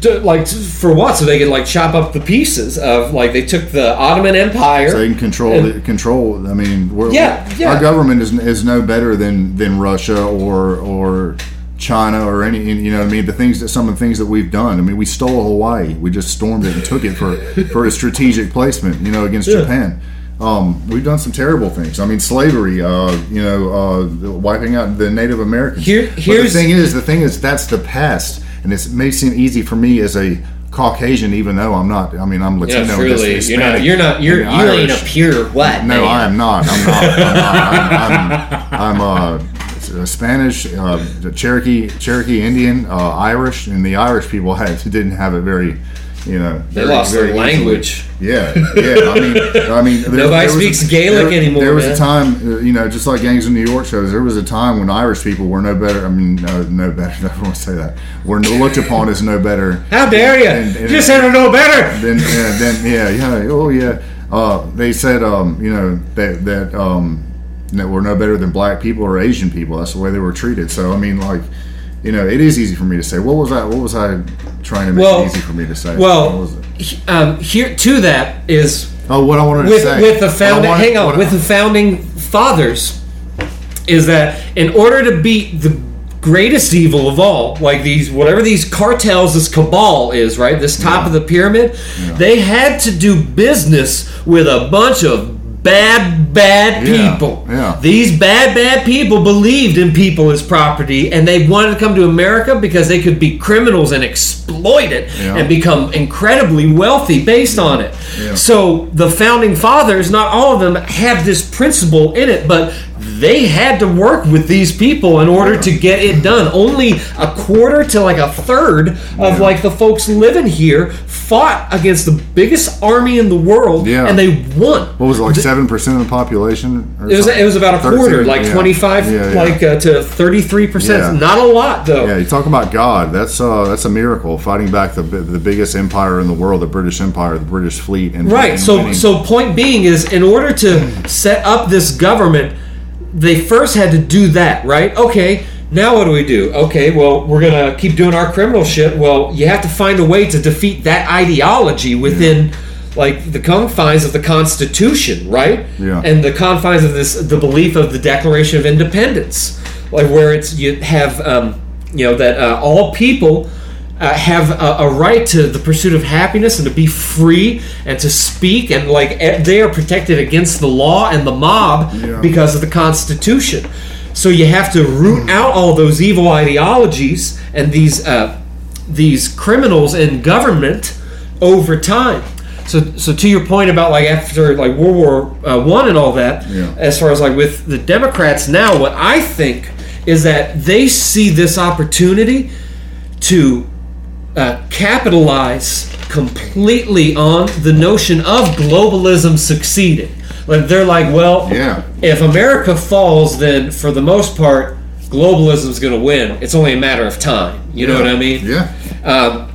to, like for what so they could like chop up the pieces of like they took the ottoman empire So They can control And- the control. I mean, we're, Yeah, yeah. our government is, is no better than than Russia or or China or any. You know, I mean, the things that some of the things that we've done. I mean, we stole Hawaii. We just stormed it and took it for [LAUGHS] for a strategic placement. You know, against Yeah. Japan. Um, we've done some terrible things. I mean, slavery. Uh, you know, uh, wiping out the Native Americans. Here- But the thing is, the thing is, that's the past, and it may seem easy for me as a Caucasian, even though I'm not. I mean, I'm Latino. and really you're not you're not you're you and ain't a pure white No, man. I am not. I'm not. I'm. I'm, I'm, [LAUGHS] I'm uh, Spanish, uh, Cherokee, Cherokee Indian, uh, Irish, and the Irish people had [LAUGHS] didn't have it very, you know. they lost their very easily. language Yeah, yeah. I mean, I mean, [LAUGHS] there, Nobody there speaks a- Gaelic there- anymore, There was man. a time, uh, you know, just like Gangs of New York shows. There was a time when Irish people were no better. I mean, uh, no better. [LAUGHS] I don't want to say that. Were looked upon as no better. [LAUGHS] how dare you And- and- you to know better then yeah, then yeah, yeah, oh yeah. Uh, they said, um, you know, that that um, that we're no better than black people or Asian people. That's the way they were treated. So I mean, like, you know, it is easy for me to say. What was I? What was I trying to make Well- it easy for me to say? What well was it? um, here to that is oh, what I wanted with to say with the founding wanted- hang on what I- with the founding fathers is that in order to beat the greatest evil of all like these whatever these cartels this cabal is right this top of the pyramid they had to do business with a bunch of bad bad Yeah, people yeah. these bad bad people believed in people as property and they wanted to come to america because they could be criminals and exploit it Yeah. and become incredibly wealthy based on it so the founding fathers, not all of them have this principle in it, but they had to work with these people in order to get it done. Only a quarter to like a third of like the folks living here fought against the biggest army in the world, Yeah. and they won. What was it, like seven percent of the population? or It was something? it was about a 13? quarter, like Yeah. twenty five, Yeah, like uh, to thirty three percent. Not a lot though. Yeah, you talk about God. That's uh, that's a miracle. Fighting back the the biggest empire in the world, the British Empire, the British fleet, and Right. and So winning. so point being is in order to set up this government, they first had to do that, right? Okay. Now what do we do? Okay, well, we're going to keep doing our criminal shit. Well, you have to find a way to defeat that ideology within like the confines of the Constitution, right? Yeah. And the confines of this the belief of the Declaration of Independence, like where it's you have um, you know that uh, all people uh, have a, a right to the pursuit of happiness and to be free and to speak and like they are protected against the law and the mob Yeah. because of the Constitution. So you have to root out all those evil ideologies and these uh, these criminals in government over time. So, so to your point about like after like World War uh, One and all that, Yeah. as far as like with the Democrats now, what I think is that they see this opportunity to uh, capitalize completely on the notion of globalism succeeding. Like they're like, well, Yeah. if America falls, then for the most part, globalism is going to win. It's only a matter of time. You know what I mean? Yeah. Um,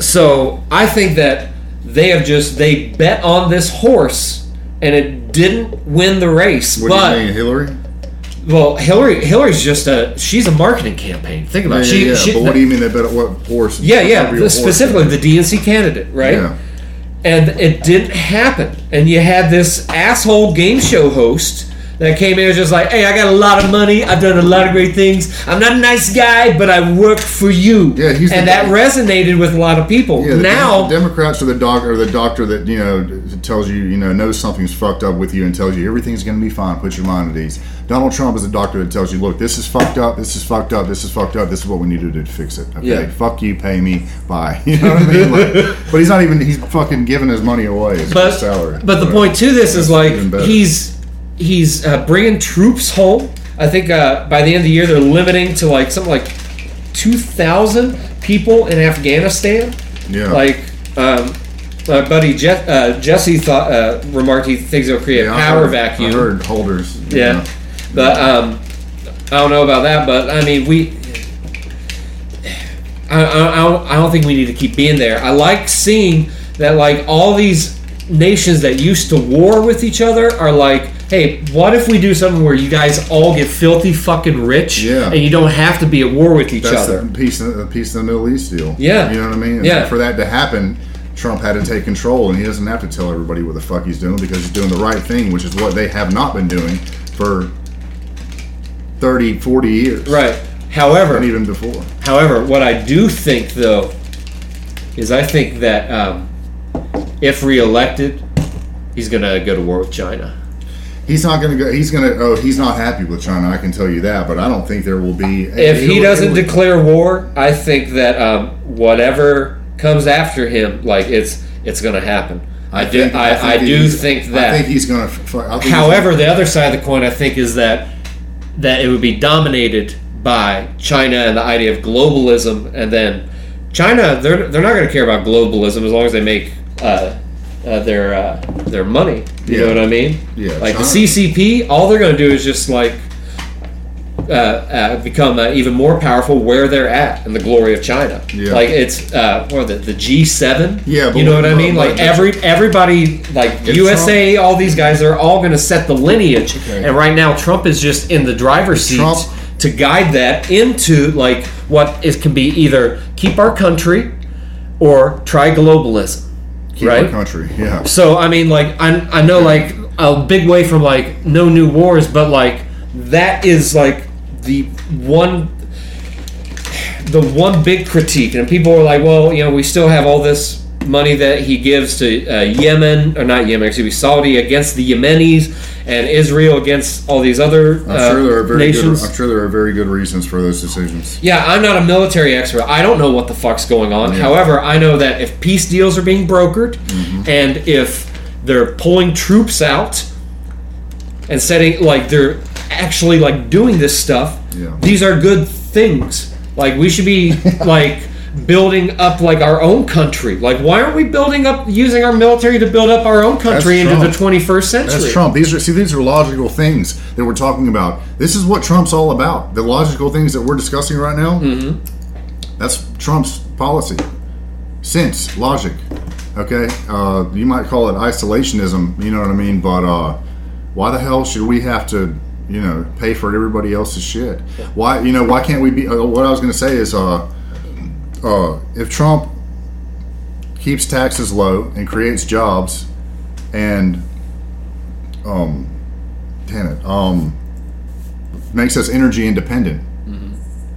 so I think that they have just they bet on this horse and it didn't win the race. What but do you mean, Hillary? well, Hillary Hillary's just a she's a marketing campaign. Think about Yeah, it. She, yeah, she, but what do you mean they bet on what horse? yeah, yeah, real horse? specifically the DNC candidate, right? Yeah. And it didn't happen. And you had this asshole game show host that came in and was just like, hey, I got a lot of money. I've done a lot of great things. I'm not a nice guy, but I work for you. Yeah, he's and that guy- resonated with a lot of people. Yeah, the now, Dem- Democrats are the doctor, or the doctor that you know tells you, you know, knows something's fucked up with you and tells you everything's going to be fine. Put your mind at ease. Donald Trump is a doctor that tells you, look, this is fucked up. This is fucked up. This is fucked up. This is what we need to do to fix it. Okay, Yeah. fuck you, pay me, bye. [LAUGHS] You know what I mean? Like, but he's not even. He's fucking giving his money away. His but salary. but the So, point to this is like he's he's uh, bringing troops home. I think uh, by the end of the year they're limiting to like something like two thousand people in Afghanistan. Yeah. Like um, my buddy Je- uh, Jesse thought uh, remarked he thinks it'll create Yeah, a power heard- vacuum. I heard holders. Yeah, know. but um, I don't know about that. But I mean, we. I, I I don't think we need to keep being there. I like seeing that, like all these nations that used to war with each other are like, hey, what if we do something where you guys all get filthy fucking rich, Yeah. and you don't have to be at war with each That's other? the piece of the piece of the Middle East deal. Yeah. you know what I mean. And Yeah. For that to happen, Trump had to take control, and he doesn't have to tell everybody what the fuck he's doing because he's doing the right thing, which is what they have not been doing for 30, 40 years, Right. However, and even before. However, what I do think, though, is I think that um, if reelected, he's going to go to war with China. He's not going to go. He's going to. Oh, he's not happy with China. I can tell you that. But I don't think there will be. If he it'll- doesn't it'll- declare war, I think that um, whatever comes after him, like it's it's going to happen. I, do. think- I, I, think do think that. I think he's going to. However, the other side of the coin, I think, is that that it would be dominated by China and the idea of globalism, and then China they're they're not going to care about globalism as long as they make uh, uh, their uh, their money. You Yeah. know what I mean? Yeah, Like China- the CCP, all they're going to do is just like. Uh, uh, become uh, even more powerful where they're at in the glory of China. Yeah. Like it's uh, what the the G seven. Yeah, you know what I mean. Like every everybody like USA, all these guys, they're all going to set the lineage. Okay. And right now, Trump is just in the driver's seat Trump- to guide that into like what is can be either keep our country or try globalism. Keep right? our country. Yeah. So I mean, like I I know like a big way from like no new wars, but like that is like the one the one big critique, and people are like, well, you know, we still have all this money that he gives to uh, Yemen or not Yemen, excuse me, Saudi against the Yemenis and Israel against all these other I'm uh, sure there are very nations. good. I'm sure there are very good reasons for those decisions. Yeah, I'm not a military expert. I don't know what the fuck's going on. However, I know that if peace deals are being brokered Mm-hmm. and if they're pulling troops out and setting like they're actually like doing this stuff, Yeah. these are good things. Like we should be [LAUGHS] like building up like our own country. Like why aren't we building up using our military to build up our own country into the 21st century? That's Trump. These are see these are logical things that we're talking about. This is what Trump's all about. The logical things that we're discussing right now. Mm-hmm. That's Trump's policy. Sense, logic. Okay, uh, you might call it isolationism. You know what I mean? But uh, why the hell should we have to, you know, pay for everybody else's shit? Why, you know, why can't we be? Uh, what I was going to say is, uh, uh, if Trump keeps taxes low and creates jobs, and um, damn it, um, makes us energy independent,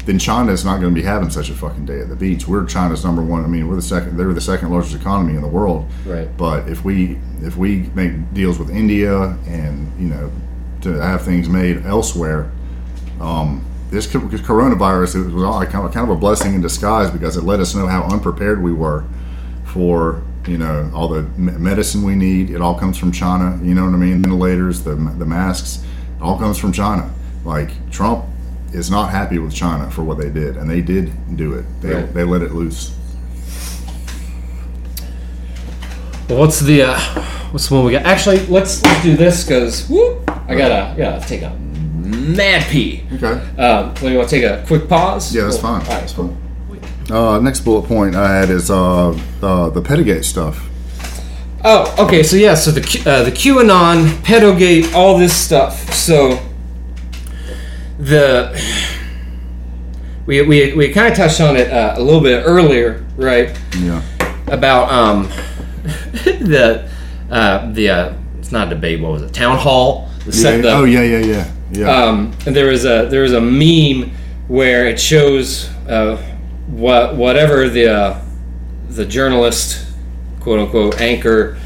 then China is not going to be having such a fucking day at the beach. We're China's number one. I mean, we're the second. They're the second largest economy in the world. Right. But if we if we make deals with India and you know to have things made elsewhere, um, this coronavirus it was all kind of, kind of a blessing in disguise because it let us know how unprepared we were for you know all the medicine we need. It all comes from China. You know what I mean? Ventilators, the the masks, it all comes from China. Like Trump is not happy with China for what they did, and they did do it. They, Right. they let it loose. Well, what's the uh, what's the one we got? Actually, let's let's do this because I gotta gotta take a mad pee. Okay. Um, so you want to take a quick pause? Yeah, that's Cool. fine. All right, That's fine. Uh, next bullet point I had is uh, uh, the Pedogate stuff. Oh, okay. So yeah, so the uh, the QAnon, pedogate, all this stuff. So the we we, we kind of touched on it uh, a little bit earlier, right? Yeah. About um [LAUGHS] the uh, the uh, it's not a debate. What was it? Town hall The Yeah, the, oh yeah, yeah, yeah, yeah. um, and there was a there was a meme where it shows uh, what whatever the uh, the journalist, quote unquote anchor,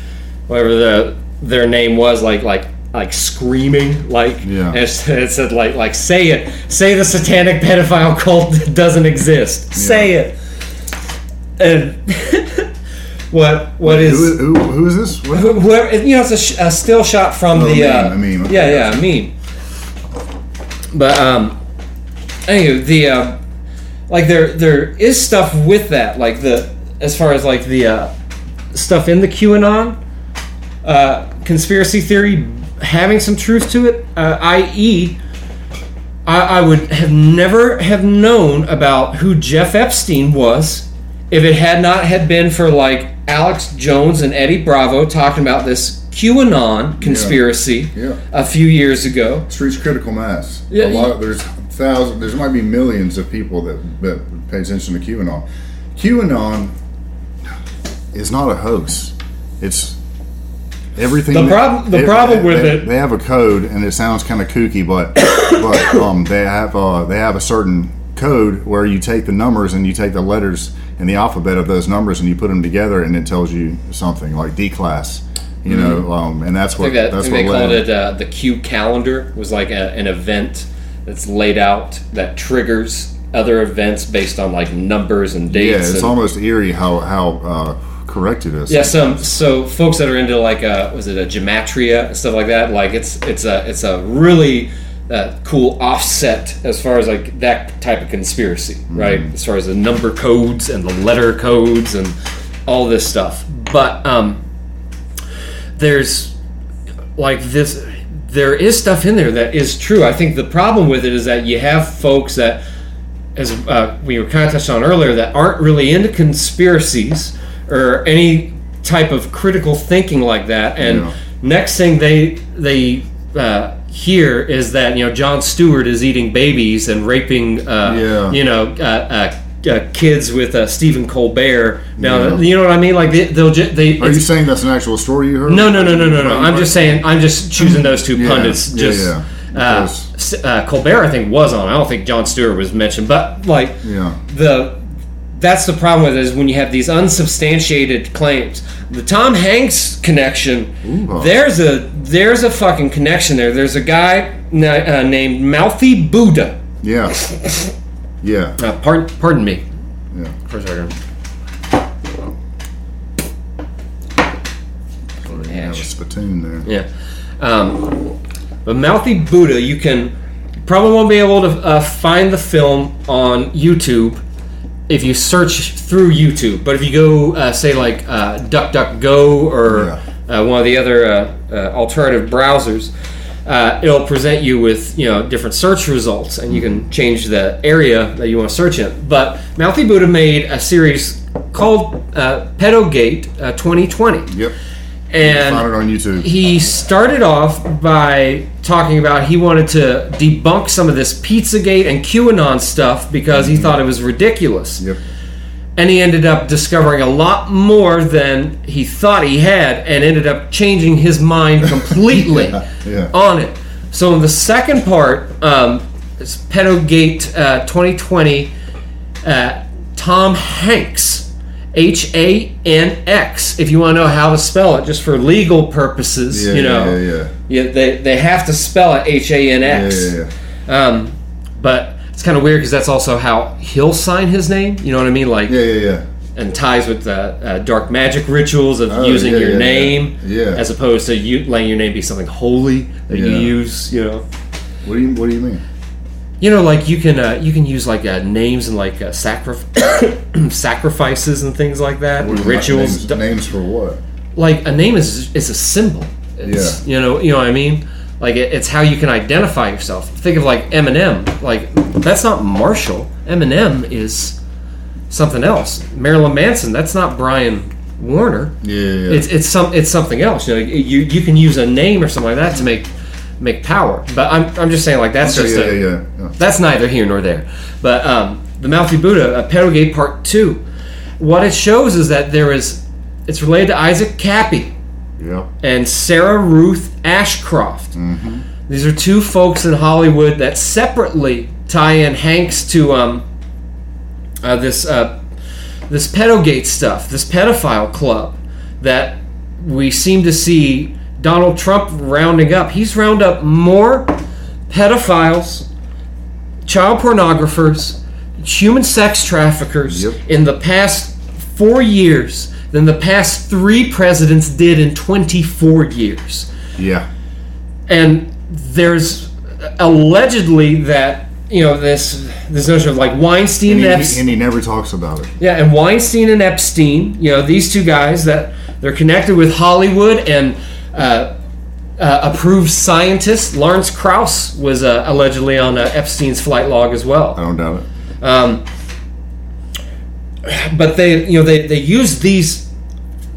whatever the their name was, like like like screaming, like Yeah. and it, it said like like say it, say the satanic pedophile cult doesn't exist, say it, and [LAUGHS] what what is who, who, who is this? What? whoever you know it's a, sh- a still shot from Oh, the meme, uh, a meme, okay, yeah yeah a meme but um anyway the uh, like there there is stuff with that like the as far as like the uh, stuff in the QAnon uh, conspiracy theory having some truth to it uh, i.e. I, I would have never have known about who Jeff Epstein was if it had not had been for like Alex Jones and Eddie Bravo talking about this QAnon conspiracy Yeah. a few years ago. It's reached critical mass. Yeah, a lot. you- there's thousands. There's might be millions of people that that pay attention to QAnon. QAnon is not a hoax. It's everything. The that- prob- the problem with they- it- They have a code, and it sounds kind of kooky, but [COUGHS] but um, they have uh, they have a certain code where you take the numbers and you take the letters in the alphabet of those numbers and you put them together, and it tells you something like D class. You know, um, and that's Mm-hmm. What that, that's think they what called it uh, the Q calendar. Was like a, an event that's laid out that triggers other events based on like numbers and dates. Yeah, it's and- almost eerie how how uh, correct it is. Yeah, some so folks that are into like uh was it a gematria and stuff like that, like it's it's a it's a really uh, cool offset as far as like that type of conspiracy, right? As far as the number codes and the letter codes and all this stuff. But um there's like this there is stuff in there that is true. I think the problem with it is that you have folks that as uh, we were kind of touched on earlier, that aren't really into conspiracies or any type of critical thinking like that. And Yeah. next thing they they uh, hear is that you know Jon Stewart is eating babies and raping uh, Yeah. you know uh, kids with uh, Stephen Colbert. Now Yeah. you know what I mean? Like they, they'll just they. Are you saying that's an actual story you heard? no, no, no, no, no, no. Right, I'm just saying. I'm just choosing those two Yeah, pundits. yeah, Just yeah. uh, uh, Colbert, I think, was on. I don't think Jon Stewart was mentioned, but like Yeah. the that's the problem with it is when you have these unsubstantiated claims. The Tom Hanks connection. Ooh. There's a there's a fucking connection there. There's a guy na- uh, named Mouthy Buddha. Yeah. [LAUGHS] Yeah. Uh, pardon, pardon me Yeah. for a second. Have a spittoon there. Yeah. Um, but Mouthy Buddha, you can probably won't be able to uh, find the film on YouTube if you search through YouTube. But if you go, uh, say, like uh, DuckDuckGo or uh, one of the other uh, uh, alternative browsers, uh, it'll present you with you know different search results, and you can change the area that you want to search in. But Mouthy Buddha made a series called uh, Pedogate uh, 2020 Yep. and Found it on YouTube. he started off by talking about he wanted to debunk some of this Pizzagate and QAnon stuff because he thought it was ridiculous. Yep. And he ended up discovering a lot more than he thought he had and ended up changing his mind [LAUGHS] completely Yeah, yeah. on it. So in the second part, um, it's Pedogate uh, 2020, uh, Tom Hanks, H A N X. If you want to know how to spell it, just for legal purposes, Yeah, you know, yeah, yeah, they they have to spell it h-a-n-x yeah. Yeah, yeah, Um, but it's kind of weird because that's also how he'll sign his name. You know what I mean? Like yeah, yeah, yeah. and ties with the uh, dark magic rituals of Oh, using yeah, your yeah, name, Yeah. as opposed to you letting your name be something holy that you use. You know, What do you What do you mean? you know, like you can uh, you can use like uh, names and like uh, sacrif- [COUGHS] sacrifices and things like that, and rituals. Names, names for what? Like a name is is a symbol. It's, Yeah. You know, you know what I mean. Like it, it's how you can identify yourself. Think of like Eminem. Like that's not Marshall. Eminem is something else. Marilyn Manson. That's not Brian Warner. Yeah, yeah. yeah. It's it's some it's something else. You know, you you can use a name or something like that to make make power. But I'm I'm just saying like that's Okay, just yeah, a, yeah, yeah, yeah. that's neither here nor there. But um, the Mouthy Buddha, uh, Pedogate Part Two, what it shows is that there is it's related to Isaac Cappy, Yep. and Sarah Ruth Ashcroft. Mm-hmm. These are two folks in Hollywood that separately tie in Hanks to um, uh, this uh, this pedogate stuff, this pedophile club that we seem to see Donald Trump rounding up. He's round up more pedophiles, child pornographers, human sex traffickers Yep. in the past four years than the past three presidents did in 24 years Yeah. and there's allegedly that you know this this notion of like Weinstein And and, he, Epstein, and he never talks about it. yeah, and Weinstein and Epstein, you know these two guys that they're connected with Hollywood and uh, uh, approved scientists. Lawrence Krauss was uh, allegedly on uh, Epstein's flight log as well. I don't doubt it. Um, but they, you know, they they use these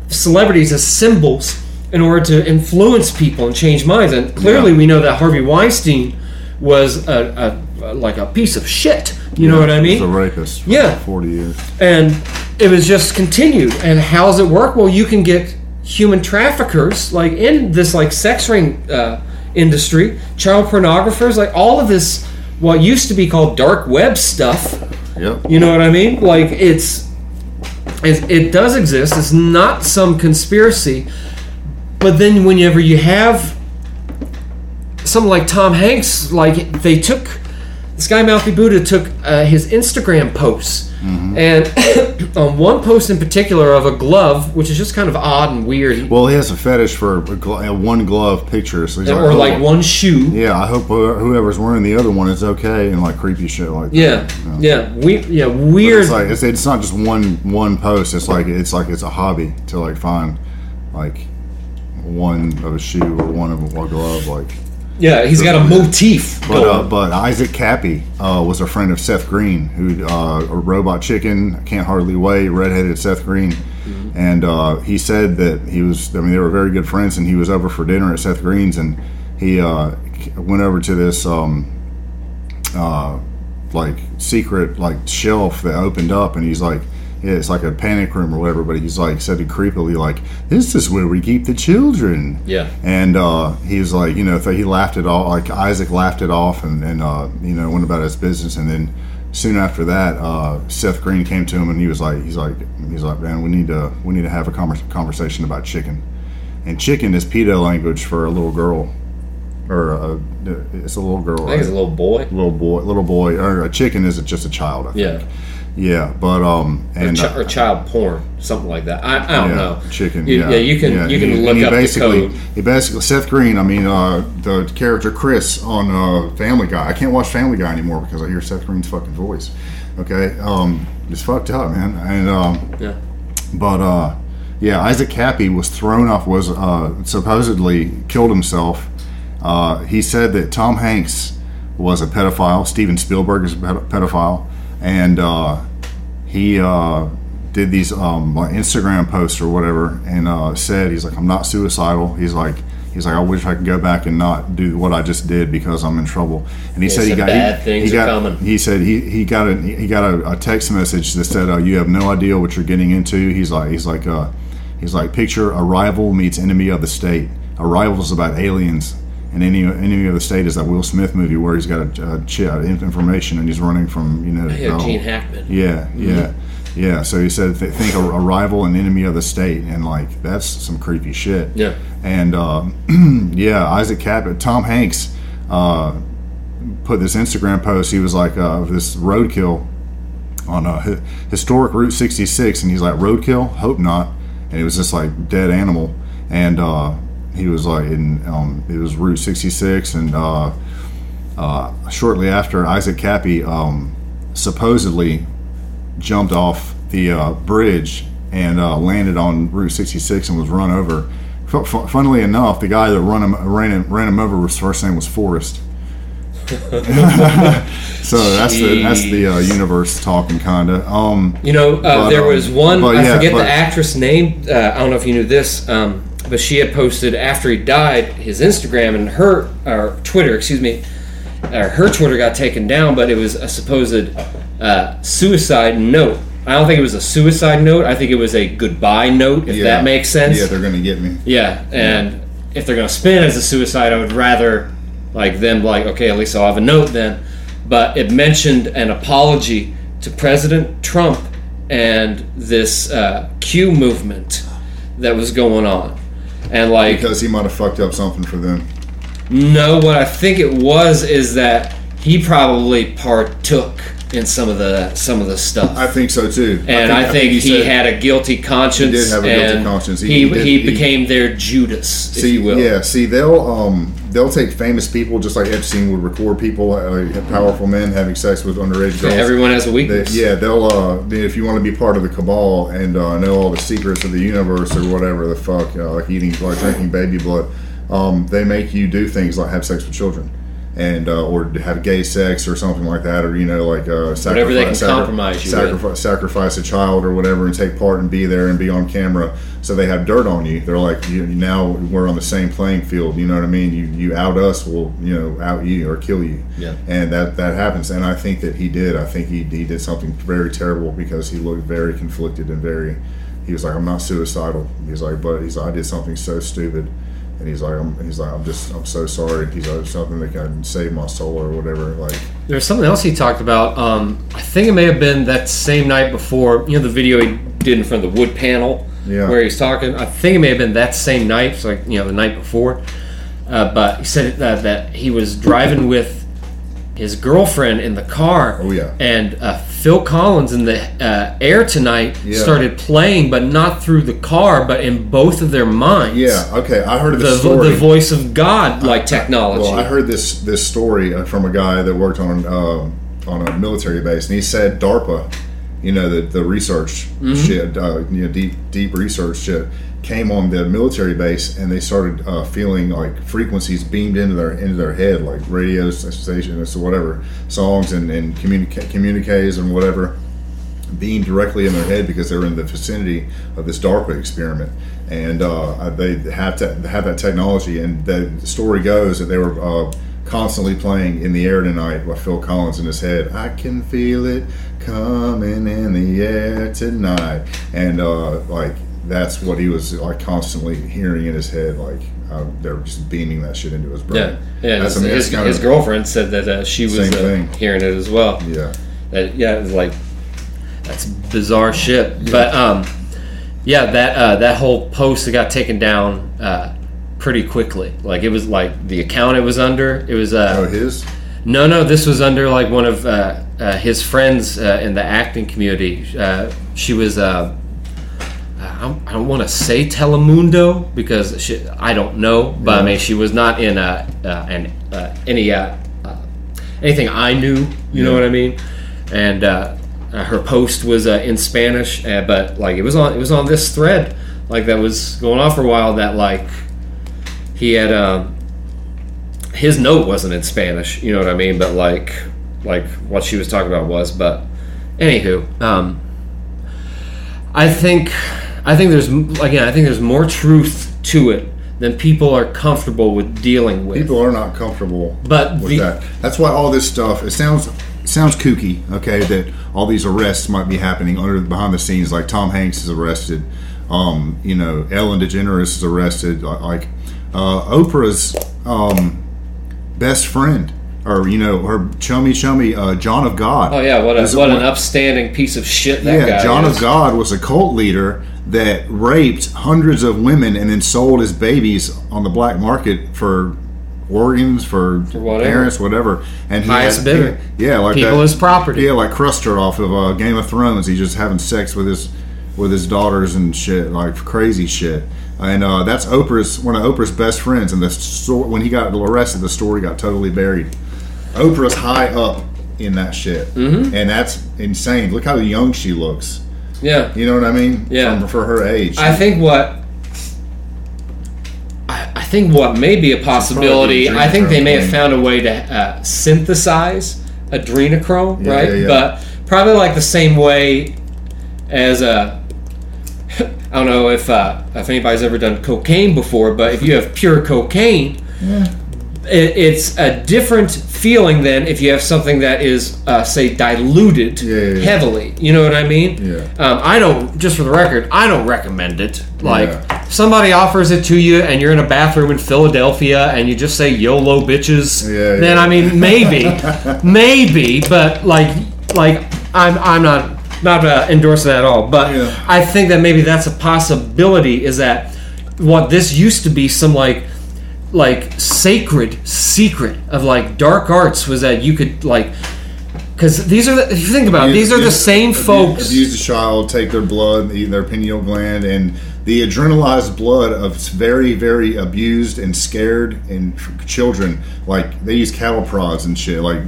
celebrities as symbols in order to influence people and change minds. And clearly, Yeah. we know that Harvey Weinstein was a, a, like a piece of shit. You know what I mean He's a rapist. For Yeah. Forty years. And it was just continued. And how does it work? Well, you can get human traffickers like in this like sex ring uh, industry, child pornographers, like all of this what used to be called dark web stuff. Yep. You know what I mean? Like it's it, it does exist. It's not some conspiracy. But then whenever you have someone like Tom Hanks, like they took this guy Mouthy Buddha took uh, his Instagram posts, and on [COUGHS] one post in particular of a glove, which is just kind of odd and weird, Well, he has a fetish for a gl- a one glove picture. So he's or oh, like one shoe. Yeah, I hope whoever's wearing the other one is okay and like creepy shit like Yeah, that. yeah, we, yeah, But weird. It's like it's, it's not just one one post. It's like it's like it's a hobby to like find like one of a shoe or one of a glove. Like, yeah, he's got a motif. but uh, but Isaac Cappy uh, was a friend of Seth Green, who uh, a robot chicken can't hardly wait, redheaded Seth Green, and uh, he said that he was. I mean, they were very good friends, and he was over for dinner at Seth Green's, and he uh, went over to this. Um, uh, like secret like shelf that opened up and he's like yeah, it's like a panic room or whatever but he's like said it creepily like this is where we keep the children Yeah. and uh he's like you know he laughed it off like isaac laughed it off and, and uh you know went about his business and then soon after that uh seth green came to him and he was like he's like he's like man we need to we need to have a convers- conversation about chicken and chicken is pedo language for a little girl or uh, it's a little girl I think it's a little boy. little boy, little boy, or a chicken is just a child. I think. Yeah. Yeah, but um, Or, and chi- uh, or child porn, something like that. I, I don't yeah, know. chicken. You- yeah, yeah, you can- you can he- look he up the basically, code. He basically Seth Green. I mean, uh, the character Chris on uh, Family Guy. I can't watch Family Guy anymore because I hear Seth Green's fucking voice. Okay, um, it's fucked up, man. And um, Yeah. but uh, yeah, Isaac Cappy was thrown off. Was uh, supposedly killed himself. Uh, he said that Tom Hanks was a pedophile. Steven Spielberg is a pedophile, and uh, he uh, did these um, like Instagram posts or whatever, and uh, said he's like, "I'm not suicidal." He's like. He's like, I wish I could go back and not do what I just did because I'm in trouble. And he He said he got bad he, things he got coming. he said he, he got a he got a, a text message that said uh, you have no idea what you're getting into. He's like he's like uh, he's like picture arrival meets enemy of the state. Arrival is about aliens, and any enemy of the state is that Will Smith movie where he's got a, a ch- uh, information and he's running from you know. Yeah, whole- Gene Hackman. yeah, yeah, yeah. So he said, th- think a, a rival and enemy of the state, and like that's some creepy shit. Yeah. And uh, [CLEARS THROAT] yeah, Isaac Cappy, Tom Hanks, uh, put this Instagram post. He was like, uh, this roadkill on a hi- historic Route 66, and he's like, roadkill? Hope not. And it was just like dead animal, and uh, he was like, in um, it was Route 66, and uh, uh, shortly after, Isaac Cappy um, supposedly jumped off the uh, bridge and uh, landed on Route 66 and was run over. Fu- funnily enough, the guy that run him, ran him ran him over, his first name was Forrest. [LAUGHS] so that's the that's the uh, universe talking kinda. Um, You know, uh, But, there um, was one. but I yeah, forget but- the actress name. Uh, I don't know if you knew this, um, but she had posted after he died his Instagram and her or Twitter, excuse me, or her Twitter got taken down, but it was a supposed uh, suicide note, I don't think it was a suicide note. I think it was a goodbye note, if Yeah. that makes sense. Yeah, they're gonna get me. Yeah, and if they're gonna spin as a suicide, I would rather like them like okay, at least I'll have a note then. But it mentioned an apology to President Trump and this uh, Q movement that was going on, and like Because he might have fucked up something for them. no, what I think it was is that he probably partook in some of the some of the stuff. I think so too. and I think, he, said- had a guilty conscience. He did have a guilty conscience. He- He, he he, did- he- became their Judas, See, you will. yeah. See, they'll um they'll take famous people just like Epstein would record people, uh, powerful men having sex with underage girls. Everyone has a They, weakness. yeah, they'll uh, if you want to be part of the cabal and uh, know all the secrets of the universe or whatever the fuck, uh, like eating, like drinking baby blood, um, they make you do things like have sex with children, and uh, or have gay sex or something like that, or you know, like uh, sacrifice, Whatever they can compromise you sacrifice, sacrifice a child or whatever, and take part and be there and be on camera. So they have dirt on you. They're like, you, now we're on the same playing field. You know what I mean? You you out us, we'll you know out you or kill you. Yeah. And that that happens. And I think that he did. I think he he did something very terrible because he looked very conflicted and very. He was like, I'm not suicidal. He's like, but he's like, I did something so stupid. And he's like, I'm, he's like, I'm just, I'm so sorry. He's like, something that can save my soul or whatever. Like, There's something else he talked about. Um, I think it may have been that same night before. You know the video he did in front of the wood panel, Yeah. where he's talking. I think it may have been that same night, it's like you know the night before. Uh, but he said that, that he was driving with his girlfriend in the car. Oh, yeah. And uh, Phil Collins in the uh, air tonight Yeah. started playing, but not through the car, but in both of their minds. yeah, okay. I heard The, story. the voice of God, like technology. Well, I heard this this story uh, from a guy that worked on uh, on a military base, and he said DARPA, you know, the the research Mm-hmm. shit, uh, you know, deep deep research shit, came on the military base, and they started uh, feeling like frequencies beamed into their into their head, like radio stations or whatever, songs and and communica- communiques and whatever beamed directly in their head because they were in the vicinity of this DARPA experiment, and uh, they have to have that technology. And the story goes that they were uh, constantly playing in the air tonight by Phil Collins in his head. I can feel it coming in the air tonight, and uh, like that's what he was like constantly hearing in his head, like. Uh, they were just beaming that shit into his brain. yeah, yeah. That's- His, I mean, his, kind his of- girlfriend said that uh, she was uh, hearing it as well. Yeah, That, yeah, it was like that's bizarre shit. But um, yeah, that uh, that whole post that got taken down uh, pretty quickly. Like it was like the account it was under. It was oh uh, his. no, no. This was under like one of uh, uh, his friends uh, in the acting community. Uh, she was. Uh, I don't, I don't want to say Telemundo because she, I don't know, but I mean she was not in uh, uh, an, uh, any uh, uh, anything I knew. You know what I mean? And uh, uh, her post was uh, in Spanish, uh, but like it was on it was on this thread like that was going on for a while. That like he had um, his note wasn't in Spanish. You know what I mean? But like like what she was talking about was. But anywho, um, I think I think there's again I think there's more truth to it than people are comfortable with dealing with. People are not comfortable But with the- that. That's why all this stuff. It sounds sounds kooky, okay? That all these arrests might be happening under behind the scenes. Like Tom Hanks is arrested. Um, you know, Ellen DeGeneres is arrested. Like uh, Oprah's um, best friend, or you know, her chummy chummy uh, John of God. Oh yeah, what a, what an upstanding piece of shit that yeah, John is. of God was a cult leader that raped hundreds of women and then sold his babies on the black market for organs for, whatever. parents, whatever. And he Highest bidder. yeah, like People that, as property. Yeah, like Craster off of uh, Game of Thrones. He's just having sex with his with his daughters and shit, like crazy shit. And uh, that's Oprah's one of Oprah's best friends. And the sto- when he got arrested, the story got totally buried. Oprah's high up in that shit, mm-hmm. and that's insane. Look how young she looks. Yeah, You know what I mean? Yeah. For, for her age. I think what I, I think what may be a possibility. Probably I think they may have found a way to uh, synthesize adrenochrome, Yeah, right? yeah, yeah. But probably like the same way as a. I don't know if uh, if anybody's ever done cocaine before, but if you have pure cocaine, it, it's a different feeling than if you have something that is, uh, say, diluted Yeah, yeah, yeah. heavily. You know what I mean? Yeah. Um, I don't. Just for the record, I don't recommend it. Like somebody offers it to you, and you're in a bathroom in Philadelphia, and you just say "YOLO, bitches." Yeah, then. I mean, maybe, [LAUGHS] maybe, but like, like I'm, I'm not. Not uh, endorsing that at all, but. I think that maybe that's a possibility. Is that what this used to be? Some like like sacred secret of like dark arts was that you could like because these are the, if you think about it, these are the same abuse- folks Abuse a child, take their blood, eat their pineal gland, and the adrenalized blood of very, very abused and scared and children. Like they use cattle prods and shit. Like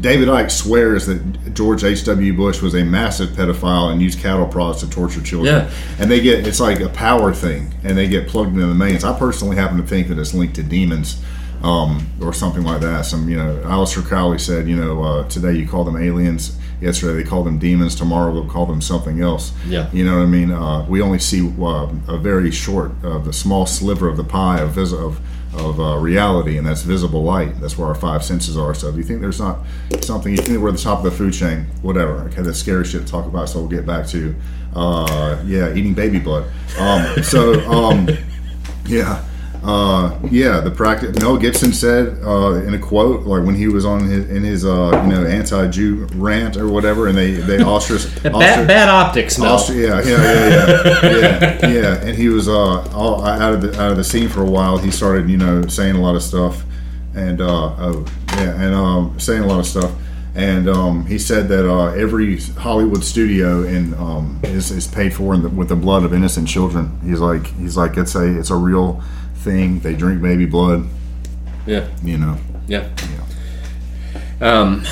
David Icke swears that George H. W. Bush was a massive pedophile and used cattle prods to torture children. Yeah. And they get it's like a power thing, and they get plugged into the mains. I personally happen to think that it's linked to demons. Um, or something like that. Some, you know, Aleister Crowley said, you know, uh, today you call them aliens. Yesterday they called them demons. Tomorrow they'll call them something else. Yeah. You know what I mean? Uh, we only see uh, a very short, uh, the small sliver of the pie of vis- of, of uh, reality, and that's visible light. That's where our five senses are. So, do you think there's not something? You think we're at the top of the food chain? Whatever. Okay, that's scary shit to talk about. So we'll get back to, uh, yeah, eating baby blood. Um, so, um, [LAUGHS] yeah. Uh, yeah, the practice. Mel Gibson said uh, in a quote, like when he was on his in his uh, you know anti-Jew rant or whatever, and they they [LAUGHS] ostracized. bad, bad optics Mel. Austria, yeah, yeah, yeah, yeah, yeah, yeah. And he was uh, all, out of the out of the scene for a while. He started, you know, saying a lot of stuff, and uh, oh, yeah, and um, saying a lot of stuff. And um, he said that uh, every Hollywood studio in um, is, is paid for in the, with the blood of innocent children. He's like, he's like, it's a it's a real thing. They drink baby blood, yeah you know. yeah um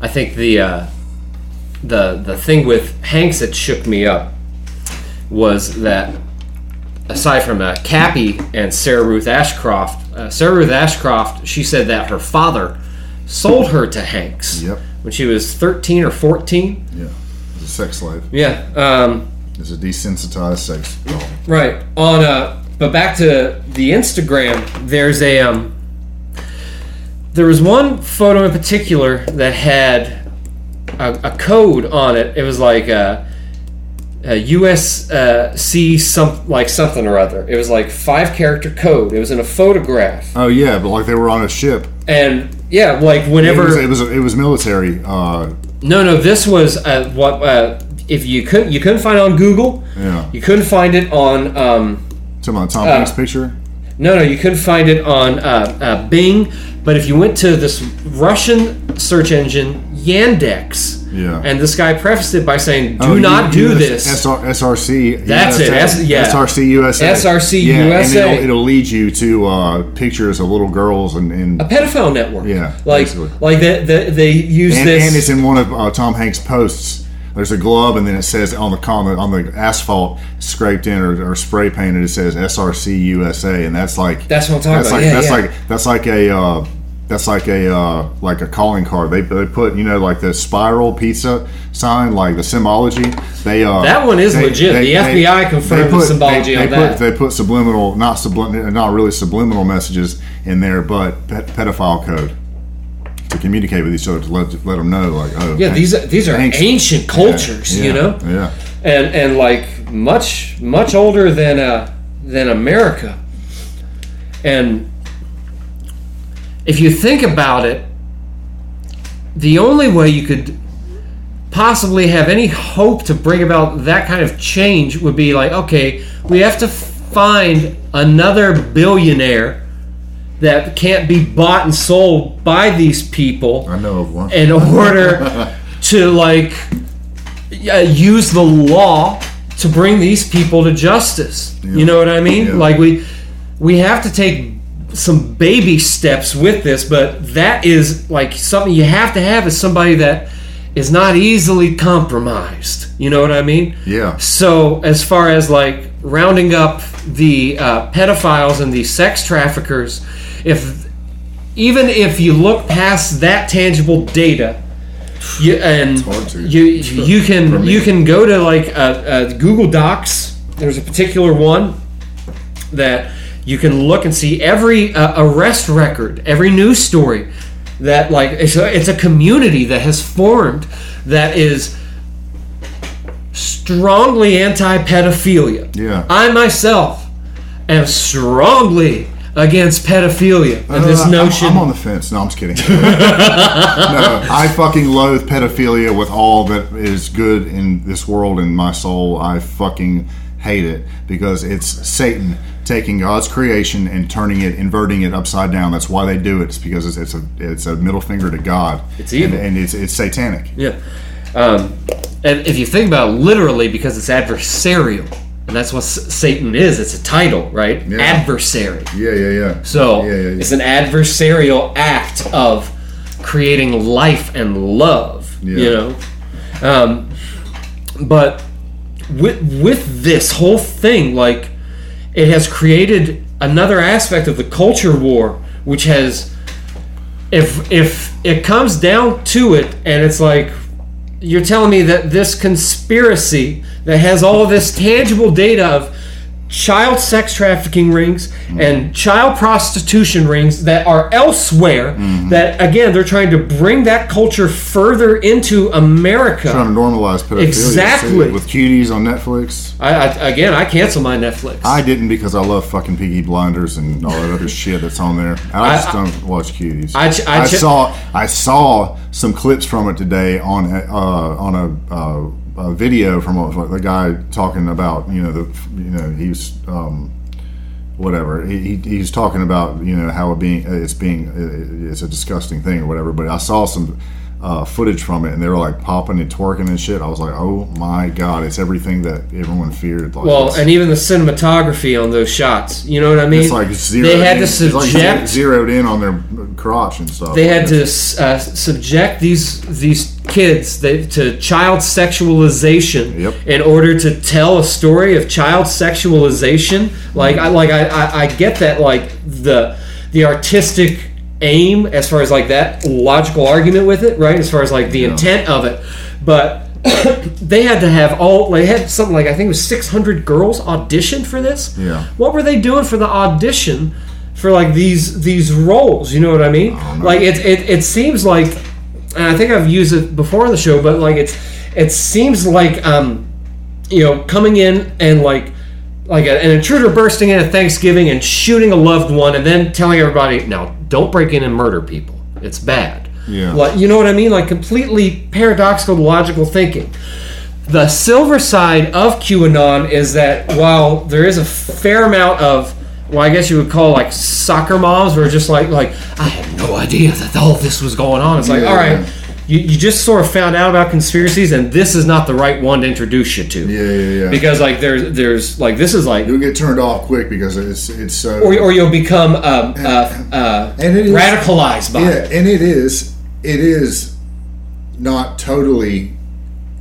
I think the uh the the thing with Hanks that shook me up was that aside from uh, Cappy and Sarah Ruth Ashcroft, uh, Sarah Ruth Ashcroft, she said that her father sold her to Hanks Yep. when she was 13 or 14. Yeah, it's a sex slave. Yeah. Um, It's a desensitized sex doll. right. On uh, but back to the Instagram. There's a um, there was one photo in particular that had a, a code on it. It was like a, a USC some like something or other. It was like five character code. It was in a photograph, Oh yeah, but like they were on a ship. and yeah, like It whenever was it was, it was military. Uh, no no this was uh, what uh, if you couldn't you couldn't find it on Google. yeah. You couldn't find it on um, Talking about Tom Uh, Hanks picture. No, no, you couldn't find it on uh, uh, Bing. But if you went to this Russian search engine, Yandex, Yeah. and this guy prefaced it by saying, "Do Oh, not do this." SR, SRC. That's it, S- yeah. SRC USA. SRC yeah, USA. And it'll, it'll lead you to uh, pictures of little girls and and, a pedophile network. Yeah, like basically. like they, they, they use and, this. and it's in one of uh, Tom Hanks' posts. There's a glove, and then it says on the on the, on the asphalt scraped in or, or spray painted. It says SRC USA, and that's like That's what I'm talking that's about. Like, Yeah, that's yeah. like that's like a uh, that's like a uh, like a calling card. They, they put you know like the spiral pizza sign, like the symbology. They uh, That one is they- legit. they- The FBI confirmed they the symbology they, on they that. Put, they put subliminal, not sublim, not really subliminal messages in there, but pe- pedophile code to communicate with each other to let, let them know, like, oh, yeah, these are, these are Hanks- ancient cultures, yeah, you know, yeah, and and like much much older than uh, than America. And if you think about it, the only way you could possibly have any hope to bring about that kind of change would be like, okay, we have to find another billionaire that can't be bought and sold by these people I know of one. in [LAUGHS] order to like uh, use the law to bring these people to justice. You know what I mean? Yeah. Like we we have to take some baby steps with this, but that is like something you have to have is somebody that is not easily compromised. You know what I mean? yeah, So, as far as like rounding up the uh, pedophiles and the sex traffickers, if even if you look past that tangible data, you and you [LAUGHS] you can you can go to like uh, uh, Google Docs. There's a particular one that you can look and see every uh, arrest record, every news story that like it's a, it's a community that has formed that is strongly anti-pedophilia. Yeah. I myself am strongly against pedophilia and this Uh, I'm- notion. I'm, on the fence. No, I'm just kidding. [LAUGHS] no, I fucking loathe pedophilia with all that is good in this world in my soul. I fucking hate it because it's Satan taking God's creation and turning it, inverting it upside down. That's why they do it. It's because it's, it's a it's a middle finger to God. It's evil. and, and it's it's satanic. Yeah. Um, and if you think about it literally, because it's adversarial, and that's what Satan is, it's a title, right? Yeah. Adversary. Yeah, yeah, yeah. So yeah, yeah, yeah. it's an adversarial act of creating life and love, you know? Um, but with, with this whole thing, like, it has created another aspect of the culture war, which has if if it comes down to it and it's like you're telling me that this conspiracy that has all this tangible data of child sex trafficking rings and child prostitution rings that are elsewhere that again they're trying to bring that culture further into America trying to normalize pedophilia Exactly. with cuties on Netflix. I, I again I cancel my Netflix I didn't because I love fucking Peaky Blinders and all that other shit that's on there. I just I- don't watch cuties. I ch- I ch- saw I saw some clips from it today on a- uh, on a, uh, a video from a, the guy talking about you know the you know he's um, whatever he, he, he's talking about you know how it being it's being it's a disgusting thing or whatever. But I saw some. Uh, footage from it, and they were like popping and twerking and shit. I was like, "Oh my god, it's everything that everyone feared." Like, well and even the cinematography on those shots you know what I mean It's like zero. they had to it's like subject zeroed in on their crotch and stuff. they Like, had to uh, subject these these kids they, to child sexualization Yep. in order to tell a story of child sexualization. Like I like I, I, I get that like the the artistic aim as far as like that logical argument with it, right? As far as like the intent of it, but. [COUGHS] they had to have all they had something like I think it was 600 girls audition for this. Yeah. What were they doing for the audition for like these these roles? You know what I mean? don't. Like it, it it seems like, and I think I've used it before on the show, but like it's it seems like um, you know, coming in and like like a, an intruder bursting in at Thanksgiving and shooting a loved one, and then telling everybody, "Now, don't break in and murder people. It's bad." Yeah. Like, you know what I mean? Like completely paradoxical, logical thinking. The silver side of QAnon is that while there is a fair amount of well, I guess you would call like soccer moms who are just like like I had no idea that all this was going on. It's like, Yeah. all right, you, you just sort of found out about conspiracies, and this is not the right one to introduce you to. Yeah, yeah, yeah. Because like there's there's like this is like You'll get turned off quick because it's it's so. or, or you'll become um, uh, uh, And it is- radicalized by yeah, it. and it is it is not totally.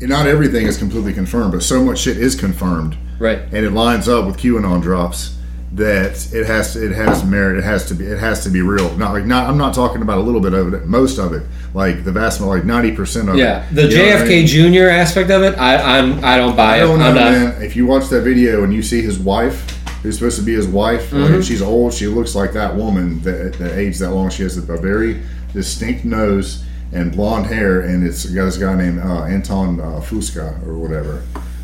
Not everything is completely confirmed, but so much shit is confirmed, Right. and it lines up with QAnon drops that it has to, it has merit. It has to be it has to be real. Not like not. I'm not talking about a little bit of it. Most of it, like the vast like ninety percent of Yeah, it. Yeah, the what I JFK mean? Jr. aspect of it, I, I'm I don't buy I it. don't know, I'm not. man. If you watch that video and you see his wife, who's supposed to be his wife, Mm-hmm. like, she's old. She looks like that woman that, that aged that long. She has a very distinct nose and blonde hair, and it's got this guy named uh, Anton uh, Fusca or whatever.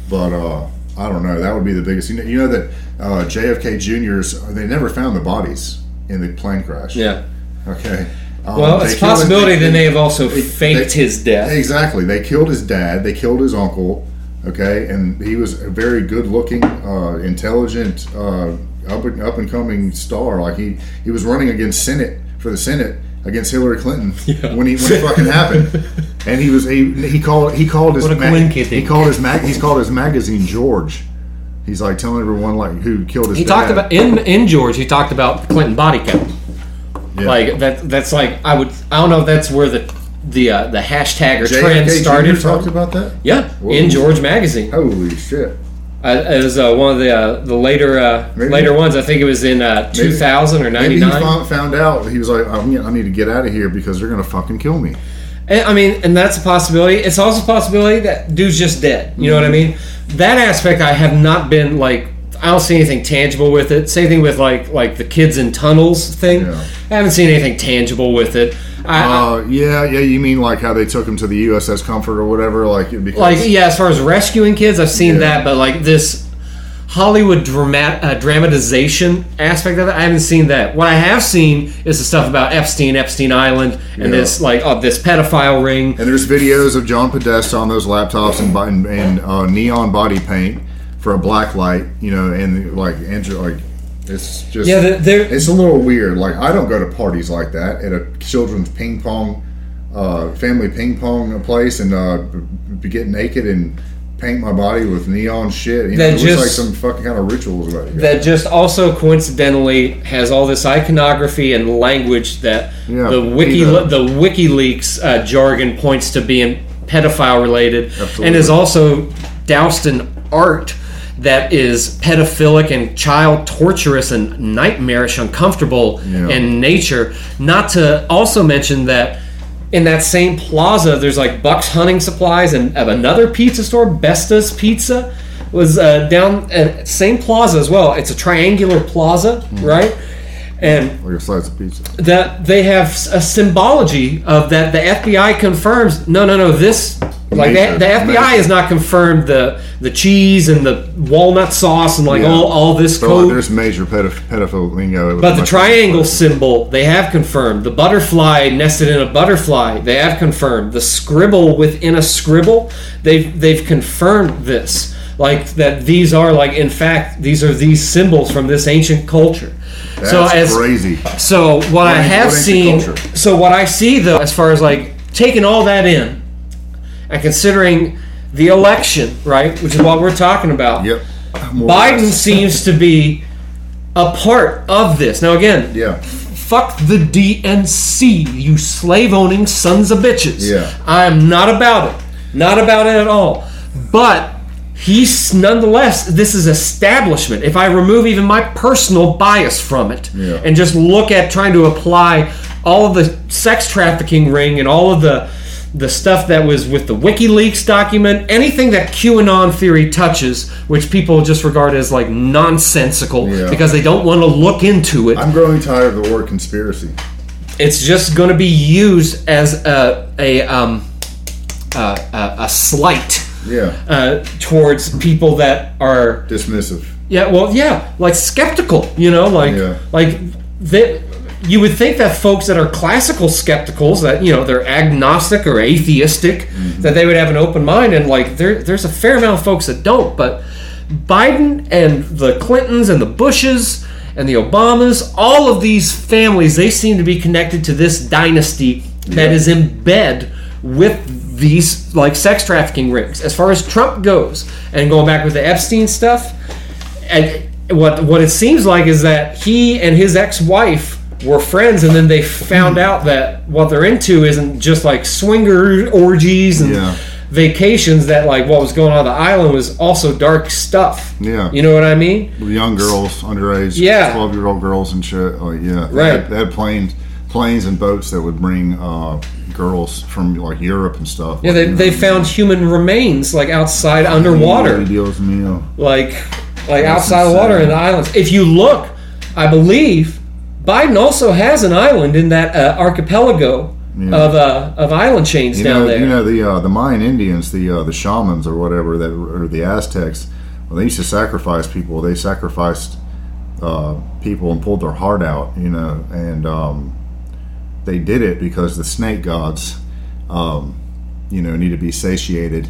But uh, I don't know. That would be the biggest. You know, you know that uh, JFK Juniors they never found the bodies in the plane crash. Yeah. Okay. Um, Well, it's a possibility they- they have also they- faked they- his death. Exactly. They killed his dad. They killed his uncle. Okay, and he was a very good-looking, uh, intelligent, uh, up and up and coming star. Like he he was running against Senate for the Senate against Hillary Clinton [LAUGHS] when he when it fucking happened. And he was he he called he called his What a ma- he called his mag he's called his magazine George. He's like telling everyone like who killed his. He dad. talked about in in George. He talked about Clinton body count. Yeah. Like that. That's like I would. I don't know if that's where the the uh, the hashtag or JFK trend Jr. started talked about that. Yeah, Whoa. in George magazine. Holy shit! Uh, it was uh, one of the uh, the later uh, Maybe- later ones. I think it was in uh, 2000 or Maybe 99. he found, found out. He was like, I need, I need to get out of here because they're gonna fucking kill me. And, I mean, and that's a possibility. It's also a possibility that dude's just dead. You know what I mean? That aspect I have not been like. I don't see anything tangible with it. Same thing with like like the kids in tunnels thing. Yeah. I haven't seen anything tangible with it. I, Uh, yeah, yeah. You mean like how they took him to the USS Comfort or whatever? Like because like yeah, as far as rescuing kids, I've seen Yeah. that, but like this Hollywood dramat uh, dramatization aspect of it, I haven't seen that. What I have seen is the stuff about Epstein, Epstein Island, and Yeah. this like uh, this pedophile ring. And there's videos of John Podesta on those laptops and and, and uh, neon body paint for a black light, you know, and like Andrew, like it's just Yeah, the- there- it's a little weird. Like I don't go to parties like that at a children's ping pong, uh, family ping pong place and uh, b- get naked and paint my body with neon shit. You know, That it looks like just- some fucking kind of rituals about it. that just also coincidentally has all this iconography and language that Yeah, the wiki the WikiLeaks uh, jargon points to being pedophile related, Absolutely. and is also doused in art that is pedophilic and child torturous and nightmarish, uncomfortable Yeah. in nature. Not to also mention that. In that same plaza, there's like Buck's Hunting Supplies and of another pizza store, Besta's Pizza, was uh, down at same plaza as well. It's a triangular plaza, right? And Like a slice of pizza. that they have a symbology of that. The FBI confirms. No, no, no. This like the, the FBI has not confirmed the the cheese and the walnut sauce and like Yeah. all all this So uh, code. there's major pedoph- pedophile lingo. But the triangle symbol, they have confirmed. The butterfly nested in a butterfly, they have confirmed. The scribble within a scribble, they've they've confirmed this. Like that these are like in fact these are these symbols from this ancient culture. so That's as crazy. so what I have ancient seen culture? so what I see though as far as like taking all that in and considering the election, right, which is what we're talking about. Yep. More Biden seems to be a part of this. Now, again, Yeah. fuck the DNC, you slave owning sons of bitches. Yeah. I'm not about it. Not about it at all. But he's nonetheless, this is establishment. If I remove even my personal bias from it Yeah. and just look at trying to apply all of the sex trafficking ring and all of the the stuff that was with the WikiLeaks document, anything that QAnon theory touches, which people just regard as like nonsensical Yeah. because they don't want to look into it I'm growing tired of the word conspiracy. it's just going to be used as a a um a, a, a slight Yeah. uh, towards people that are Dismissive. yeah well yeah like skeptical you know like Yeah. like that you would think that folks that are classical skepticals that you know they're agnostic or atheistic Mm-hmm. that they would have an open mind and like there there's a fair amount of folks that don't but Biden and the Clintons and the Bushes and the Obamas all of these families they seem to be connected to this dynasty that Yeah. is in bed with these like sex trafficking rings as far as Trump goes and going back with the Epstein stuff and what what it seems like is that he and his ex-wife were friends and then they found out that what they're into isn't just like swinger orgies and Yeah. vacations that like what was going on the island was also dark stuff Yeah. you know what i mean young girls, underage, Yeah. twelve year old girls and shit. Like yeah, they Right. Had, they had planes, planes and boats that would bring uh, girls from like Europe and stuff. yeah they, they found human remains like outside underwater Dios mío. like like That's outside of water in the islands. If you look, I believe Biden also has an island in that uh, archipelago Yeah. of uh, of island chains You down know, there. you know the uh, the Mayan Indians, the uh, the shamans or whatever that or the Aztecs. Well, they used to sacrifice people. They sacrificed uh, people and pulled their heart out. You know, and um, they did it because the snake gods, um, you know, need to be satiated.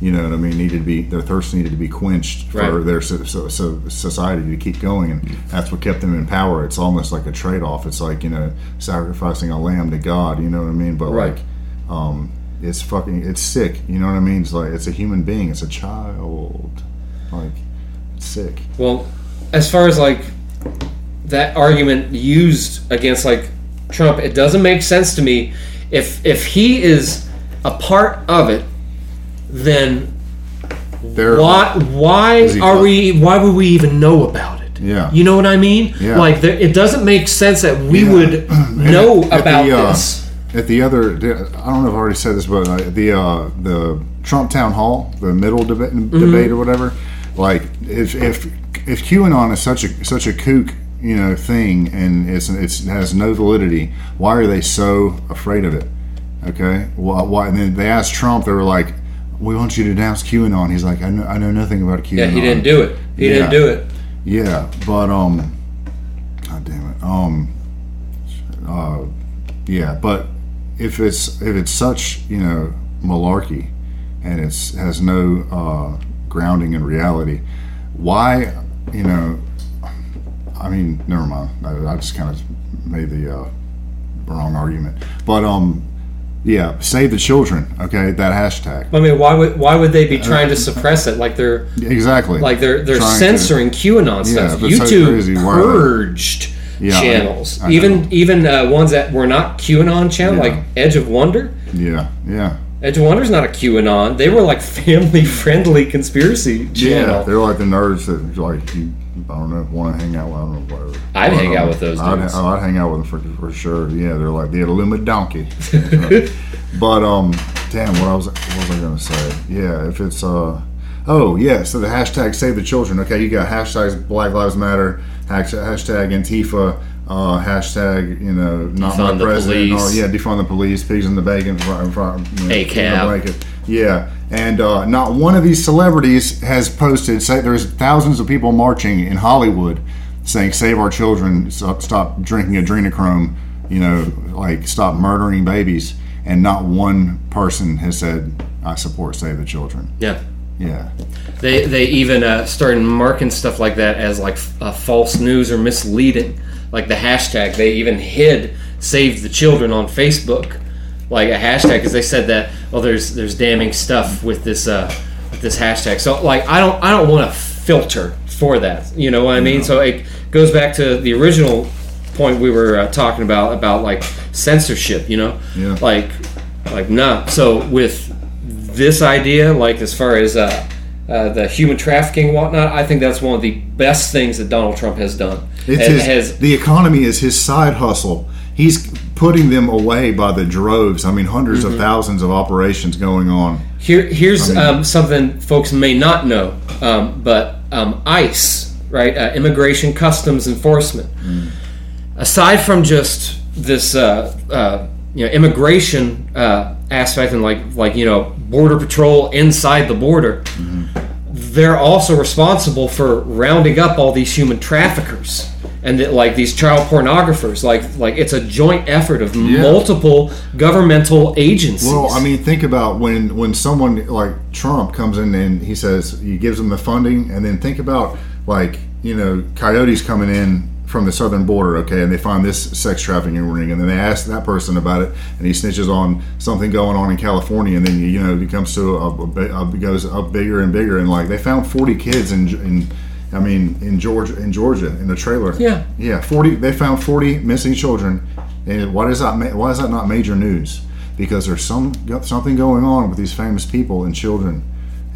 You know what I mean? Needed to be their thirst needed to be quenched for Right. their so, so, so society to keep going, and that's what kept them in power. It's almost like a trade off. It's like you know sacrificing a lamb to God. You know what I mean? But Right. like um, it's fucking it's sick you know what i mean it's like it's a human being it's a child like it's sick Well, as far as like that argument used against like Trump, it doesn't make sense to me. If if he is a part of it, then there why why are we why would we even know about it? Yeah. You know what I mean? Yeah. Like there, it doesn't make sense that we Yeah. would [CLEARS THROAT] know At the, about uh, this. at the other i don't know if i already said this but uh, the uh, the trump town hall the middle deba- Mm-hmm. debate or whatever like if if if QAnon is such a such a kook, you know, thing, and it's, it's it has no validity, why are they so afraid of it? Okay, why? why and then they asked Trump. They were like, "We want you to denounce QAnon." He's like, "I know, I know nothing about QAnon." Yeah, he didn't do it. He Yeah. didn't do it. Yeah, but um, god damn it. Um, uh, yeah, but if it's if it's such you know malarkey, and it's has no uh, grounding in reality, why you know? I mean, never mind. I, I just kind of made the uh, wrong argument, but um, yeah, save the children. Okay, that hashtag I mean, why would why would they be trying to suppress it? Like they're exactly. like they're they're Trying to- censoring QAnon stuff. so YouTube crazy. Why are they- purged Yeah, channels, I know. even even uh, ones that were not QAnon channel, Yeah. like Edge of Wonder. yeah, yeah. Edge of Wonder's not a QAnon. They were like [LAUGHS] family friendly conspiracy Yeah, they're like the nerds that like you, I don't know want to hang out with. I don't know whatever. I'd hang But, out with those I'd, dudes. I'd hang out with them for, for sure. Yeah, they're like the Illumid donkey. [LAUGHS] [LAUGHS] but um, damn, what I was what was I gonna say? Yeah, if it's uh, oh yeah, so the hashtag Save the Children. Okay, you got hashtags Black Lives Matter, hashtag Antifa. Uh, hashtag, you know, not Defund my the president. Or, yeah, defund the police. Pigs in the bacon. You know, ACAB. Yeah, and uh, not one of these celebrities has posted. Say there's thousands of people marching in Hollywood saying "Save our children, stop, stop drinking adrenochrome," you know, like stop murdering babies, and not one person has said, "I support Save the Children." yeah. Yeah, They they even uh, started marking stuff like that as like uh, false news or misleading. Like the hashtag, they even hid "Save the Children" on Facebook, like a hashtag, because they said that well, there's there's damning stuff with this uh, with this hashtag. So like I don't I don't want to filter for that. You know what I mean? So it goes back to the original point we were uh, talking about about like censorship. You know, Yeah. like like nah. So with this idea, like as far as uh, uh, the human trafficking and whatnot, I think that's one of the best things that Donald Trump has done. it's his, has the economy is his side hustle. He's putting them away by the droves. I mean, 100s Mm-hmm. of thousands of operations going on. Here, here's um, something folks may not know, um, but um, ICE, right, uh, Immigration Customs Enforcement, aside from just this, uh, uh, you know, immigration uh, aspect and like, like you know, border patrol inside the border, they're also responsible for rounding up all these human traffickers and that, like these child pornographers. Like, like it's a joint effort of multiple governmental agencies. Well, I mean, think about when when someone like Trump comes in and he says he gives them the funding, and then think about like you know coyotes coming in from the southern border, okay, and they find this sex trafficking ring, and then they ask that person about it, and he snitches on something going on in California, and then you know it comes to a, a, a, goes up bigger and bigger, and like they found forty kids in. in I mean, in Georgia, in Georgia, in a trailer. Yeah. yeah. Forty. They found forty missing children, and why does that? Why is that not major news? Because there's some something going on with these famous people and children,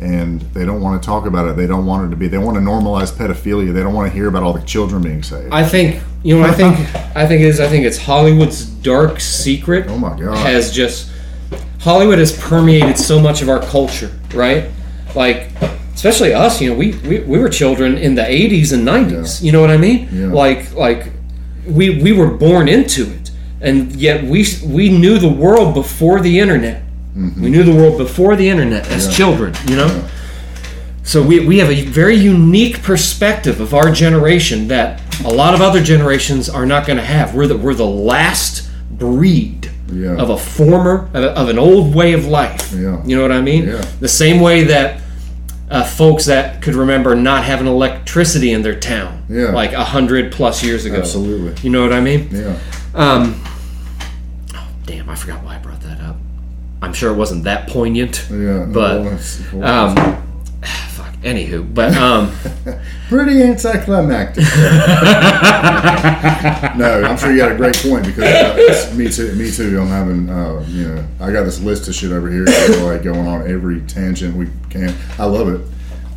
and they don't want to talk about it. They don't want it to be. They want to normalize pedophilia. They don't want to hear about all the children being saved. I think you know. I think [LAUGHS] I think it is. I think it's Hollywood's dark secret. Oh my God. Has just Hollywood has permeated so much of our culture, right? Like, especially us. You know, we we, we were children in the '80s and '90s. You know what I mean? Yeah. Like like we we were born into it, and yet we we knew the world before the internet. We knew the world before the internet as Mm-hmm. Yeah. children. You know. So we, we have a very unique perspective of our generation that a lot of other generations are not going to have. We're the we're the last breed Yeah. of a former of, a- of an old way of life. Yeah. You know what I mean? Yeah. The same way that uh, folks that could remember not having electricity in their town, Yeah. like a hundred plus years ago. Absolutely. You know what I mean? Yeah. Um, oh, damn, I forgot why I brought that up. I'm sure it wasn't that poignant. Yeah. But well, it's- um, [SIGHS] fuck. Anywho, but um, [LAUGHS] pretty anticlimactic. [LAUGHS] no, I'm sure you got a great point because uh, me too. Me too. I'm having, uh, you know, I got this list of shit over here, like going on every tangent we can. I love it,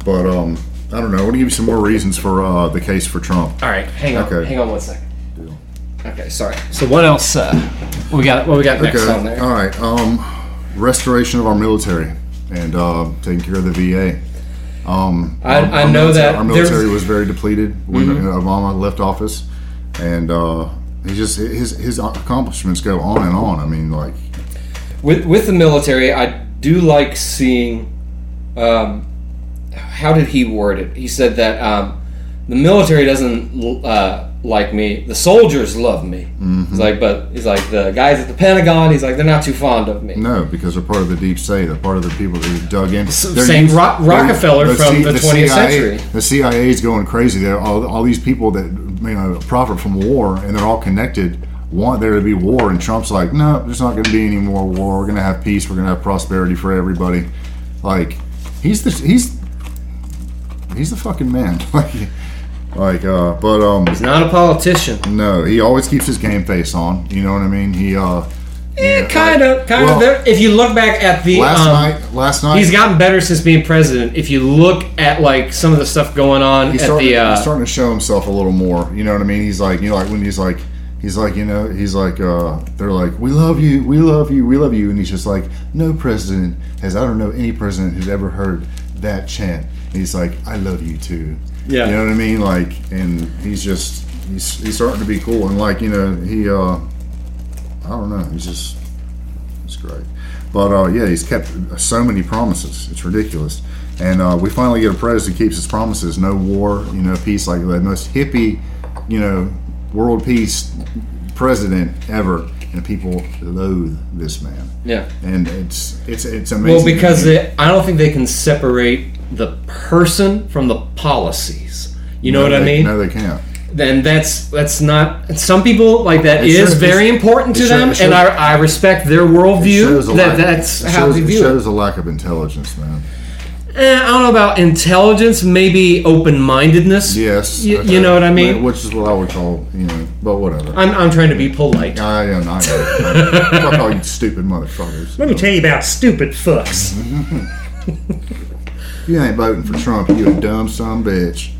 but um, I don't know. I want to give you some more reasons for uh, the case for Trump. all right, hang on, Okay. hang on one second. Okay, sorry. So what else? Uh, what we got? What we got next on there? All right. Um, restoration of our military and uh, taking care of the VA. Um, I- our- I our know military- that our military was very depleted when Mhm. Obama left office, and uh, he just his his accomplishments go on and on. I mean, like with with the military, I do like seeing. Um, how did he word it? He said that um, the military doesn't uh, like me. The soldiers love me. Mm-hmm. He's like, but he's like the guys at the Pentagon. He's like, they're not too fond of me. no, because they're part of the deep state. They're part of the people who dug in. They're same used- Ro- Rockefeller from the 20th CIA century. The CIA is going crazy. They're all, all these people that you know profit from war, and they're all connected. Want there to be war, and Trump's like, no, there's not going to be any more war. We're going to have peace. We're going to have prosperity for everybody. Like, he's the he's he's the fucking man. [LAUGHS] like, like, uh, but um, He's not a politician. no, he always keeps his game face on. You know what I mean? He uh, Eh, kind of, kind of. If you look back at the last um, night, last night He's gotten better since being president. If you look at like some of the stuff going on he's at starting, the uh, he's starting to show himself a little more. You know what I mean? He's like, you know, like when he's like, he's like, you know, he's like, uh, they're like, we love you, we love you, we love you, and he's just like, no president has, I don't know any president who's ever heard that chant. And he's like, I love you too. Yeah. You know what I mean? Like, and he's just, he's, he's starting to be cool, and like, you know, he, uh, I don't know, he's just, it's great. But uh, yeah, he's kept so many promises. It's ridiculous. And uh, we finally get a president who keeps his promises. No war, you know, peace like the most hippie, you know, world peace president ever. And people loathe this man. yeah. And it's it's it's amazing. Well, because they, I don't think they can separate the person from the policies. You know No, what I mean? No, they can't. Then that's that's not. Some people like that It is shows- very important to shows- them, it shows- and I, I respect their worldview. That lack- that's it how shows, they it view shows a lack of intelligence, man. Eh, I don't know about intelligence, maybe open mindedness. Yes, you, okay. you know what I mean. Which is what I would call, you know, but whatever. I'm, I'm trying to be polite. I am. I know. Fuck all you stupid motherfuckers. Let me tell you about stupid fucks. [LAUGHS] You ain't voting for Trump. You a dumb son of a bitch.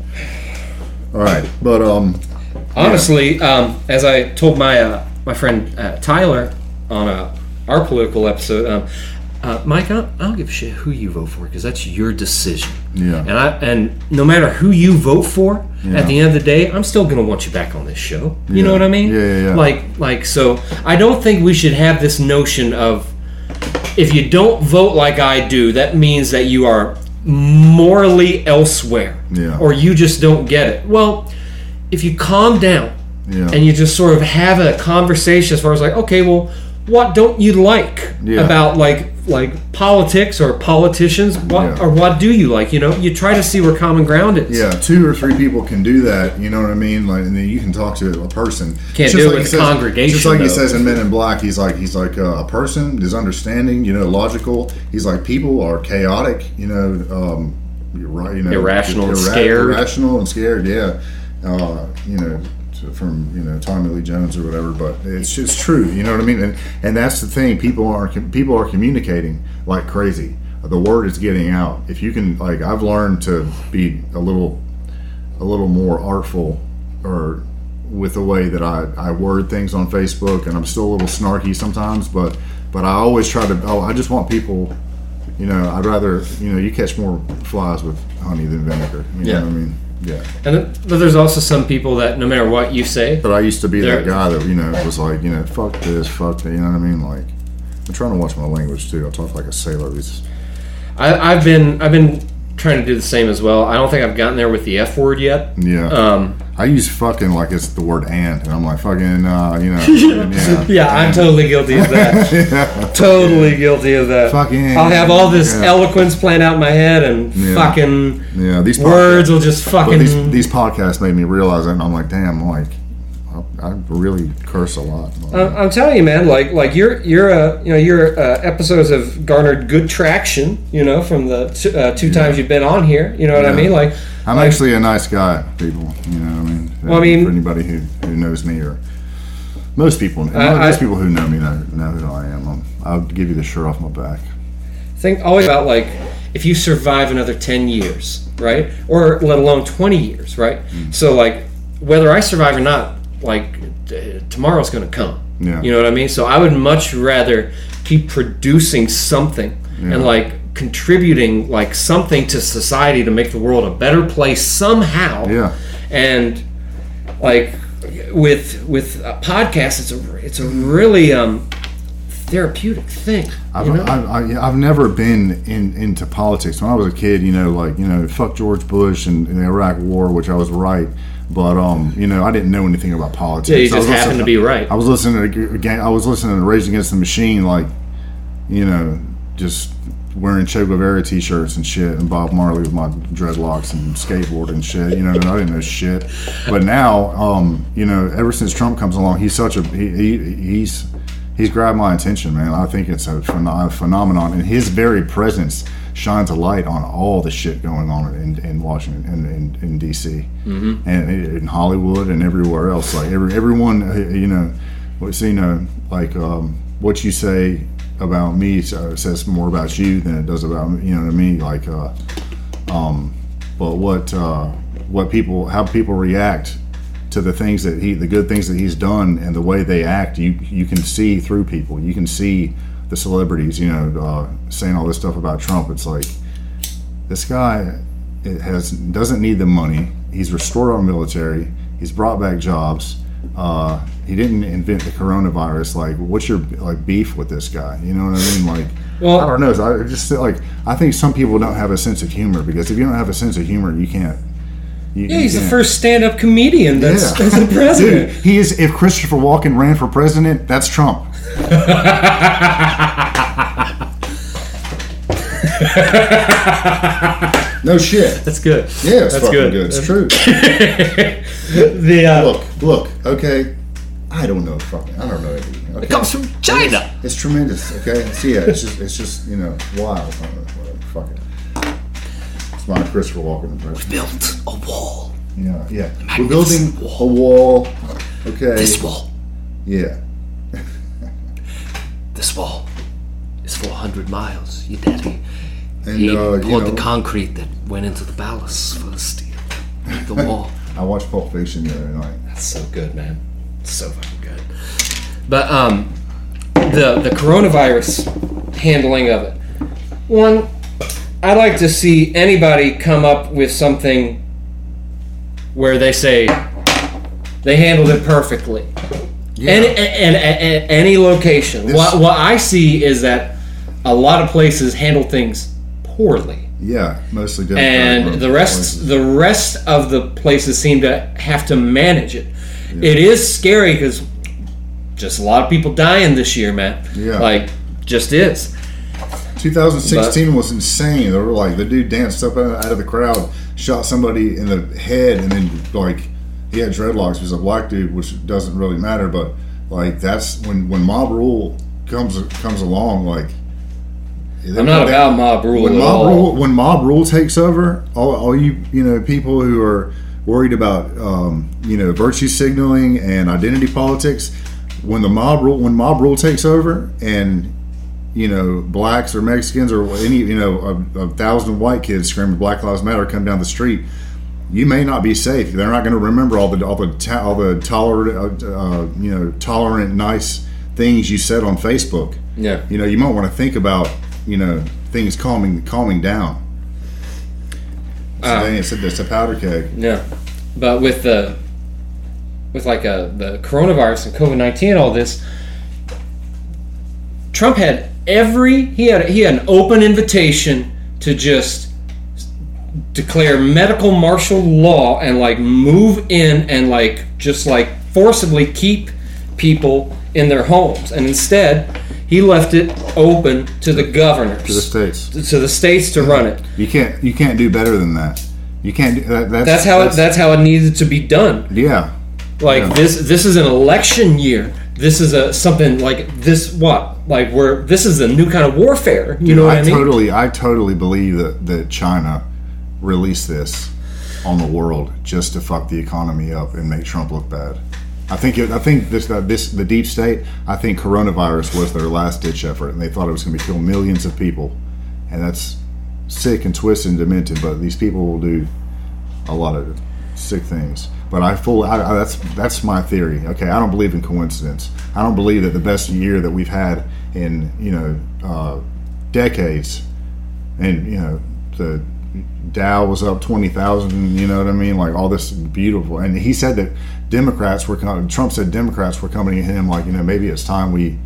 All right, but um, Honestly, um, as I told my uh, my friend uh, Tyler on uh, our political episode, um, uh, Mike, I don't, I don't give a shit who you vote for because that's your decision. Yeah. And I and no matter who you vote for, Yeah. at the end of the day, I'm still gonna want you back on this show. You know what I mean? Yeah, yeah, yeah. Like like so, I don't think we should have this notion of if you don't vote like I do, that means that you are morally elsewhere. Yeah. Or you just don't get it. Well, if you calm down yeah, and you just sort of have a conversation as far as like, okay, well, what don't you like Yeah. about like like politics or politicians? What Yeah. or what do you like? You know, you try to see where common ground is. yeah, two or three people can do that. You know what I mean? Like, and then you can talk to a person. Can't Just do it like with he says- congregation, Just like he says in Men in Black, he's like he's like uh, a person is understanding. You know, logical. He's like people are chaotic. You know, um, you're right. You know, Irrational and scared. Irrational and scared. Yeah. Uh, you know. From you know Tommy Lee Jones or whatever, but it's just true. You know what I mean, and and that's the thing. People are people are communicating like crazy. The word is getting out. If you can, like, I've learned to be a little a little more artful or with the way that I, I word things on Facebook and I'm still a little snarky sometimes but but I always try to oh I just want people you know I'd rather you know you catch more flies with honey than vinegar you Yeah. know what I mean yeah. And then, but there's also some people that no matter what you say, but I used to be that guy that you know was like you know fuck this fuck that you know what I mean? Like I'm trying to watch my language too. I talk like a sailor. I, I've been I've been trying to do the same as well. I don't think I've gotten there with the F word yet. yeah. Um, I use fucking like it's the word and and I'm like fucking uh, you know [LAUGHS] yeah, yeah, I'm totally guilty of that. [LAUGHS] totally guilty of that. Fucking- I'll have all this yeah. eloquence planned out in my head, and Yeah. fucking yeah these words will just fucking. these, these podcasts made me realize that, and I'm like, damn, like, I, I really curse a lot. I'm, I'm telling you, man. Like, like your your uh, you know your uh, episodes have garnered good traction. You know, from the t- uh, two times you've been on here. You know what I mean? Like, I'm like- actually a nice guy, people. You know, what I mean, Well, I mean- for anybody who, who knows me or most people, most I- people who know me know, know who I am. I'm, I'll give you the shirt off my back. think always about like if you survive another 10 years right or let alone 20 years right Mm. so like whether i survive or not like t- tomorrow's gonna come Yeah. you know what i mean so i would much rather keep producing something Yeah. and like contributing like something to society to make the world a better place somehow. Yeah. And like with with a podcast, it's a it's a really um, therapeutic thing. I've, you know? I've, I've never been in, into politics. When I was a kid, you know, like you know, fuck George Bush and, and the Iraq War, which I was right. But um, you know, I didn't know anything about politics. Yeah, you I just was happened to be right. I was listening to again. I was listening to Rage Against the Machine, like you know, just wearing Che Guevara t-shirts and shit, and Bob Marley with my dreadlocks and skateboard and shit. You know, and I didn't know shit. But now, um, you know, ever since Trump comes along, he's such a he, he he's he's grabbed my attention, man. I think it's a phenom- phenomenon, and his very presence shines a light on all the shit going on in, in Washington and in, in, DC and in Hollywood and everywhere else. Like every everyone, you know, you know, like um, what you say about me uh, says more about you than it does about me you know to me. Like, uh, um, but what uh, what people how people react to the things that he the good things that he's done and the way they act you you can see through people. You can see the celebrities you know uh, saying all this stuff about Trump. It's like this guy it has doesn't need the money. He's restored our military. He's brought back jobs uh, he didn't invent the coronavirus like what's your like beef with this guy you know what I mean like Well- I don't know I just like I think some people don't have a sense of humor because if you don't have a sense of humor you can't you, yeah, you he's the first stand-up comedian that's, that's the [LAUGHS] president. Dude, he is. If Christopher Walken ran for president, that's Trump. [LAUGHS] [LAUGHS] no shit. That's good. Yeah, it's That's fucking good. good. It's true. [LAUGHS] The uh, look, look. Okay, I don't know. Fucking, I don't know anything. Okay? It comes from China. It's tremendous. Okay, so yeah, it's just, it's just, you know, wild. I don't know, whatever. Fuck it. It's my Christopher Walken impression. Built a wall. Yeah, yeah. We're building a wall. Okay. This wall. Yeah. [LAUGHS] This wall is 400 miles. Your daddy. And He uh, you poured know, the concrete that went into the ballast for the steel. The [LAUGHS] wall. I watched Pulp Fiction the other night. That's so good, man. It's so fucking good. But um, the the coronavirus handling of it. One, I'd like to see anybody come up with something where they say they handled it perfectly. Any, and, and, and any location. This- What, what I see is that a lot of places handle things poorly Yeah, mostly and the rest places. the rest of the places seem to have to manage it. It is scary because just a lot of people dying this year, man. Yeah. like just is. 2016 was insane. They were like the dude danced up out of the crowd, shot somebody in the head, and then like he had dreadlocks. He was a black dude, which doesn't really matter. But like that's when when mob rule comes comes along. Like I'm not about mob rule when at mob all. rule when mob rule takes over, all, all you you know people who are worried about um, you know virtue signaling and identity politics, when the mob rule when mob rule takes over and you know blacks or Mexicans or any you know a, a thousand white kids screaming Black Lives Matter come down the street. You may not be safe. They're not going to remember all the all the ta- all the tolerant uh, uh, you know tolerant nice things you said on Facebook Yeah. you know you might want to think about you know things calming calming down. So Uh, then it's a, a powder keg. Yeah, but with the with like uh the coronavirus and COVID nineteen and all this, Trump had every he had he had an open invitation to just declare medical martial law and like move in and like just like forcibly keep people in their homes. And instead he left it open to the governors to the states to the states to run it you can't you can't do better than that you can't do that, that's, that's how it, that's how it needed to be done yeah Like Yeah. this, this is an election year. This is a something like this. What like where this is a new kind of warfare. You know what I, I, mean? totally I totally believe that that China released this on the world just to fuck the economy up and make Trump look bad I think it, I think this that this the deep state I think coronavirus was their last ditch effort and they thought it was going to kill millions of people and that's sick and twisted and demented but these people will do a lot of sick things. But I full I, I, that's that's my theory. Okay, I don't believe in coincidence. I don't believe that the best year that we've had in you know uh, decades and you know the Dow was up twenty thousand. You know what I mean? Like all this beautiful. And he said that Democrats were coming. Trump said Democrats were coming to him like you know maybe it's time we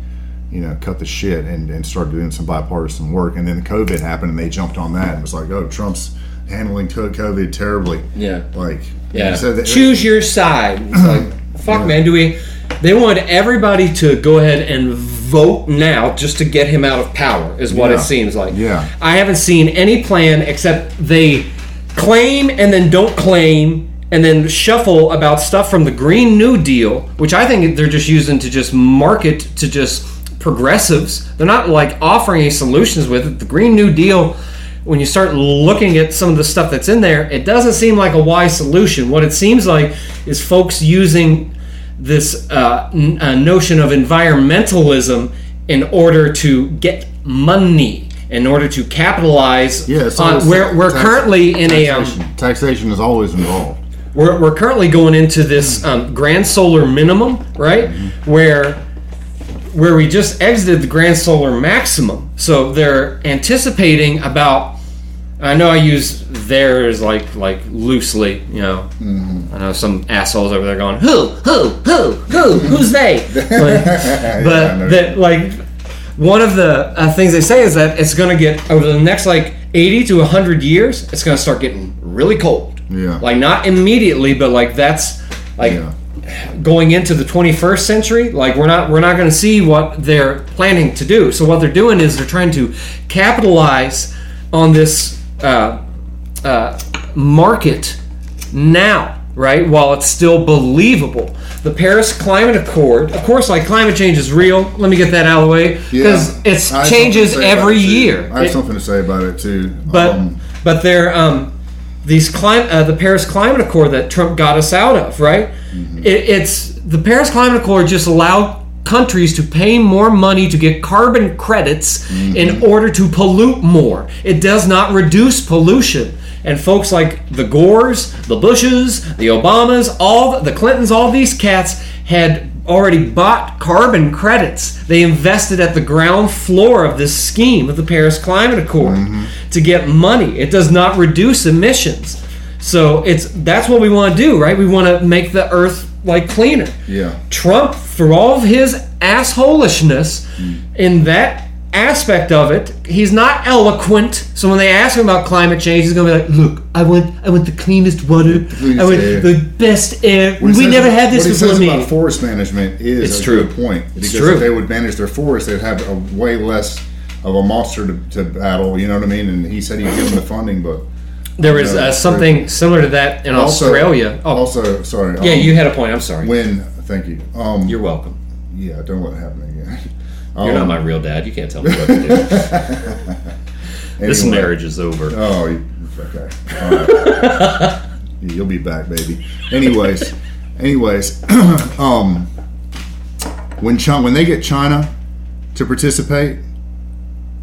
you know cut the shit and, and start doing some bipartisan work. And then COVID happened and they jumped on that and was like, oh, Trump's handling COVID terribly. Yeah. Like Yeah. that- Choose your side. It's like, [CLEARS THROAT] fuck, man. Do we? They want everybody to go ahead and vote now just to get him out of power. Is what Yeah. it seems like. Yeah. I haven't seen any plan except they claim and then don't claim and then shuffle about stuff from the Green New Deal, which I think they're just using to just market to just progressives. They're not like offering any solutions with it. The Green New Deal, when you start looking at some of the stuff that's in there, it doesn't seem like a wise solution. What it seems like is folks using this uh, n- uh, notion of environmentalism in order to get money, in order to capitalize Yeah, on. always We're, we're tax- currently in a. Um, taxation. taxation is always involved. We're, we're currently going into this um, grand solar minimum, right? Where where we just exited the grand solar maximum. So they're anticipating about. I know I use theirs like like loosely, you know. I know some assholes over there going, "Who, who, who, who, who's they?" Like, [LAUGHS] but that like one of the uh, things they say is that it's going to get over the next like 80 to 100 years it's going to start getting really cold Yeah. like not immediately but like that's like Yeah. going into the 21st century like we're not we're not going to see what they're planning to do so what they're doing is they're trying to capitalize on this uh, uh, market now right while it's still believable the paris climate accord of course like climate change is real let me get that out of the way because Yeah. it I have something changes to say about every year I have It- something to say about it too. but Um, but they're um, these clim- uh, the Paris Climate Accord that Trump got us out of, right? Mm-hmm. It, it's the Paris Climate Accord just allowed countries to pay more money to get carbon credits Mm-hmm. in order to pollute more. It does not reduce pollution. And folks like the Gores, the Bushes, the Obamas, all the Clintons, all these cats had already bought carbon credits. They invested at the ground floor of this scheme of the Paris Climate Accord mm-hmm. to get money. It does not reduce emissions. So it's that's what we want to do, right? We want to make the earth like cleaner. yeah. Trump, for all of his assholishness mm. in that aspect of it, he's not eloquent. So when they ask him about climate change, he's gonna be like, "Look, I want, I want the cleanest water. I want air." the best air. What we says- never had this What he before says me." about forest management is It's a true. good point. It's because true. if they would manage their forest, they'd have a way less of a monster to, to battle. You know what I mean? And he said he'd give them the funding, but there was uh, something similar to that in also, Australia. Oh, Also, sorry. yeah, um, you had a point. I'm sorry. when. Thank you. Um, You're welcome. yeah, don't let it happen again. [LAUGHS] You're not Um, my real dad. You can't tell me what to do. [LAUGHS] [LAUGHS] this marriage is over. Oh, okay. Right. [LAUGHS] You'll be back, baby. Anyways, anyways, [CLEARS THROAT] um, when China, when they get China to participate,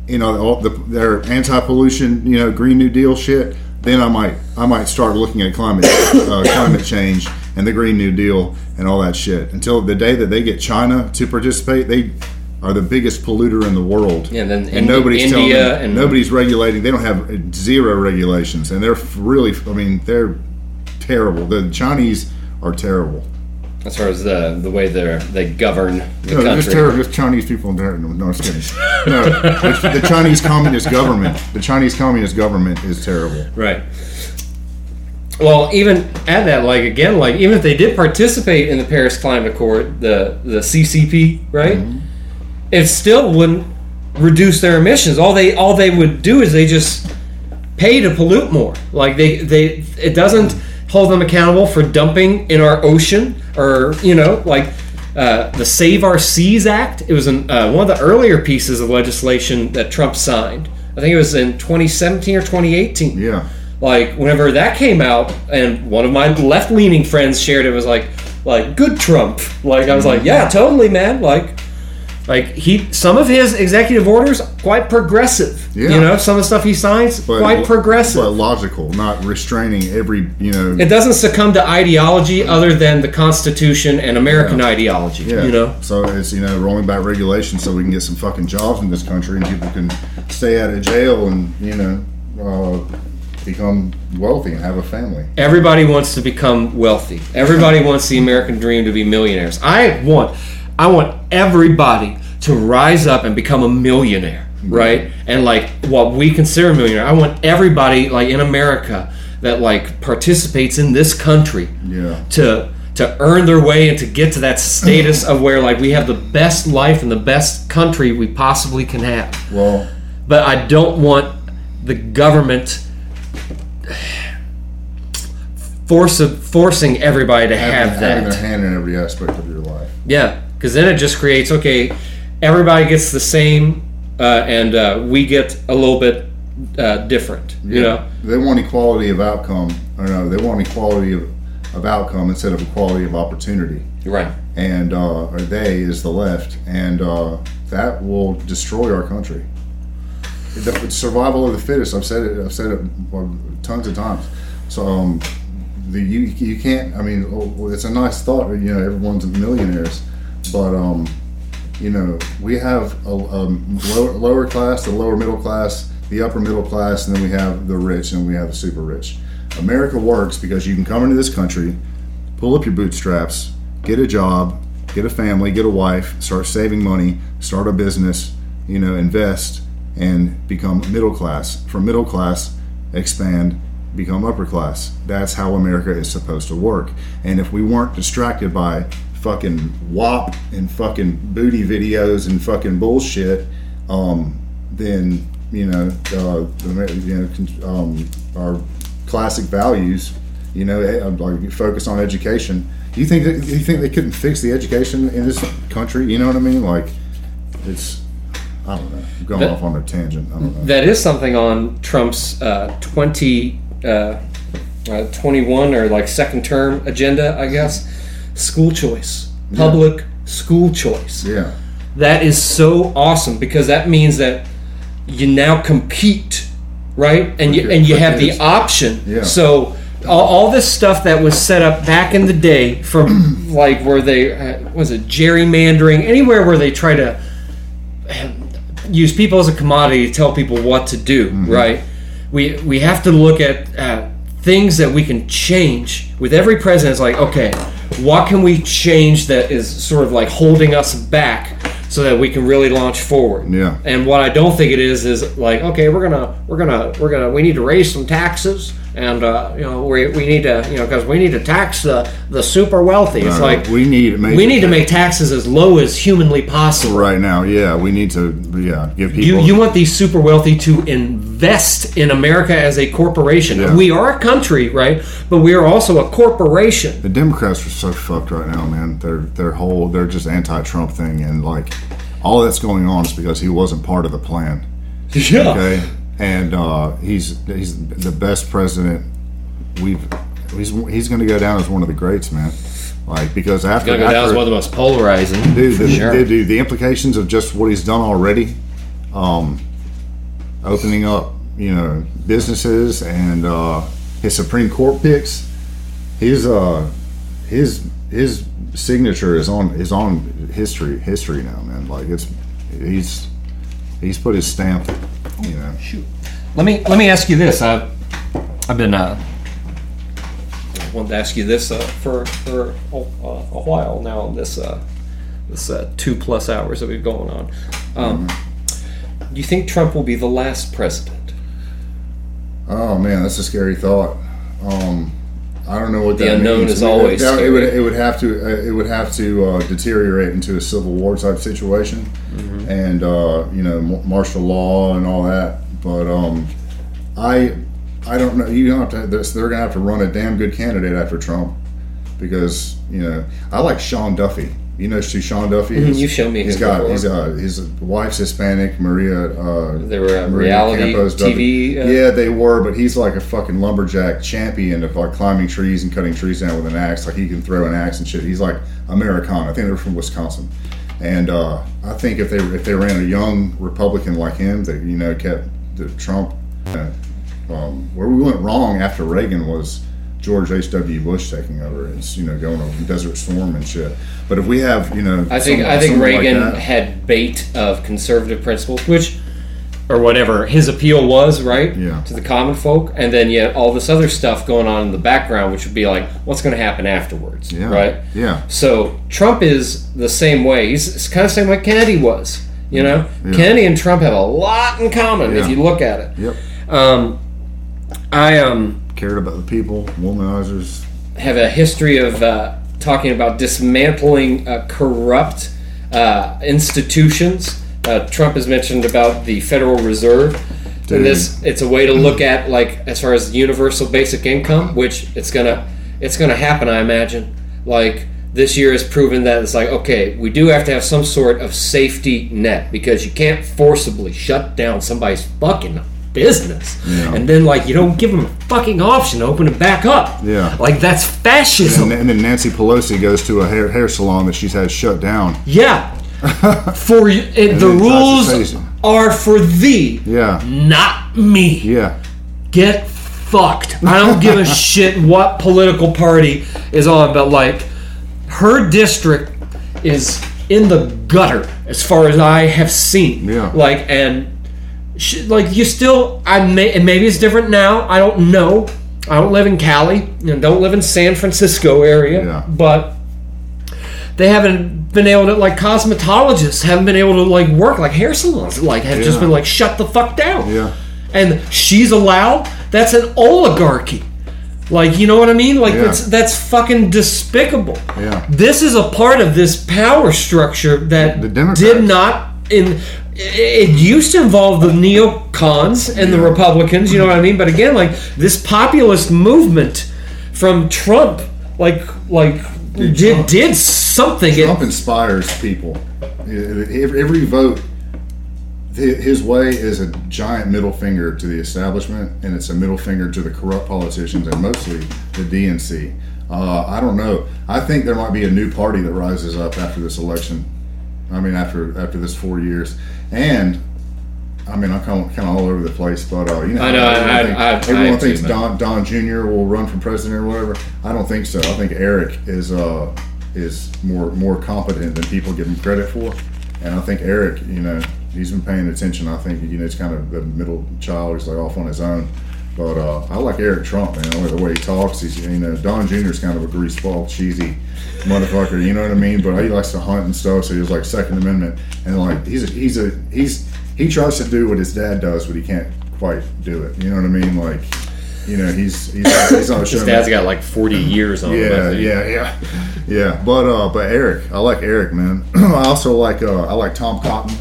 you know, all the, their anti-pollution, you know, Green New Deal shit, then I might, I might start looking at climate, uh, [COUGHS] climate change and the Green New Deal and all that shit. Until the day that they get China to participate, they are the biggest polluter in the world. Yeah, and then and Indi- nobody's telling India them, and- nobody's regulating. They don't have zero regulations, and they're really, I mean, they're terrible. The Chinese are terrible. As far as the the way they they govern the No, country. just terrible. Just Chinese people. No, no, no, I'm just kidding. No, the, the Chinese Communist government. The Chinese Communist government is terrible. Right. Well, even at that, like again, like even if they did participate in the Paris Climate Accord, the the CCP, right? Mm-hmm. It still wouldn't reduce their emissions. All they all they would do is they just pay to pollute more. Like they they it doesn't hold them accountable for dumping in our ocean or you know like uh, the Save Our Seas Act. It was an, uh, one of the earlier pieces of legislation that Trump signed. I think it was in 2017 or 2018 Yeah. like whenever that came out and one of my left-leaning friends shared it was like like good trump like i was like yeah totally man like Like he, some of his executive orders quite progressive. Yeah. You know, some of the stuff he signs But- quite progressive. but logical, not restraining every you know. it doesn't succumb to ideology other than the Constitution and American ideology. yeah, You know, So it's you know rolling back regulations so we can get some fucking jobs in this country and people can stay out of jail and you know uh, become wealthy and have a family. everybody wants to become wealthy. Everybody wants the American dream to be millionaires. I want, I want everybody to rise up and become a millionaire, right? And like what we consider a millionaire. I want everybody like in America that like participates in this country Yeah. to to earn their way and to get to that status of where like we have the best life and the best country we possibly can have. Well, But I don't want the government force forcing everybody to have having that. their hand in every aspect of your life. Yeah, because then it just creates okay, everybody gets the same, uh, and uh, we get a little bit uh, different. You know, they want equality of outcome. Or no, they want equality of, of outcome instead of equality of opportunity. right? and uh, or they is the left, and uh, that will destroy our country. The survival of the fittest. I've said it. I've said it tons of times. So um, the you you can't. I mean, oh, it's a nice thought. You know, everyone's millionaires, but um, you know, we have a, lower, lower class, the lower middle class, the upper middle class, and then we have the rich, and we have the super rich. America works because you can come into this country, pull up your bootstraps, get a job, get a family, get a wife, start saving money, start a business, you know, invest, and become middle class. From middle class, expand, become upper class. That's how America is supposed to work. And if we weren't distracted by fucking WAP and fucking booty videos and fucking bullshit, um, then you know, uh, you know, um, our classic values. You know, eh, like focus on education. You think that you think they couldn't fix the education in this country? You know what I mean? Like, it's I don't know. I'm going That- off on a tangent. I don't know. That is something on Trump's uh, 20, uh, uh, 21 or like second term agenda, I guess. School choice, public school choice. yeah, That is so awesome because that means that you now compete, right? And you and you have the option. Yeah. So all, all this stuff that was set up back in the day, from [CLEARS THROAT] like where they uh, was it gerrymandering, anywhere where they try to use people as a commodity to tell people what to do, Mm-hmm. right? We we have to look at uh, things that we can change with every president. It's like, okay, what can we change that is sort of like holding us back so that we can really launch forward? Yeah. And what I don't think it is is like, okay, we're gonna we're gonna we're gonna we need to raise some taxes. And uh, you know we, we need to you know because we need to tax the the super wealthy. It's Uh, like we need to make we need to make taxes as low as humanly possible. right now. Yeah, we need to. Yeah, give people. You, you want these super wealthy to invest in America as a corporation. Yeah. We are a country, right? But we are also a corporation. The Democrats are so fucked right now, man. Their their whole they're just anti-Trump thing, and like all that's going on is because he wasn't part of the plan. Yeah. Okay, and uh, he's he's the best president we've. He's he's going to go down as one of the greats, man. Like because after, Gonna go down as one of the most polarizing. dude, the, sure. dude, dude, the implications of just what he's done already, um, opening up, you know, businesses and uh, his Supreme Court picks, his uh, his his signature is on is on history history now, man. Like it's he's he's put his stamp, you know. Let me let me ask you this. I've I've been uh, I wanted to ask you this uh, for for a, a while now. This uh, this uh, two plus hours that we've going on. Um, Do you think Trump will be the last president? Oh man, that's a scary thought. Um, I don't know what The that unknown means. is I mean, always that- it would it would have to uh, it would have to uh, deteriorate into a civil war type situation, Mm-hmm. and uh, you know martial law and all that. But um, I I don't know. You don't have to. They're, they're gonna have to run a damn good candidate after Trump because you know I like Sean Duffy. You know who Sean Duffy is? Mhm, you've shown me He's got before. he's uh his wife's Hispanic, Maria. Uh, They were a Maria reality Campos TV. Uh, Yeah, they were, but he's like a fucking lumberjack champion of like climbing trees and cutting trees down with an axe. Like he can throw an axe and shit. He's like Americana. I think they're from Wisconsin, And uh, I think if they if they ran a young Republican like him that you know kept the Trump, uh, um, where we went wrong after Reagan was George H. W. Bush taking over. It's you know going over Desert Storm and shit. But if we have you know, I think some- I think someone like Reagan that- had bait of conservative principles, which or whatever his appeal was, right? Yeah. To the common folk, and then yet all this other stuff going on in the background, which would be like, what's going to happen afterwards, yeah, right? Yeah, So Trump is the same way. He's it's kind of the same way Kennedy was. You know, Yeah. Kennedy and Trump have a lot in common if you look at it. yep. Um, I um Cared about the people, womanizers. have a history of uh, talking about dismantling uh, corrupt uh, institutions. Uh, Trump has mentioned about the Federal Reserve. Dude. And this, it's a way to look at like as far as universal basic income, which it's gonna, it's gonna happen. I imagine. Like this year has proven that it's like okay, we do have to have some sort of safety net because you can't forcibly shut down somebody's fucking business Yeah. and then like you don't give them a fucking option to open it back up. Yeah. Like that's fascism. And, and then Nancy Pelosi goes to a hair, hair salon that she's had shut down. yeah. [LAUGHS] For it, the then tries to rules are for thee, Yeah, not me. yeah, Get fucked. I don't give a [LAUGHS] shit what political party is on, but like her district is in the gutter as far as I have seen. Yeah. Like and like you still I may and maybe it's different now. I don't know. I don't live in Cali and don't live in San Francisco area, Yeah. but they haven't been able to like cosmetologists haven't been able to like work like hair salons like have just been like shut the fuck down yeah. and she's allowed that's an oligarchy like you know what i mean like Yeah. that's that's fucking despicable Yeah. this is a part of this power structure that The Democrats. did not in it used to involve the neocons and the republicans you know what i mean but again like this populist movement from trump like like did, Trump- did something It- Trump inspires people. Every every vote, his way is a giant middle finger to the establishment, and it's a middle finger to the corrupt politicians and mostly the DNC. Uh, I don't know. I think there might be a new party that rises up after this election. I mean, after after this four years, and I mean, I'm kind of, kind of all over the place, but uh, you know, I know, I- everyone, I- think- I- I everyone have thinks Don Don Jr. will run for president or whatever. I don't think so. I think Eric is uh is more more competent than people give him credit for, and I think Eric, you know, he's been paying attention. I think you know, he's kind of the middle child. He's like off on his own. But uh, I like Eric Trump, man. I like the way he talks. He's, you know, Don Jr. is kind of a greaseball, cheesy motherfucker. You know what I mean? But he likes to hunt and stuff. So he was like Second Amendment, and like he's a, he's a he's he tries to do what his dad does, but he can't quite do it. You know what I mean? Like, you know, he's he's he's on a show. his dad's got like 40 years on him, Yeah, think. yeah, yeah, yeah. But uh, but Eric, I like Eric, man. [CLEARS THROAT] I also like uh, I like Tom Cotton.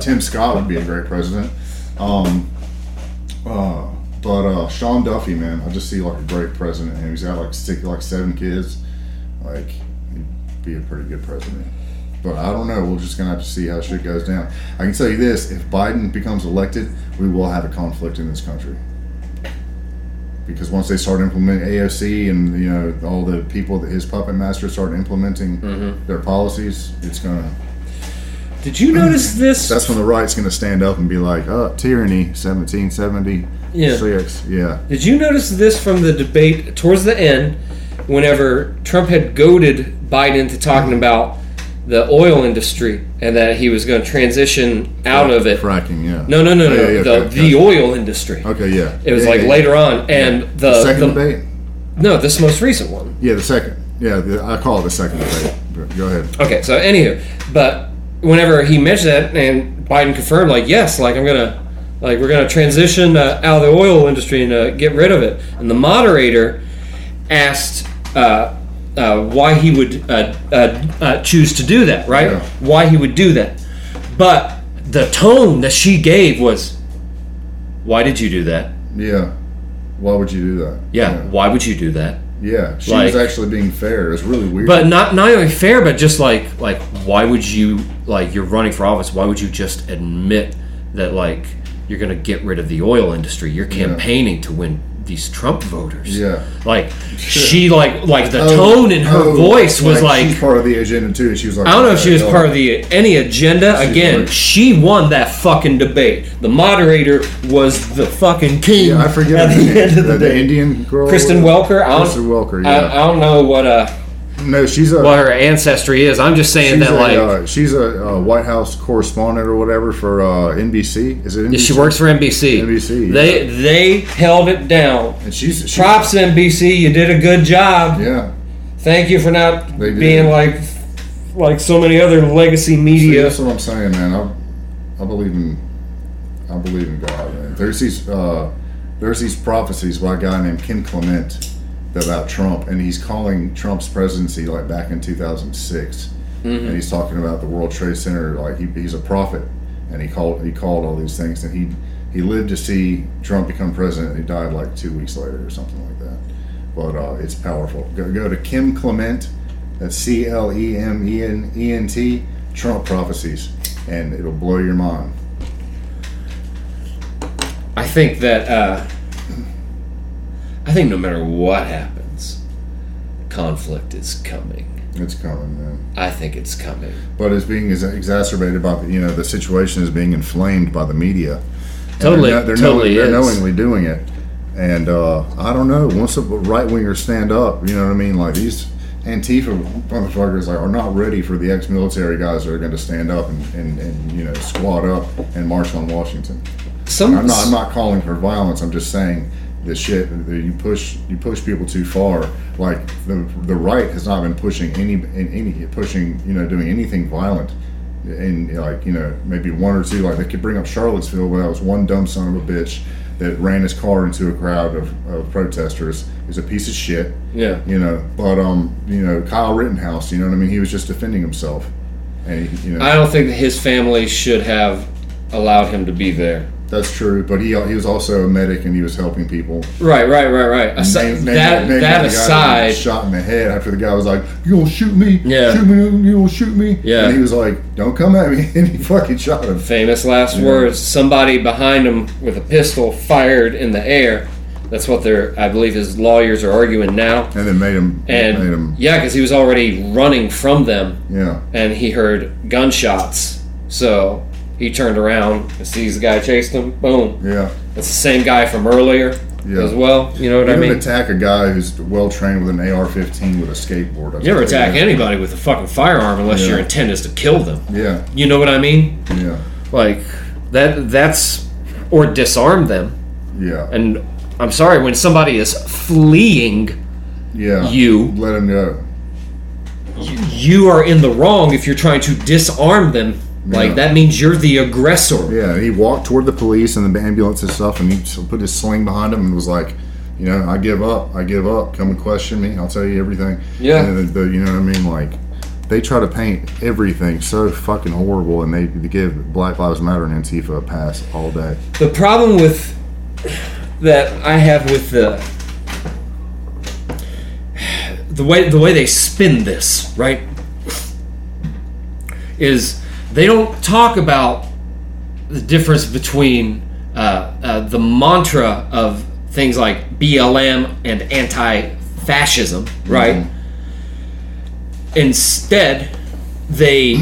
Tim Scott would be a great president. Um, uh, but uh, Sean Duffy, man, I just see like a great president, and he's got like six, like seven kids. Like he'd be a pretty good president. But I don't know. We're just gonna have to see how shit goes down. I can tell you this: if Biden becomes elected, we will have a conflict in this country. Because once they start implementing AOC and you know all the people that his puppet masters start implementing mm-hmm. their policies, it's gonna did you notice [CLEARS THROAT] this? That's when the right's going to stand up and be like, "Oh, tyranny, 1770." Yeah. Six. Yeah. Did you notice this from the debate towards the end, whenever Trump had goaded Biden into talking about the oil industry and that he was going to transition out of it? Fracking. Yeah. No, no, no, no. Oh, yeah, yeah, the okay. the oil industry. Okay. Yeah. It was yeah, like later on, and the, the second the, debate. No, this most recent one. Yeah, the second. Yeah, the, I call it the second debate. Go ahead. Okay. So anywho, but whenever he mentioned that and Biden confirmed, like, yes, like I'm gonna like we're gonna transition uh, out of the oil industry and uh, get rid of it, and the moderator asked uh, uh, why he would uh, uh, uh, choose to do that, right? Yeah. Why he would do that, but the tone that she gave was, "Why did you do that? Yeah. Why would you do that? Yeah, why would you do that?" Yeah, she Like- was actually being fair. It's really weird. But not not only fair, but just like like why would you like you're running for office? Why would you just admit that like you're gonna get rid of the oil industry? You're campaigning to win these Trump voters. Yeah. Like [LAUGHS] she like like the Oh, tone in her oh, voice was like, she's part of the agenda too. She was like, I don't know if she was part of the any agenda. Again, like- she won that fucking debate. The moderator was the fucking king. Yeah, I forget at her the end of the, the, the. Indian girl. Kristen Welker. Kristen Welker. I, Yeah. I don't know what uh no, she's a. what her ancestry is. I'm just saying that a, like uh, she's a, uh White House correspondent or whatever for uh, NBC. Is it? NBC? she works for NBC. NBC, They they held it down. And she's, she's Props NBC, you did a good job. Yeah. Thank you for not being like like so many other legacy See, media. that's what I'm saying, man. I, I believe in, I believe in God, man. There's these, uh, there's these prophecies by a guy named Kim Clement about Trump, and he's calling Trump's presidency like back in 2006, and he's talking about the World Trade Center. Like he, he's a prophet, and he called he called all these things, and he he lived to see Trump become president. and He died like two weeks later or something like that. But uh, it's powerful. Go, go to Kim Clement. That's C L E M E N E N T. Trump prophecies, and it'll blow your mind. I think that uh, I think no matter what happens, conflict is coming. It's coming, man. I think it's coming. But it's being exacerbated by the, you know the situation is being inflamed by the media. And Totally- they're, they're, totally they're knowingly doing it. And uh, I don't know. Once the right wingers stand up, you know what I mean. Like these Antifa motherfuckers like, are not ready for the ex-military guys that are going to stand up and, and, and you know squat up and march on Washington. Some I'm not. I'm not calling for violence. I'm just saying the shit that you push. You push people too far. Like the the right has not been pushing any in any pushing. You know, doing anything violent. And like you know, maybe one or two. Like they could bring up Charlottesville, where that was one dumb son of a bitch that ran his car into a crowd of, of protesters. He's a piece of shit. Yeah. You know, but um, you know, Kyle Rittenhouse. You know what I mean? He was just defending himself. And he, you know, I don't think his family should have allowed him to be there. That's true. But he he was also a medic and he was helping people. Right, right, right, right. Asi- Name- name- that name that aside, shot in the head after the guy was like, "You gonna shoot me? Yeah. shoot me! You gonna shoot me?" Yeah. and he was like, "Don't come at me!" [LAUGHS] And he fucking shot him. famous last words. Somebody behind him with a pistol fired in the air. That's what they're. I believe his lawyers are arguing now. And then made him. And made him. yeah, because he was already running from them, Yeah, and he heard gunshots. So he turned around and sees the guy chased him. Boom. yeah. That's the same guy from earlier Yeah. as well. You know what You I mean? attack a guy who's well trained with an AR-15 with a skateboard. You never attack that. anybody with a fucking firearm unless Yeah. your intent is to kill them. Yeah, You know what I mean? yeah, Like that. That's or disarm them. yeah, And I'm sorry when somebody is fleeing, yeah. You- let him go. you are in the wrong if you're trying to disarm them. Like Yeah. that means you're the aggressor. Yeah, he walked toward the police and the ambulance and stuff, and he put his sling behind him and was like, you know, I give up, I give up. Come and question me, I'll tell you everything. Yeah. And the, the, you know what I mean? Like, they try to paint everything so fucking horrible, and they give Black Lives Matter and Antifa a pass all day. The problem with that I have with the the way the way they spin this, right? Is they don't talk about the difference between uh, uh, the mantra of things like BLM and anti-fascism, right? Instead, they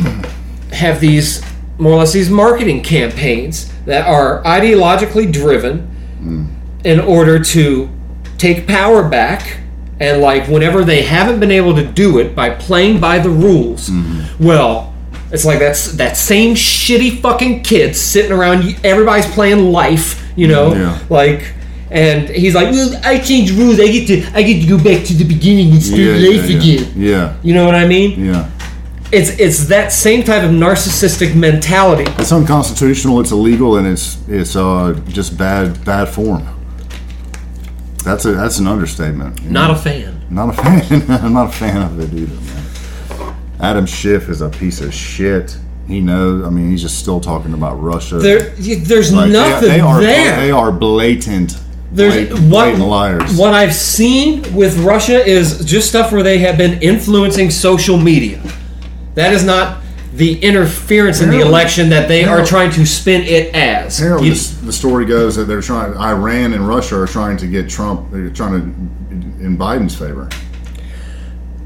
have these more or less these marketing campaigns that are ideologically driven in order to take power back and like whenever they haven't been able to do it by playing by the rules well it's like that's that same shitty fucking kid sitting around everybody's playing life you know Yeah. like and he's like well, i changed rules i get to i get to go back to the beginning and start life yeah, again yeah, you know what i mean yeah. it's it's that same type of narcissistic mentality. It's unconstitutional. It's illegal, and it's it's uh just bad bad form. That's a that's an understatement. Not know? a fan. Not a fan. [LAUGHS] I'm not a fan of it either, man. Adam Schiff is a piece of shit. He knows. I mean, he's just still talking about Russia. There, there's Like, nothing they, are there. they are blatant. there's blatant, what blatant liars. what I've seen with Russia is just stuff where they have been influencing social media. That is not the interference in the election that they are trying to spin it as. Apparently, You- this- the story goes that they're trying. Iran and Russia are trying to get Trump. They're trying to in Biden's favor.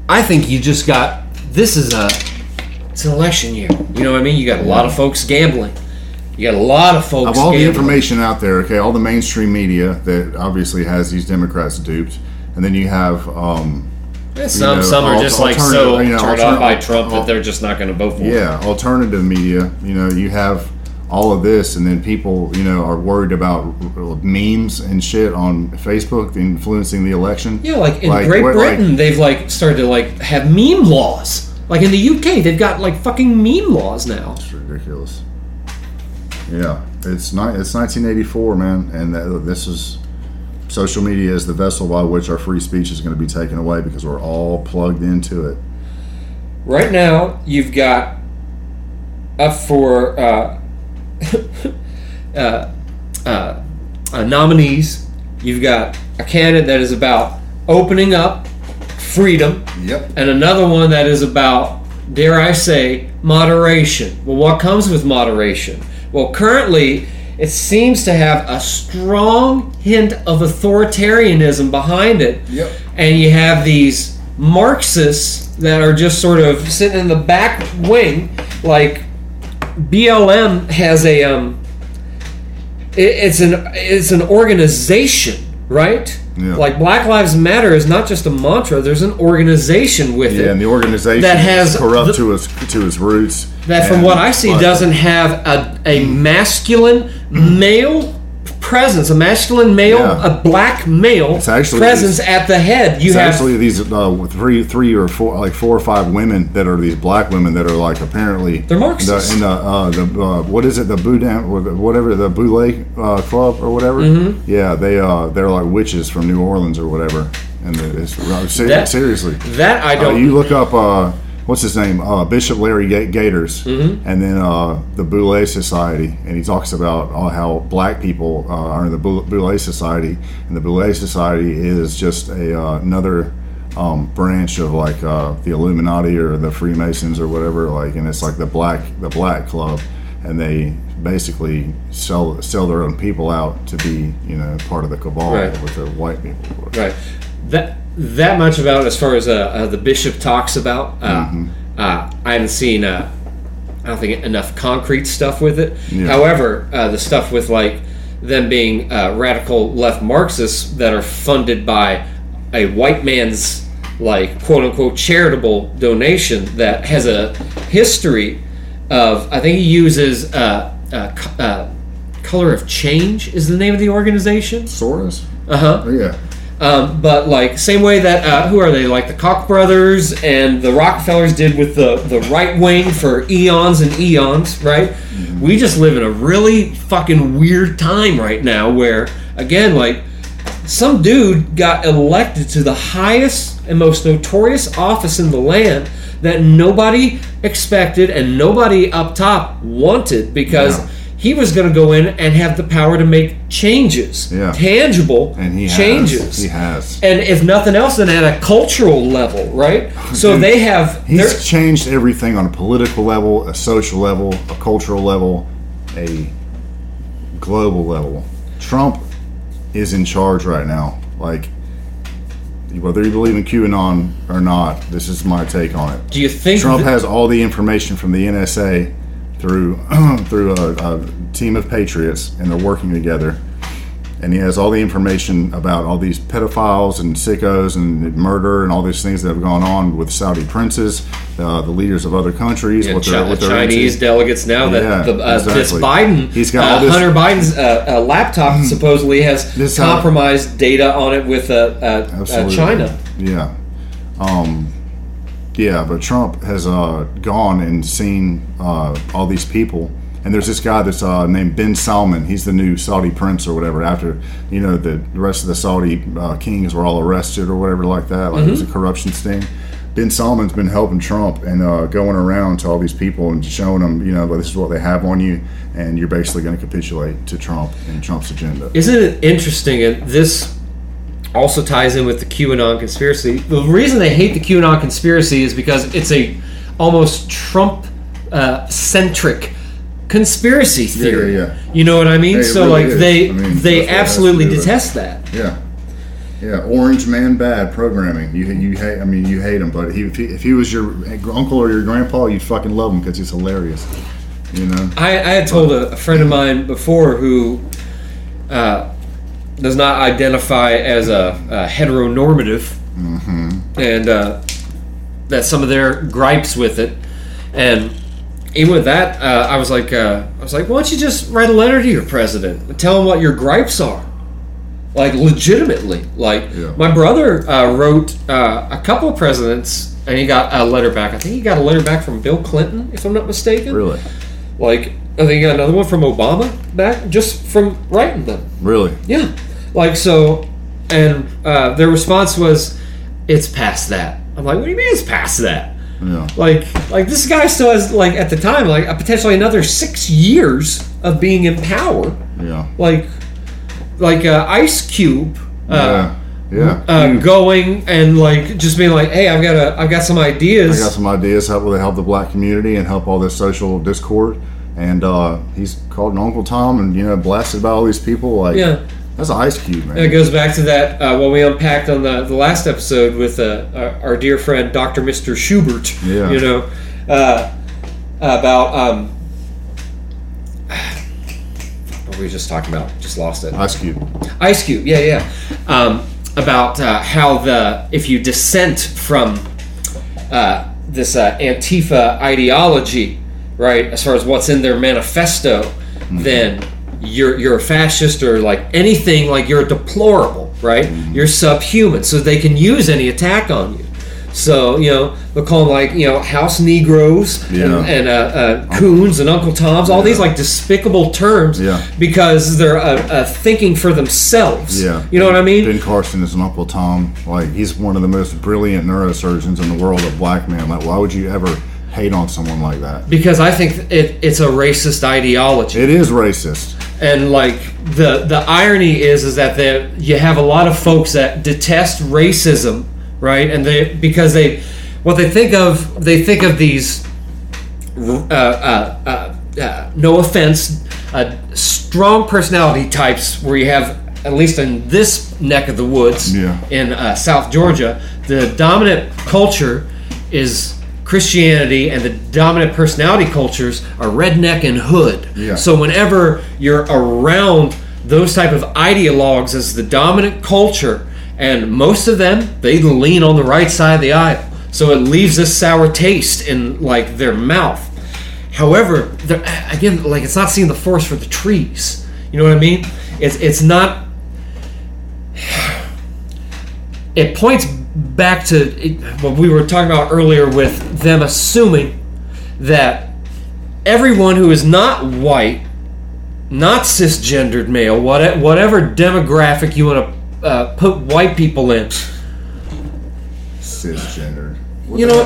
I think you just got this is a it's an election year. You know what I mean? You got a lot of folks gambling. You got a lot of folks Of all the information out there, okay, all the mainstream media that obviously has these Democrats duped, and then you have um, Some know, some are al- just like so you know, turned off by Trump al- that they're just not going to vote for. him. yeah alternative media. You know, you have all of this, and then people you know are worried about memes and shit on Facebook influencing the election. Yeah, like in Great what- like- Britain, they've like started to like have meme laws. Like in the UK, they've got like fucking meme laws now. It's ridiculous. Yeah, it's ni- it's 1984, man, and that, this is social media is the vessel by which our free speech is going to be taken away because we're all plugged into it. Right now, you've got up for uh, [LAUGHS] uh, uh, uh, nominees. You've got a candidate that is about opening up freedom, Yep. and another one that is about, dare I say, moderation. Well, what comes with moderation? Well, currently, it seems to have a strong hint of authoritarianism behind it. Yep. And you have these Marxists that are just sort of sitting in the back wing, like BLM has a um, it, it's an it's an organization, right? Yeah. Like Black Lives Matter is not just a mantra. There's an organization with Yeah, it and the organization That has is corrupt the- to its to its roots. that, from what I see, doesn't have a, a masculine male presence, a masculine male, Yeah. a black male It's actually- presence at the head. You It's have actually these uh, three, three or four, like four or five women that are these black women that are like apparently They're Marxists. The, in the uh, the uh, what is it the Boudin whatever the Boule uh, club or whatever. Mm-hmm. Yeah, they uh they're like witches from New Orleans or whatever. And it's That- seriously. that I Uh, don't. you look up uh, what's his name, uh, Bishop Larry Ga- Gaiters, Mm-hmm. and then uh, the Boule Society, and he talks about uh, how black people uh, are in the Boule Boule Society, and the Boule Society is just a uh, another um, branch of like uh, the Illuminati or the Freemasons or whatever, like, and it's like the black the Black Club, and they basically sell sell their own people out to be you know part of the cabal Right. with the white people. Right. That that much about as far as uh, uh, the bishop talks about. Uh, Mm-hmm. uh, I haven't seen. Uh, I don't think enough concrete stuff with it. Yeah. However, uh, the stuff with like them being uh, radical left Marxists that are funded by a white man's like quote unquote charitable donation that has a history of I think he uses uh, uh, uh, color of change is the name of the organization. Soros? Uh huh. Yeah. Um, but like same way that uh, who are they like the Koch brothers and the Rockefellers did with the the right wing for eons and eons, right? We just live in a really fucking weird time right now where again like some dude got elected to the highest and most notorious office in the land that nobody expected and nobody up top wanted because. He was going to go in and have the power to make changes, Yeah. tangible And he changes. has. He has. And if nothing else, then at a cultural level, right? [LAUGHS] So Dude, they have. He's changed everything on a political level, a social level, a cultural level, a global level. Trump is in charge right now. Like, whether you believe in QAnon or not, this is my take on it. Do you think Trump that- has all the information from the NSA through [CLEARS THROAT] through a, a team of patriots, and they're working together. And he has all the information about all these pedophiles and sickos and murder and all these things that have gone on with Saudi princes, uh, the leaders of other countries, Yeah, what they're, what they're Chinese into. delegates now that Yeah, the, uh, this. Biden, He's got uh, this- Hunter Biden's uh, uh, laptop supposedly has This how- compromised data on it with uh, uh, uh, China. Yeah. Um, yeah, but Trump has uh, gone and seen uh, all these people. And there's this guy that's uh, named Ben Salman. He's the new Saudi prince or whatever. After you know the rest of the Saudi uh, kings were all arrested or whatever like that, like it was a corruption sting. Ben Salman's been helping Trump and uh, going around to all these people and showing them, you know, well, this is what they have on you, and you're basically going to capitulate to Trump and Trump's agenda. Isn't it interesting? And this also ties in with the QAnon conspiracy. The reason they hate the QAnon conspiracy is because it's a almost Trump uh, centric conspiracy theory. yeah. You know what I mean? Hey, so really like is. they I mean, they that's what it has to absolutely do with it. detest that. Yeah. Yeah, orange man bad programming. You you hate. I mean, you hate him, but he, if, he, if he was your uncle or your grandpa, you'd fucking love him because he's hilarious. You know. I, I had told a, a friend of mine before who uh, does not identify as a, a heteronormative, and uh, that some of their gripes with it, and even with that, uh, I was like, uh, I was like, why don't you just write a letter to your president and tell him what your gripes are, like legitimately. Like Yeah. my brother uh, wrote uh, a couple of presidents, and he got a letter back. I think he got a letter back from Bill Clinton, if I'm not mistaken. Really. Like, I think he got another one from Obama back just from writing them. Really. Yeah. Like, so, and uh, their response was, it's past that. I'm like, what do you mean it's past that? Yeah. Like, like this guy still has, like, at the time, like, uh, potentially another six years of being in power. Yeah. Like, like uh, Ice Cube. Uh, yeah. Yeah. uh, going and like just being like, hey, I've got a, I've got some ideas. I got some ideas how will they help the black community and help all this social discord. And uh, he's called an Uncle Tom and you know blasted about all these people. Like, Yeah. That's an ice cube, man. And it goes back to that uh, what we unpacked on the, the last episode with uh, our, our dear friend Dr. Mr. Schubert. Yeah. You know, uh, about um, [SIGHS] what were we just talking about? Just lost it. ice cube. Ice Cube, yeah, yeah. Um, about uh, how the if you dissent from uh, this uh, Antifa ideology, right, as far as what's in their manifesto, then you're you're a fascist or like anything like you're deplorable, right? You're subhuman, so they can use any attack on you. So you know they'll call them like you know house Negroes Yeah. and, and uh, uh, coons and Uncle Toms, all these like despicable terms, Yeah. because they're uh, uh, thinking for themselves. Yeah. you know what I mean. Ben Carson is an Uncle Tom. Like, he's one of the most brilliant neurosurgeons in the world of black men. Like, why would you ever hate on someone like that? because I think it, it's a racist ideology, It is racist. And like the the irony is is that they, you have a lot of folks that detest racism, right? And they because they what they think of they think of these uh, uh, uh, uh, no offense, uh, strong personality types where you have at least in this neck of the woods Yeah. in uh, South Georgia, the dominant culture is Christianity, and the dominant personality cultures are redneck and hood. Yeah. So whenever you're around those type of ideologues as the dominant culture, and most of them they lean on the right side of the aisle, so it leaves a sour taste in like their mouth. However, again, like it's not seeing the forest for the trees. You know what I mean? It's it's not. [SIGHS] It points back to what we were talking about earlier with them assuming that everyone who is not white, not cisgendered male, whatever demographic you want to uh, put white people in, Cisgendered. you know,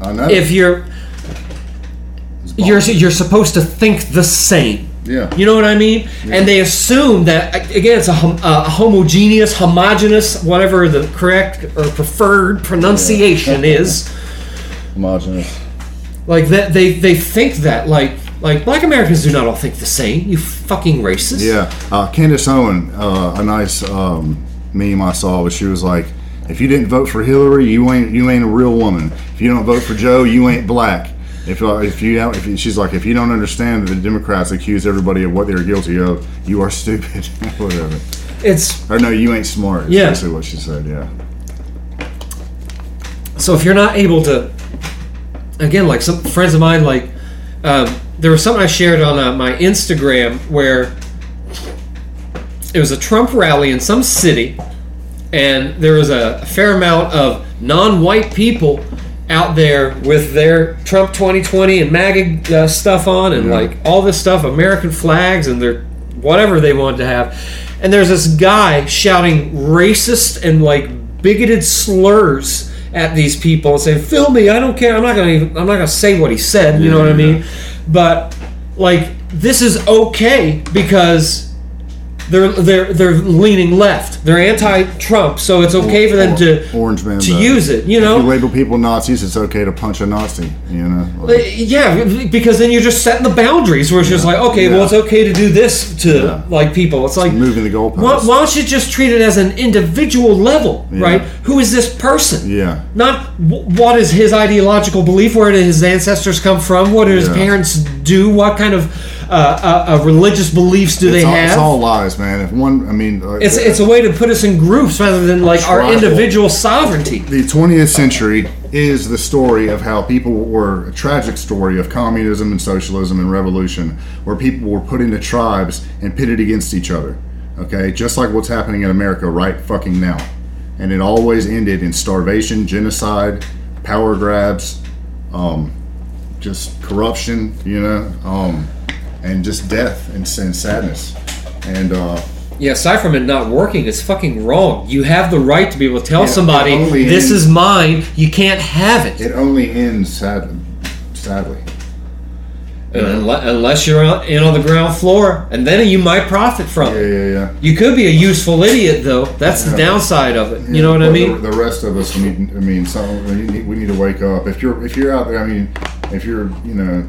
I know. if you're you're you're supposed to think the same. Yeah. You know what I mean? And they assume that again, it's a, hom- a homogeneous, homogenous, whatever the correct or preferred pronunciation is. [LAUGHS] Homogenous. Like that, they they think that like like black Americans do not all think the same. You fucking racist. Yeah, uh, Candace Owen, uh, a nice um, meme I saw, was she was like, "If you didn't vote for Hillary, you ain't you ain't a real woman. If you don't vote for Joe, you ain't black. If uh, if you don't, if you, she's like, if you don't understand that the Democrats accuse everybody of what they're guilty of, you are stupid. [LAUGHS] Whatever. It's Or no, you ain't smart. Yeah. basically what she said. Yeah. so if you're not able to, again, like some friends of mine, like um, there was something I shared on uh, my Instagram where it was a Trump rally in some city, and there was a, a fair amount of non-white people out there with their Trump 2020 and MAGA uh, stuff on, and Yeah. like all this stuff, American flags, and their whatever they wanted to have. And there's this guy shouting racist and like bigoted slurs at these people and saying, "Film me, I don't care. I'm not gonna. Even, I'm not gonna say what he said. You know what I mean? But like, this is okay because they're they're they're leaning left. They're anti-Trump, so it's okay for them to Orange man to use it. You If know, you label people Nazis, it's okay to punch a Nazi. You know, Uh, Like, Yeah, because then you're just setting the boundaries where it's just like, okay, well, it's okay to do this to Yeah. like people. It's like moving the goalposts. Why, why don't you just treat it as an individual level, right? Who is this person? Yeah. Not w- what is his ideological belief, where did his ancestors come from, what did his Yeah. parents do, what kind of uh, uh, uh, religious beliefs do it's, they all, have? it's all lies, man. If one, I mean, uh, it's, it's a way to put us in groups rather than like our individual sovereignty. the 20th century is the story of how people were a tragic story of communism and socialism and revolution where people were put into tribes and pitted against each other okay just like what's happening in america right fucking now and it always ended in starvation genocide power grabs um, just corruption you know um, and just death and, and sadness and uh, Yeah, aside from it not working, it's fucking wrong. You have the right to be able to tell Yeah, somebody, this in- is mine, you can't have it. it only ends sadly sadly Unle- Unless you're on- in on the ground floor, and then you might profit from yeah it. yeah yeah You could be a useful idiot, though. That's the downside of it. You know what I mean? The, the rest of us need. I mean, some we need, we need to wake up. If you're if you're out there, I mean, if you're you know,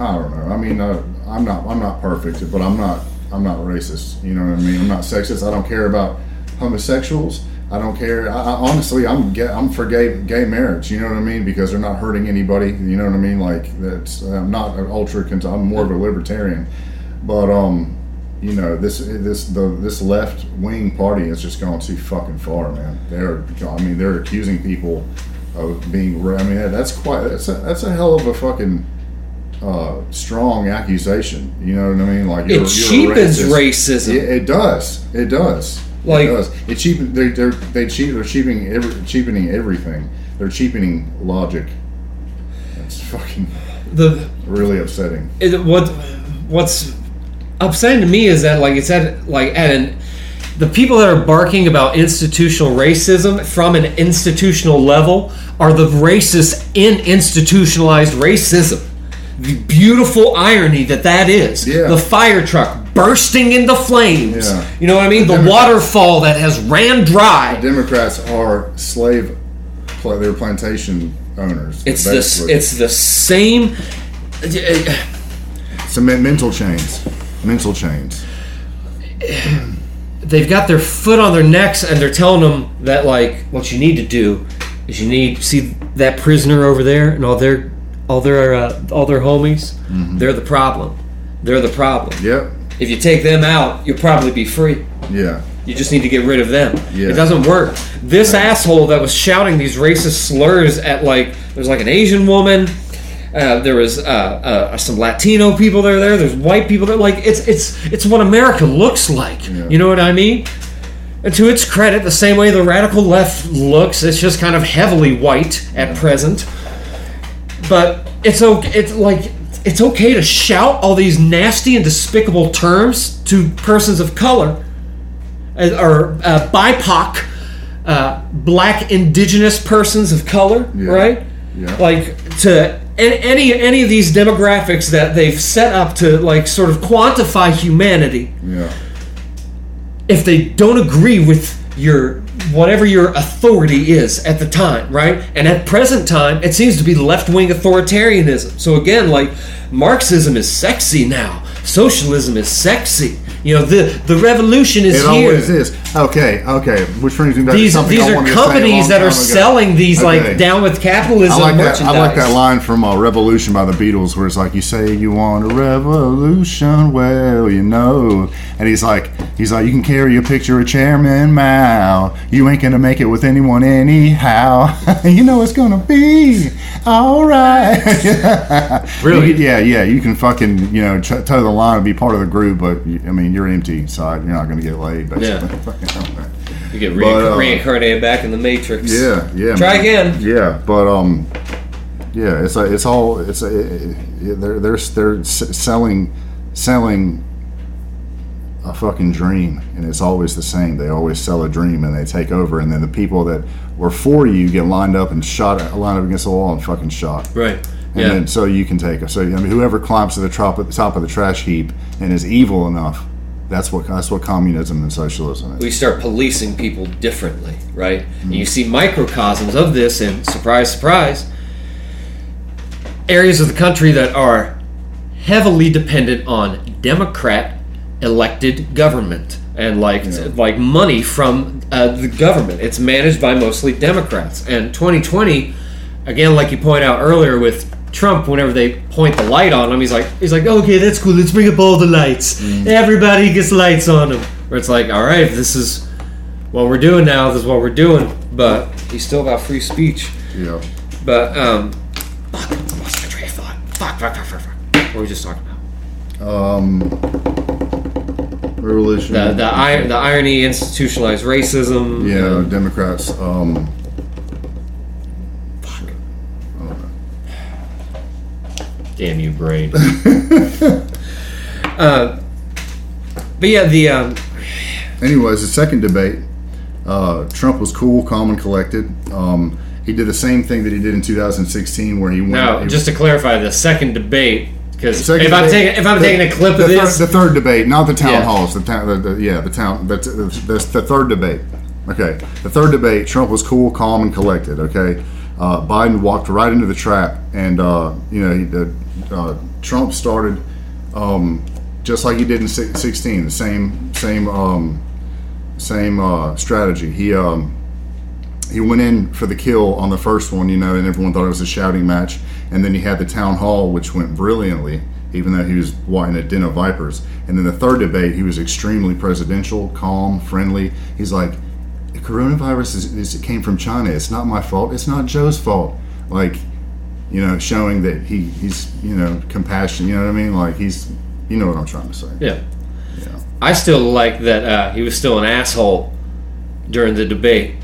I don't know. I mean, uh, I'm not I'm not perfect, but I'm not I'm not racist. You know what I mean? I'm not sexist. I don't care about homosexuals. I don't care. I, I, honestly, I'm gay, I'm for gay gay marriage. You know what I mean? Because they're not hurting anybody. You know what I mean? Like that's. I'm not an ultra. I'm more of a libertarian, but um, you know this this the this left wing party has just gone too fucking far, man. They're I mean they're accusing people of being. I mean that's quite that's a, that's a hell of a fucking uh, strong accusation. You know what I mean? Like It cheapens racist. racism. It, it does. It does. Like- it does. It cheapen. They they're they cheap. They're cheapening every, cheapening everything. They're cheapening logic. That's fucking The really upsetting. it, what what's upsetting to me is that like it's at like at an the people that are barking about institutional racism from an institutional level are the racists in institutionalized racism. The beautiful irony that that is. Yeah. The fire truck bursting into flames. Yeah. You know what I mean? The Democrats- waterfall that has ran dry. Democrats are slave. They're plantation owners. It's this. It's the same. Some men- mental chains. Mental chains. [CLEARS THROAT] they've got their foot on their necks and they're telling them that like what you need to do is you need see that prisoner over there and all their all their uh, all their homies they're the problem they're the problem Yep. if you take them out you'll probably be free Yeah. you just need to get rid of them Yeah. it doesn't work this asshole that was shouting these racist slurs at like there's like an asian woman uh, there was uh, uh, some Latino people that are there. There's white people there. like it's it's it's what America looks like. Yeah. You know what I mean? And to its credit, the same way the radical left looks, it's just kind of heavily white at present. But it's okay. It's like it's okay to shout all these nasty and despicable terms to persons of color or uh, BIPOC, uh, black indigenous persons of color, Yeah. right? Yeah. Like to any any of these demographics that they've set up to like sort of quantify humanity Yeah. if they don't agree with your whatever your authority is at the time, right? And at present time, it seems to be left-wing authoritarianism. So again, like Marxism is sexy now. Socialism is sexy. You know, the the revolution is It here. always is. Okay, okay. Which brings me back to These something these I are wanted to say a companies that are selling these Okay. like down with capitalism I like that. merchandise. I like that line from uh, "Revolution" by the Beatles, where it's like, "You say you want a revolution, well, you know," and he's like, "He's like, you can carry a picture of Chairman Mao. You ain't gonna make it with anyone anyhow. [LAUGHS] you know it's gonna be all right." [LAUGHS] Really? yeah, yeah. You can fucking you know t- toe the line and be part of the group, but I mean you're empty inside. You're not gonna get laid. Basically. [LAUGHS] You get But, uh, reincarnated back in the Matrix. Yeah, yeah. Try man. again. Yeah, but um, yeah, it's a, it's all it's a, it, it, they're they're they're selling selling a fucking dream, and it's always the same. They always sell a dream, and they take over, and then the people that were for you get lined up and shot lined up against the wall and fucking shot. Right. And Yeah. then so you can take it. So I mean, whoever climbs to the top, at the top of the trash heap and is evil enough That's what that's what communism and socialism is. we start policing people differently, right? And you see microcosms of this in surprise, surprise, areas of the country that are heavily dependent on Democrat elected government and like like money from uh, the government. It's managed by mostly Democrats. And 2020, again, like you point out earlier with Trump, whenever they point the light on him, he's like, he's like, okay, that's cool. Let's bring up all the lights. Everybody gets lights on them. Where it's like, all right, this is what we're doing now. This is what we're doing. But he's still got free speech. Yeah. But um, fuck, I lost my train of thought. Fuck, fuck, fuck, fuck, fuck. What were we just talking about? Um, revolution. The the, ir- the irony, institutionalized racism. yeah, Democrats. Um, Damn you, brain. [LAUGHS] uh, but yeah, the um, anyways, the second debate, uh, Trump was cool, calm, and collected. Um, he did the same thing that he did in 2016, where he went. now he- just to clarify, the second debate because Second if I'm taking if I'm the- taking a clip the of thir- this, the third debate, not the town Yeah. halls, the town, the, the, yeah, the town, the, the, the, the third debate. Okay, the third debate, Trump was cool, calm, and collected. Okay, uh, Biden walked right into the trap, and uh, you know, he, the, uh, Trump started um, just like he did in si- 16, the same, same, um, same uh, strategy. He um, he went in for the kill on the first one, you know, and everyone thought it was a shouting match. And then he had the town hall, which went brilliantly, even though he was in a den of vipers. And then the third debate, he was extremely presidential, calm, friendly. He's like, the coronavirus is, is it came from China. It's not my fault. It's not Joe's fault. Like, you know, showing that he he's you know compassion. You know what I mean? Like he's, you know what I'm trying to say. yeah. Yeah. I still like that uh, he was still an asshole during the debate.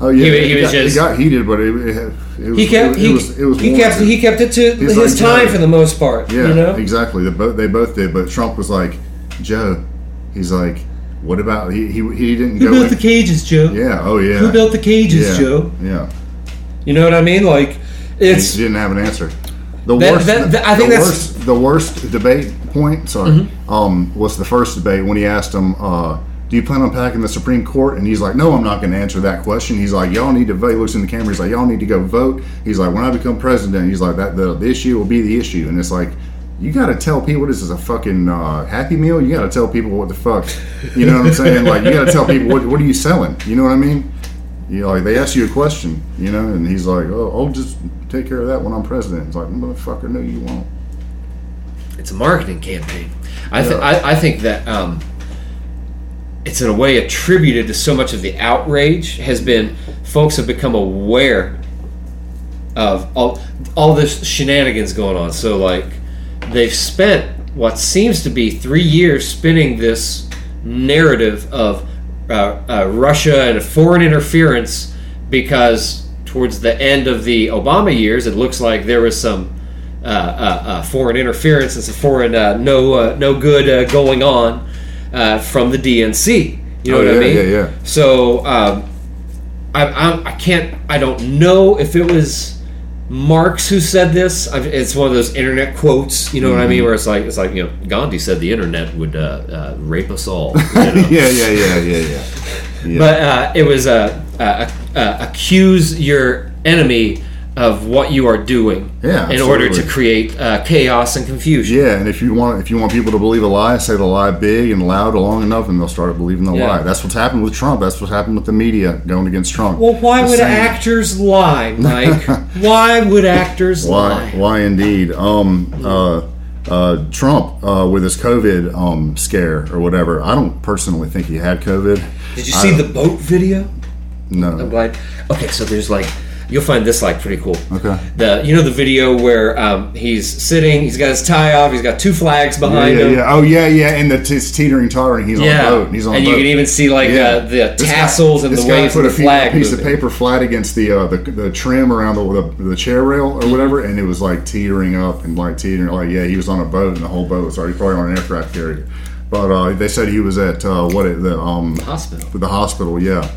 Oh yeah, He- he was got, just- it got heated, but it, it, it was, He kept it, he, was it was he kept he kept it to He's his like time Joe. for the most part. Yeah, you know. exactly. They both they both did, but Trump was like, Joe, he's like, what about he he, he didn't Who go. built in- the cages, Joe? yeah. Oh yeah. Who built the cages, yeah, Joe? Yeah. You know what I mean? Like, He it's didn't have an answer. The That- worst. that- that- I think the that's- Mm-hmm. worst. The worst debate point. Sorry. Um, was the first debate when he asked him, uh, "Do you plan on packing the Supreme Court?" And he's like, "No, I'm not going to answer that question." He's like, "Y'all need to vote." He looks in the camera. He's like, "Y'all need to go vote." He's like, "When I become president," he's like, "That the, the issue will be the issue." And it's like. You got to tell people this is a fucking uh, Happy Meal. You got to tell people what the fuck, you know what I'm saying? Like you got to tell people what, what are you selling? You know what I mean? You know, like they ask you a question, you know, and he's like, "Oh, I'll just take care of that when I'm president." It's like, motherfucker, no, you won't. it's a marketing campaign. I think Yeah. I, I think that um, it's in a way attributed to so much of the outrage has been folks have become aware of all all this shenanigans going on. So like they've spent what seems to be three years spinning this narrative of uh, uh, Russia and foreign interference because towards the end of the Obama years, it looks like there was some uh, uh, uh, foreign interference and some foreign uh, no uh, no good uh, going on uh, from the DNC. You know Oh, what I mean? yeah, yeah. So um, I, I, I can't. I don't know if it was Marx who said this. It's one of those internet quotes. You know what I mean? Mm-hmm. Where it's like it's like you know Gandhi said the internet would uh, uh, rape us all. you [LAUGHS] know? yeah, yeah, yeah, yeah, yeah. yeah. But uh, it was uh, uh, uh, accuse your enemy of what you are doing Yeah, in order to create uh, chaos and confusion. yeah, and if you want, if you want people to believe a lie, say the lie big and loud long enough, and they'll start believing the Yeah. lie. That's what's happened with Trump. That's what's happened with the media going against Trump. Well, why The would same- actors lie, Mike? [LAUGHS] why would actors Why? lie? Why indeed? Um, uh, uh, Trump uh, with his COVID um, scare or whatever. I don't personally think he had COVID. Did you see the boat video? No. I'm glad. Okay, so there's like you'll find this like pretty cool. Okay. The you know the video where um, he's sitting, he's got his tie off, he's got two flags behind yeah, him. yeah. Oh, yeah, yeah. And the t- it's teetering, tottering. He's Yeah. on a boat. He's on and a boat. you can even see like Yeah. uh, the guy- tassels and this the guy waves put of a the flag. piece of paper flat against the uh, the, the trim around the, the the chair rail or whatever, and it was like teetering up and like teetering. Like yeah, he was on a boat, and the whole boat was already probably on an aircraft carrier. But uh, they said he was at uh, what the um hospital. the hospital. Yeah.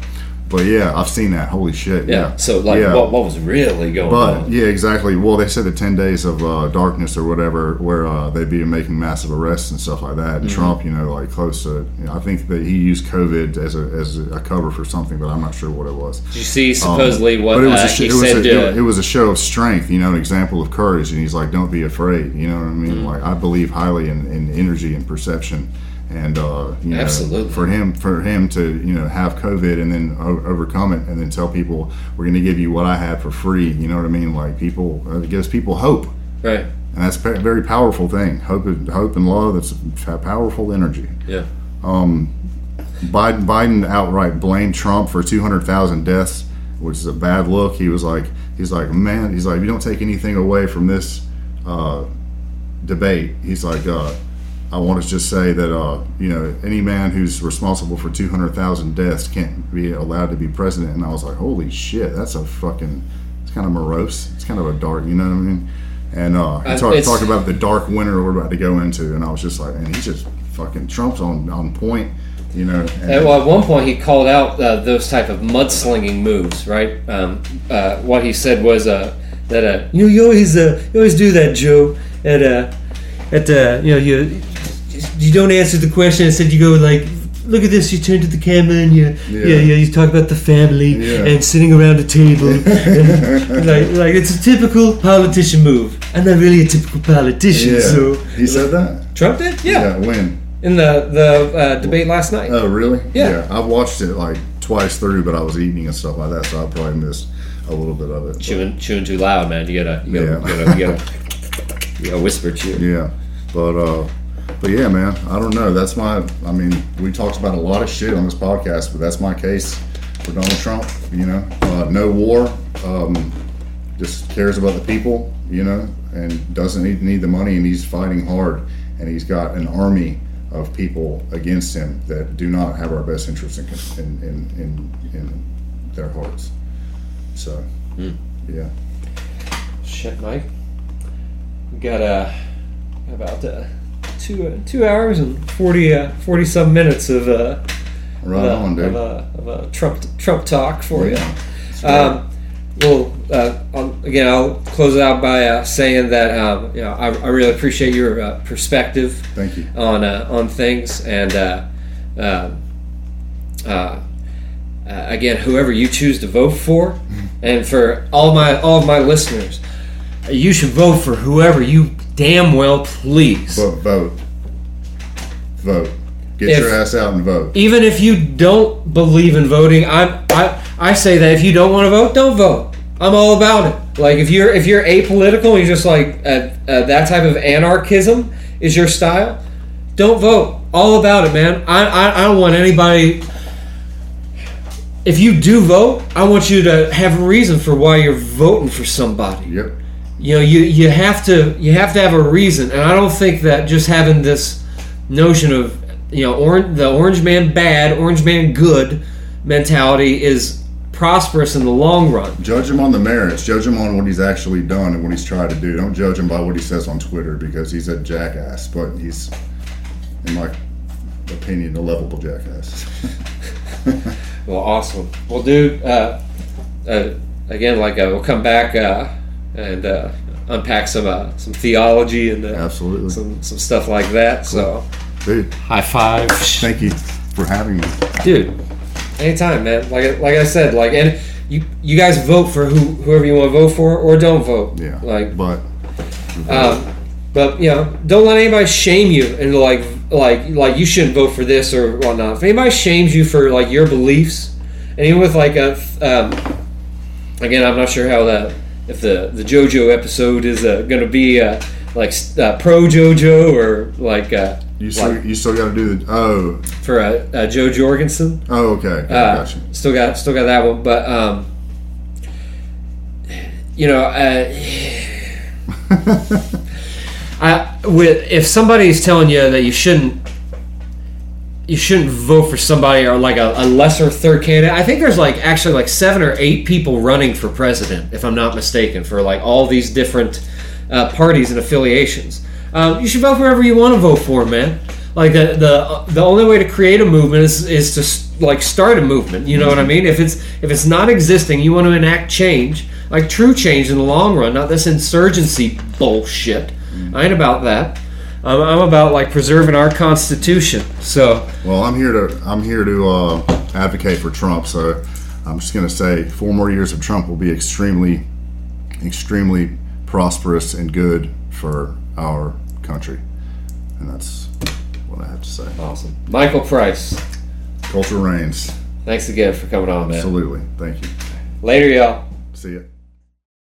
But yeah, I've seen that. Holy shit. Yeah. Yeah. So like, Yeah. what, what was really going But on? yeah, exactly. Well, they said the ten days of uh, darkness or whatever, where uh, they'd be making massive arrests and stuff like that. Mm-hmm. And Trump, you know, like close to, you know, I think that he used COVID as a as a cover for something, but I'm not sure what it was. Did you see supposedly Um, what but it was, uh, a, it, was said? a, uh, it, it was a show of strength, you know, an example of courage. And he's like, "Don't be afraid." You know what I mean? Mm-hmm. Like I believe highly in, in energy and perception, and uh, you know, Absolutely. for him for him to you know have COVID and then o- overcome it, and then tell people we're going to give you what I had for free. You know what I mean? Like people, uh, it gives people hope, right. and that's a very powerful thing. Hope, and- hope and love. That's a powerful energy. Yeah. Biden, Biden outright blamed Trump for 200,000 deaths, which is a bad look. He was like, he's like, man, he's like, if you don't take anything away from this uh, debate, he's like, uh, I want to just say that, uh, you know, any man who's responsible for 200,000 deaths can't be allowed to be president. And I was like, holy shit, that's a fucking, it's kind of morose. It's kind of a dark, you know what I mean? And uh, he Uh, talked, talked about the dark winter we're about to go into. And I was just like, and he's just fucking, Trump's on, on point, you know. and- At, well, at one point, he called out uh, those type of mudslinging moves. Right. Um, uh, what he said was uh, that uh, you know you always uh, you always do that, Joe. At uh, at uh, you know you you don't answer the question. Instead, you go like. Look at this! You turn to the camera and you, yeah, Yeah. yeah, you talk about the family Yeah. and sitting around a table, [LAUGHS] like, like it's a typical politician move. I'm not really a typical politician, Yeah. so he said that? Trump did, yeah, When? in the the uh, debate last night. Oh, really? Yeah. I've watched it like twice through, but I was eating and stuff like that, so I probably missed a little bit of it. but- chewing chewing too loud, man. You gotta you gotta, Yeah. you gotta, you gotta, [LAUGHS] you gotta whisper chew. Yeah. But, uh, but yeah, man, I don't know. That's my, I mean, we talked about a lot of shit on this podcast, but that's my case for Donald Trump. You know, uh, no war, um, just cares about the people, you know, and doesn't need, need the money, and he's fighting hard, and he's got an army of people against him that do not have our best interests in in in, in, in their hearts. So, yeah, Shit, Mike. We got uh about uh, two uh, two hours and 40 uh, 40 some minutes of uh, right of, on, dude. of, of Trump Trump talk for Yeah. you. Um, well, uh, I'll, again, I'll close it out by uh, saying that um, you know I, I really appreciate your uh, perspective Thank you. on uh, on things and uh, uh, uh, uh, again whoever you choose to vote for [LAUGHS] and for all my all of my listeners you should vote for whoever you damn well please. Vote, vote, vote. Get If- your ass out and vote. even if you don't believe in voting I, I I say that if you don't want to vote don't vote. I'm all about it. Like if you're if you're apolitical you're just like uh, uh, that type of anarchism is your style don't vote. All about it man. I, I, I don't want anybody if you do vote I want you to have a reason for why you're voting for somebody. Yep. You know you you have to you have to have a reason and i don't think that just having this notion of you know orange the orange man bad orange man good mentality is prosperous in the long run Judge him on the merits. Judge him on what he's actually done and what he's tried to do. Don't judge him by what he says on Twitter because he's a jackass. But he's, in my opinion, a lovable jackass. [LAUGHS] well awesome well dude uh, uh, again like uh, we'll come back uh, and uh, unpack some uh, some theology and uh, Absolutely, some some stuff like that so. Dude. high five. Thank you for having me. dude. Anytime man. Like like i said like and you you guys vote for who whoever you want to vote for or don't vote. Yeah. like but. um but you know don't let anybody shame you and like like like you shouldn't vote for this or whatnot. If anybody shames you for like your beliefs and even with like a um again i'm not sure how that if the the jojo episode is uh, gonna be uh like uh, pro jojo or like uh you still like you still got to do the oh. For uh, uh Jo Jorgensen? Oh okay, okay gotcha. Still got still got that one, but um, you know, uh, [LAUGHS] I with if somebody's telling you that you shouldn't you shouldn't vote for somebody or like a, a lesser third candidate. I think there's like actually like seven or eight people running for president, if I'm not mistaken, for like all these different uh, parties and affiliations. Um, you should vote for whoever you want to vote for, man. Like the the the only way to create a movement is is to like start a movement. You know what I mean? If it's if it's not existing, you want to enact change, like true change in the long run, not this insurgency bullshit. I ain't about that. I'm, I'm about like preserving our constitution. So Well, I'm here to I'm here to uh, advocate for Trump. So I'm just going to say four more years of Trump will be extremely, extremely prosperous and good for our country, and that's what I have to say. awesome, Michael Price. Culture reigns. Thanks again for coming on, man. Absolutely. Thank you. Later, y'all. See ya.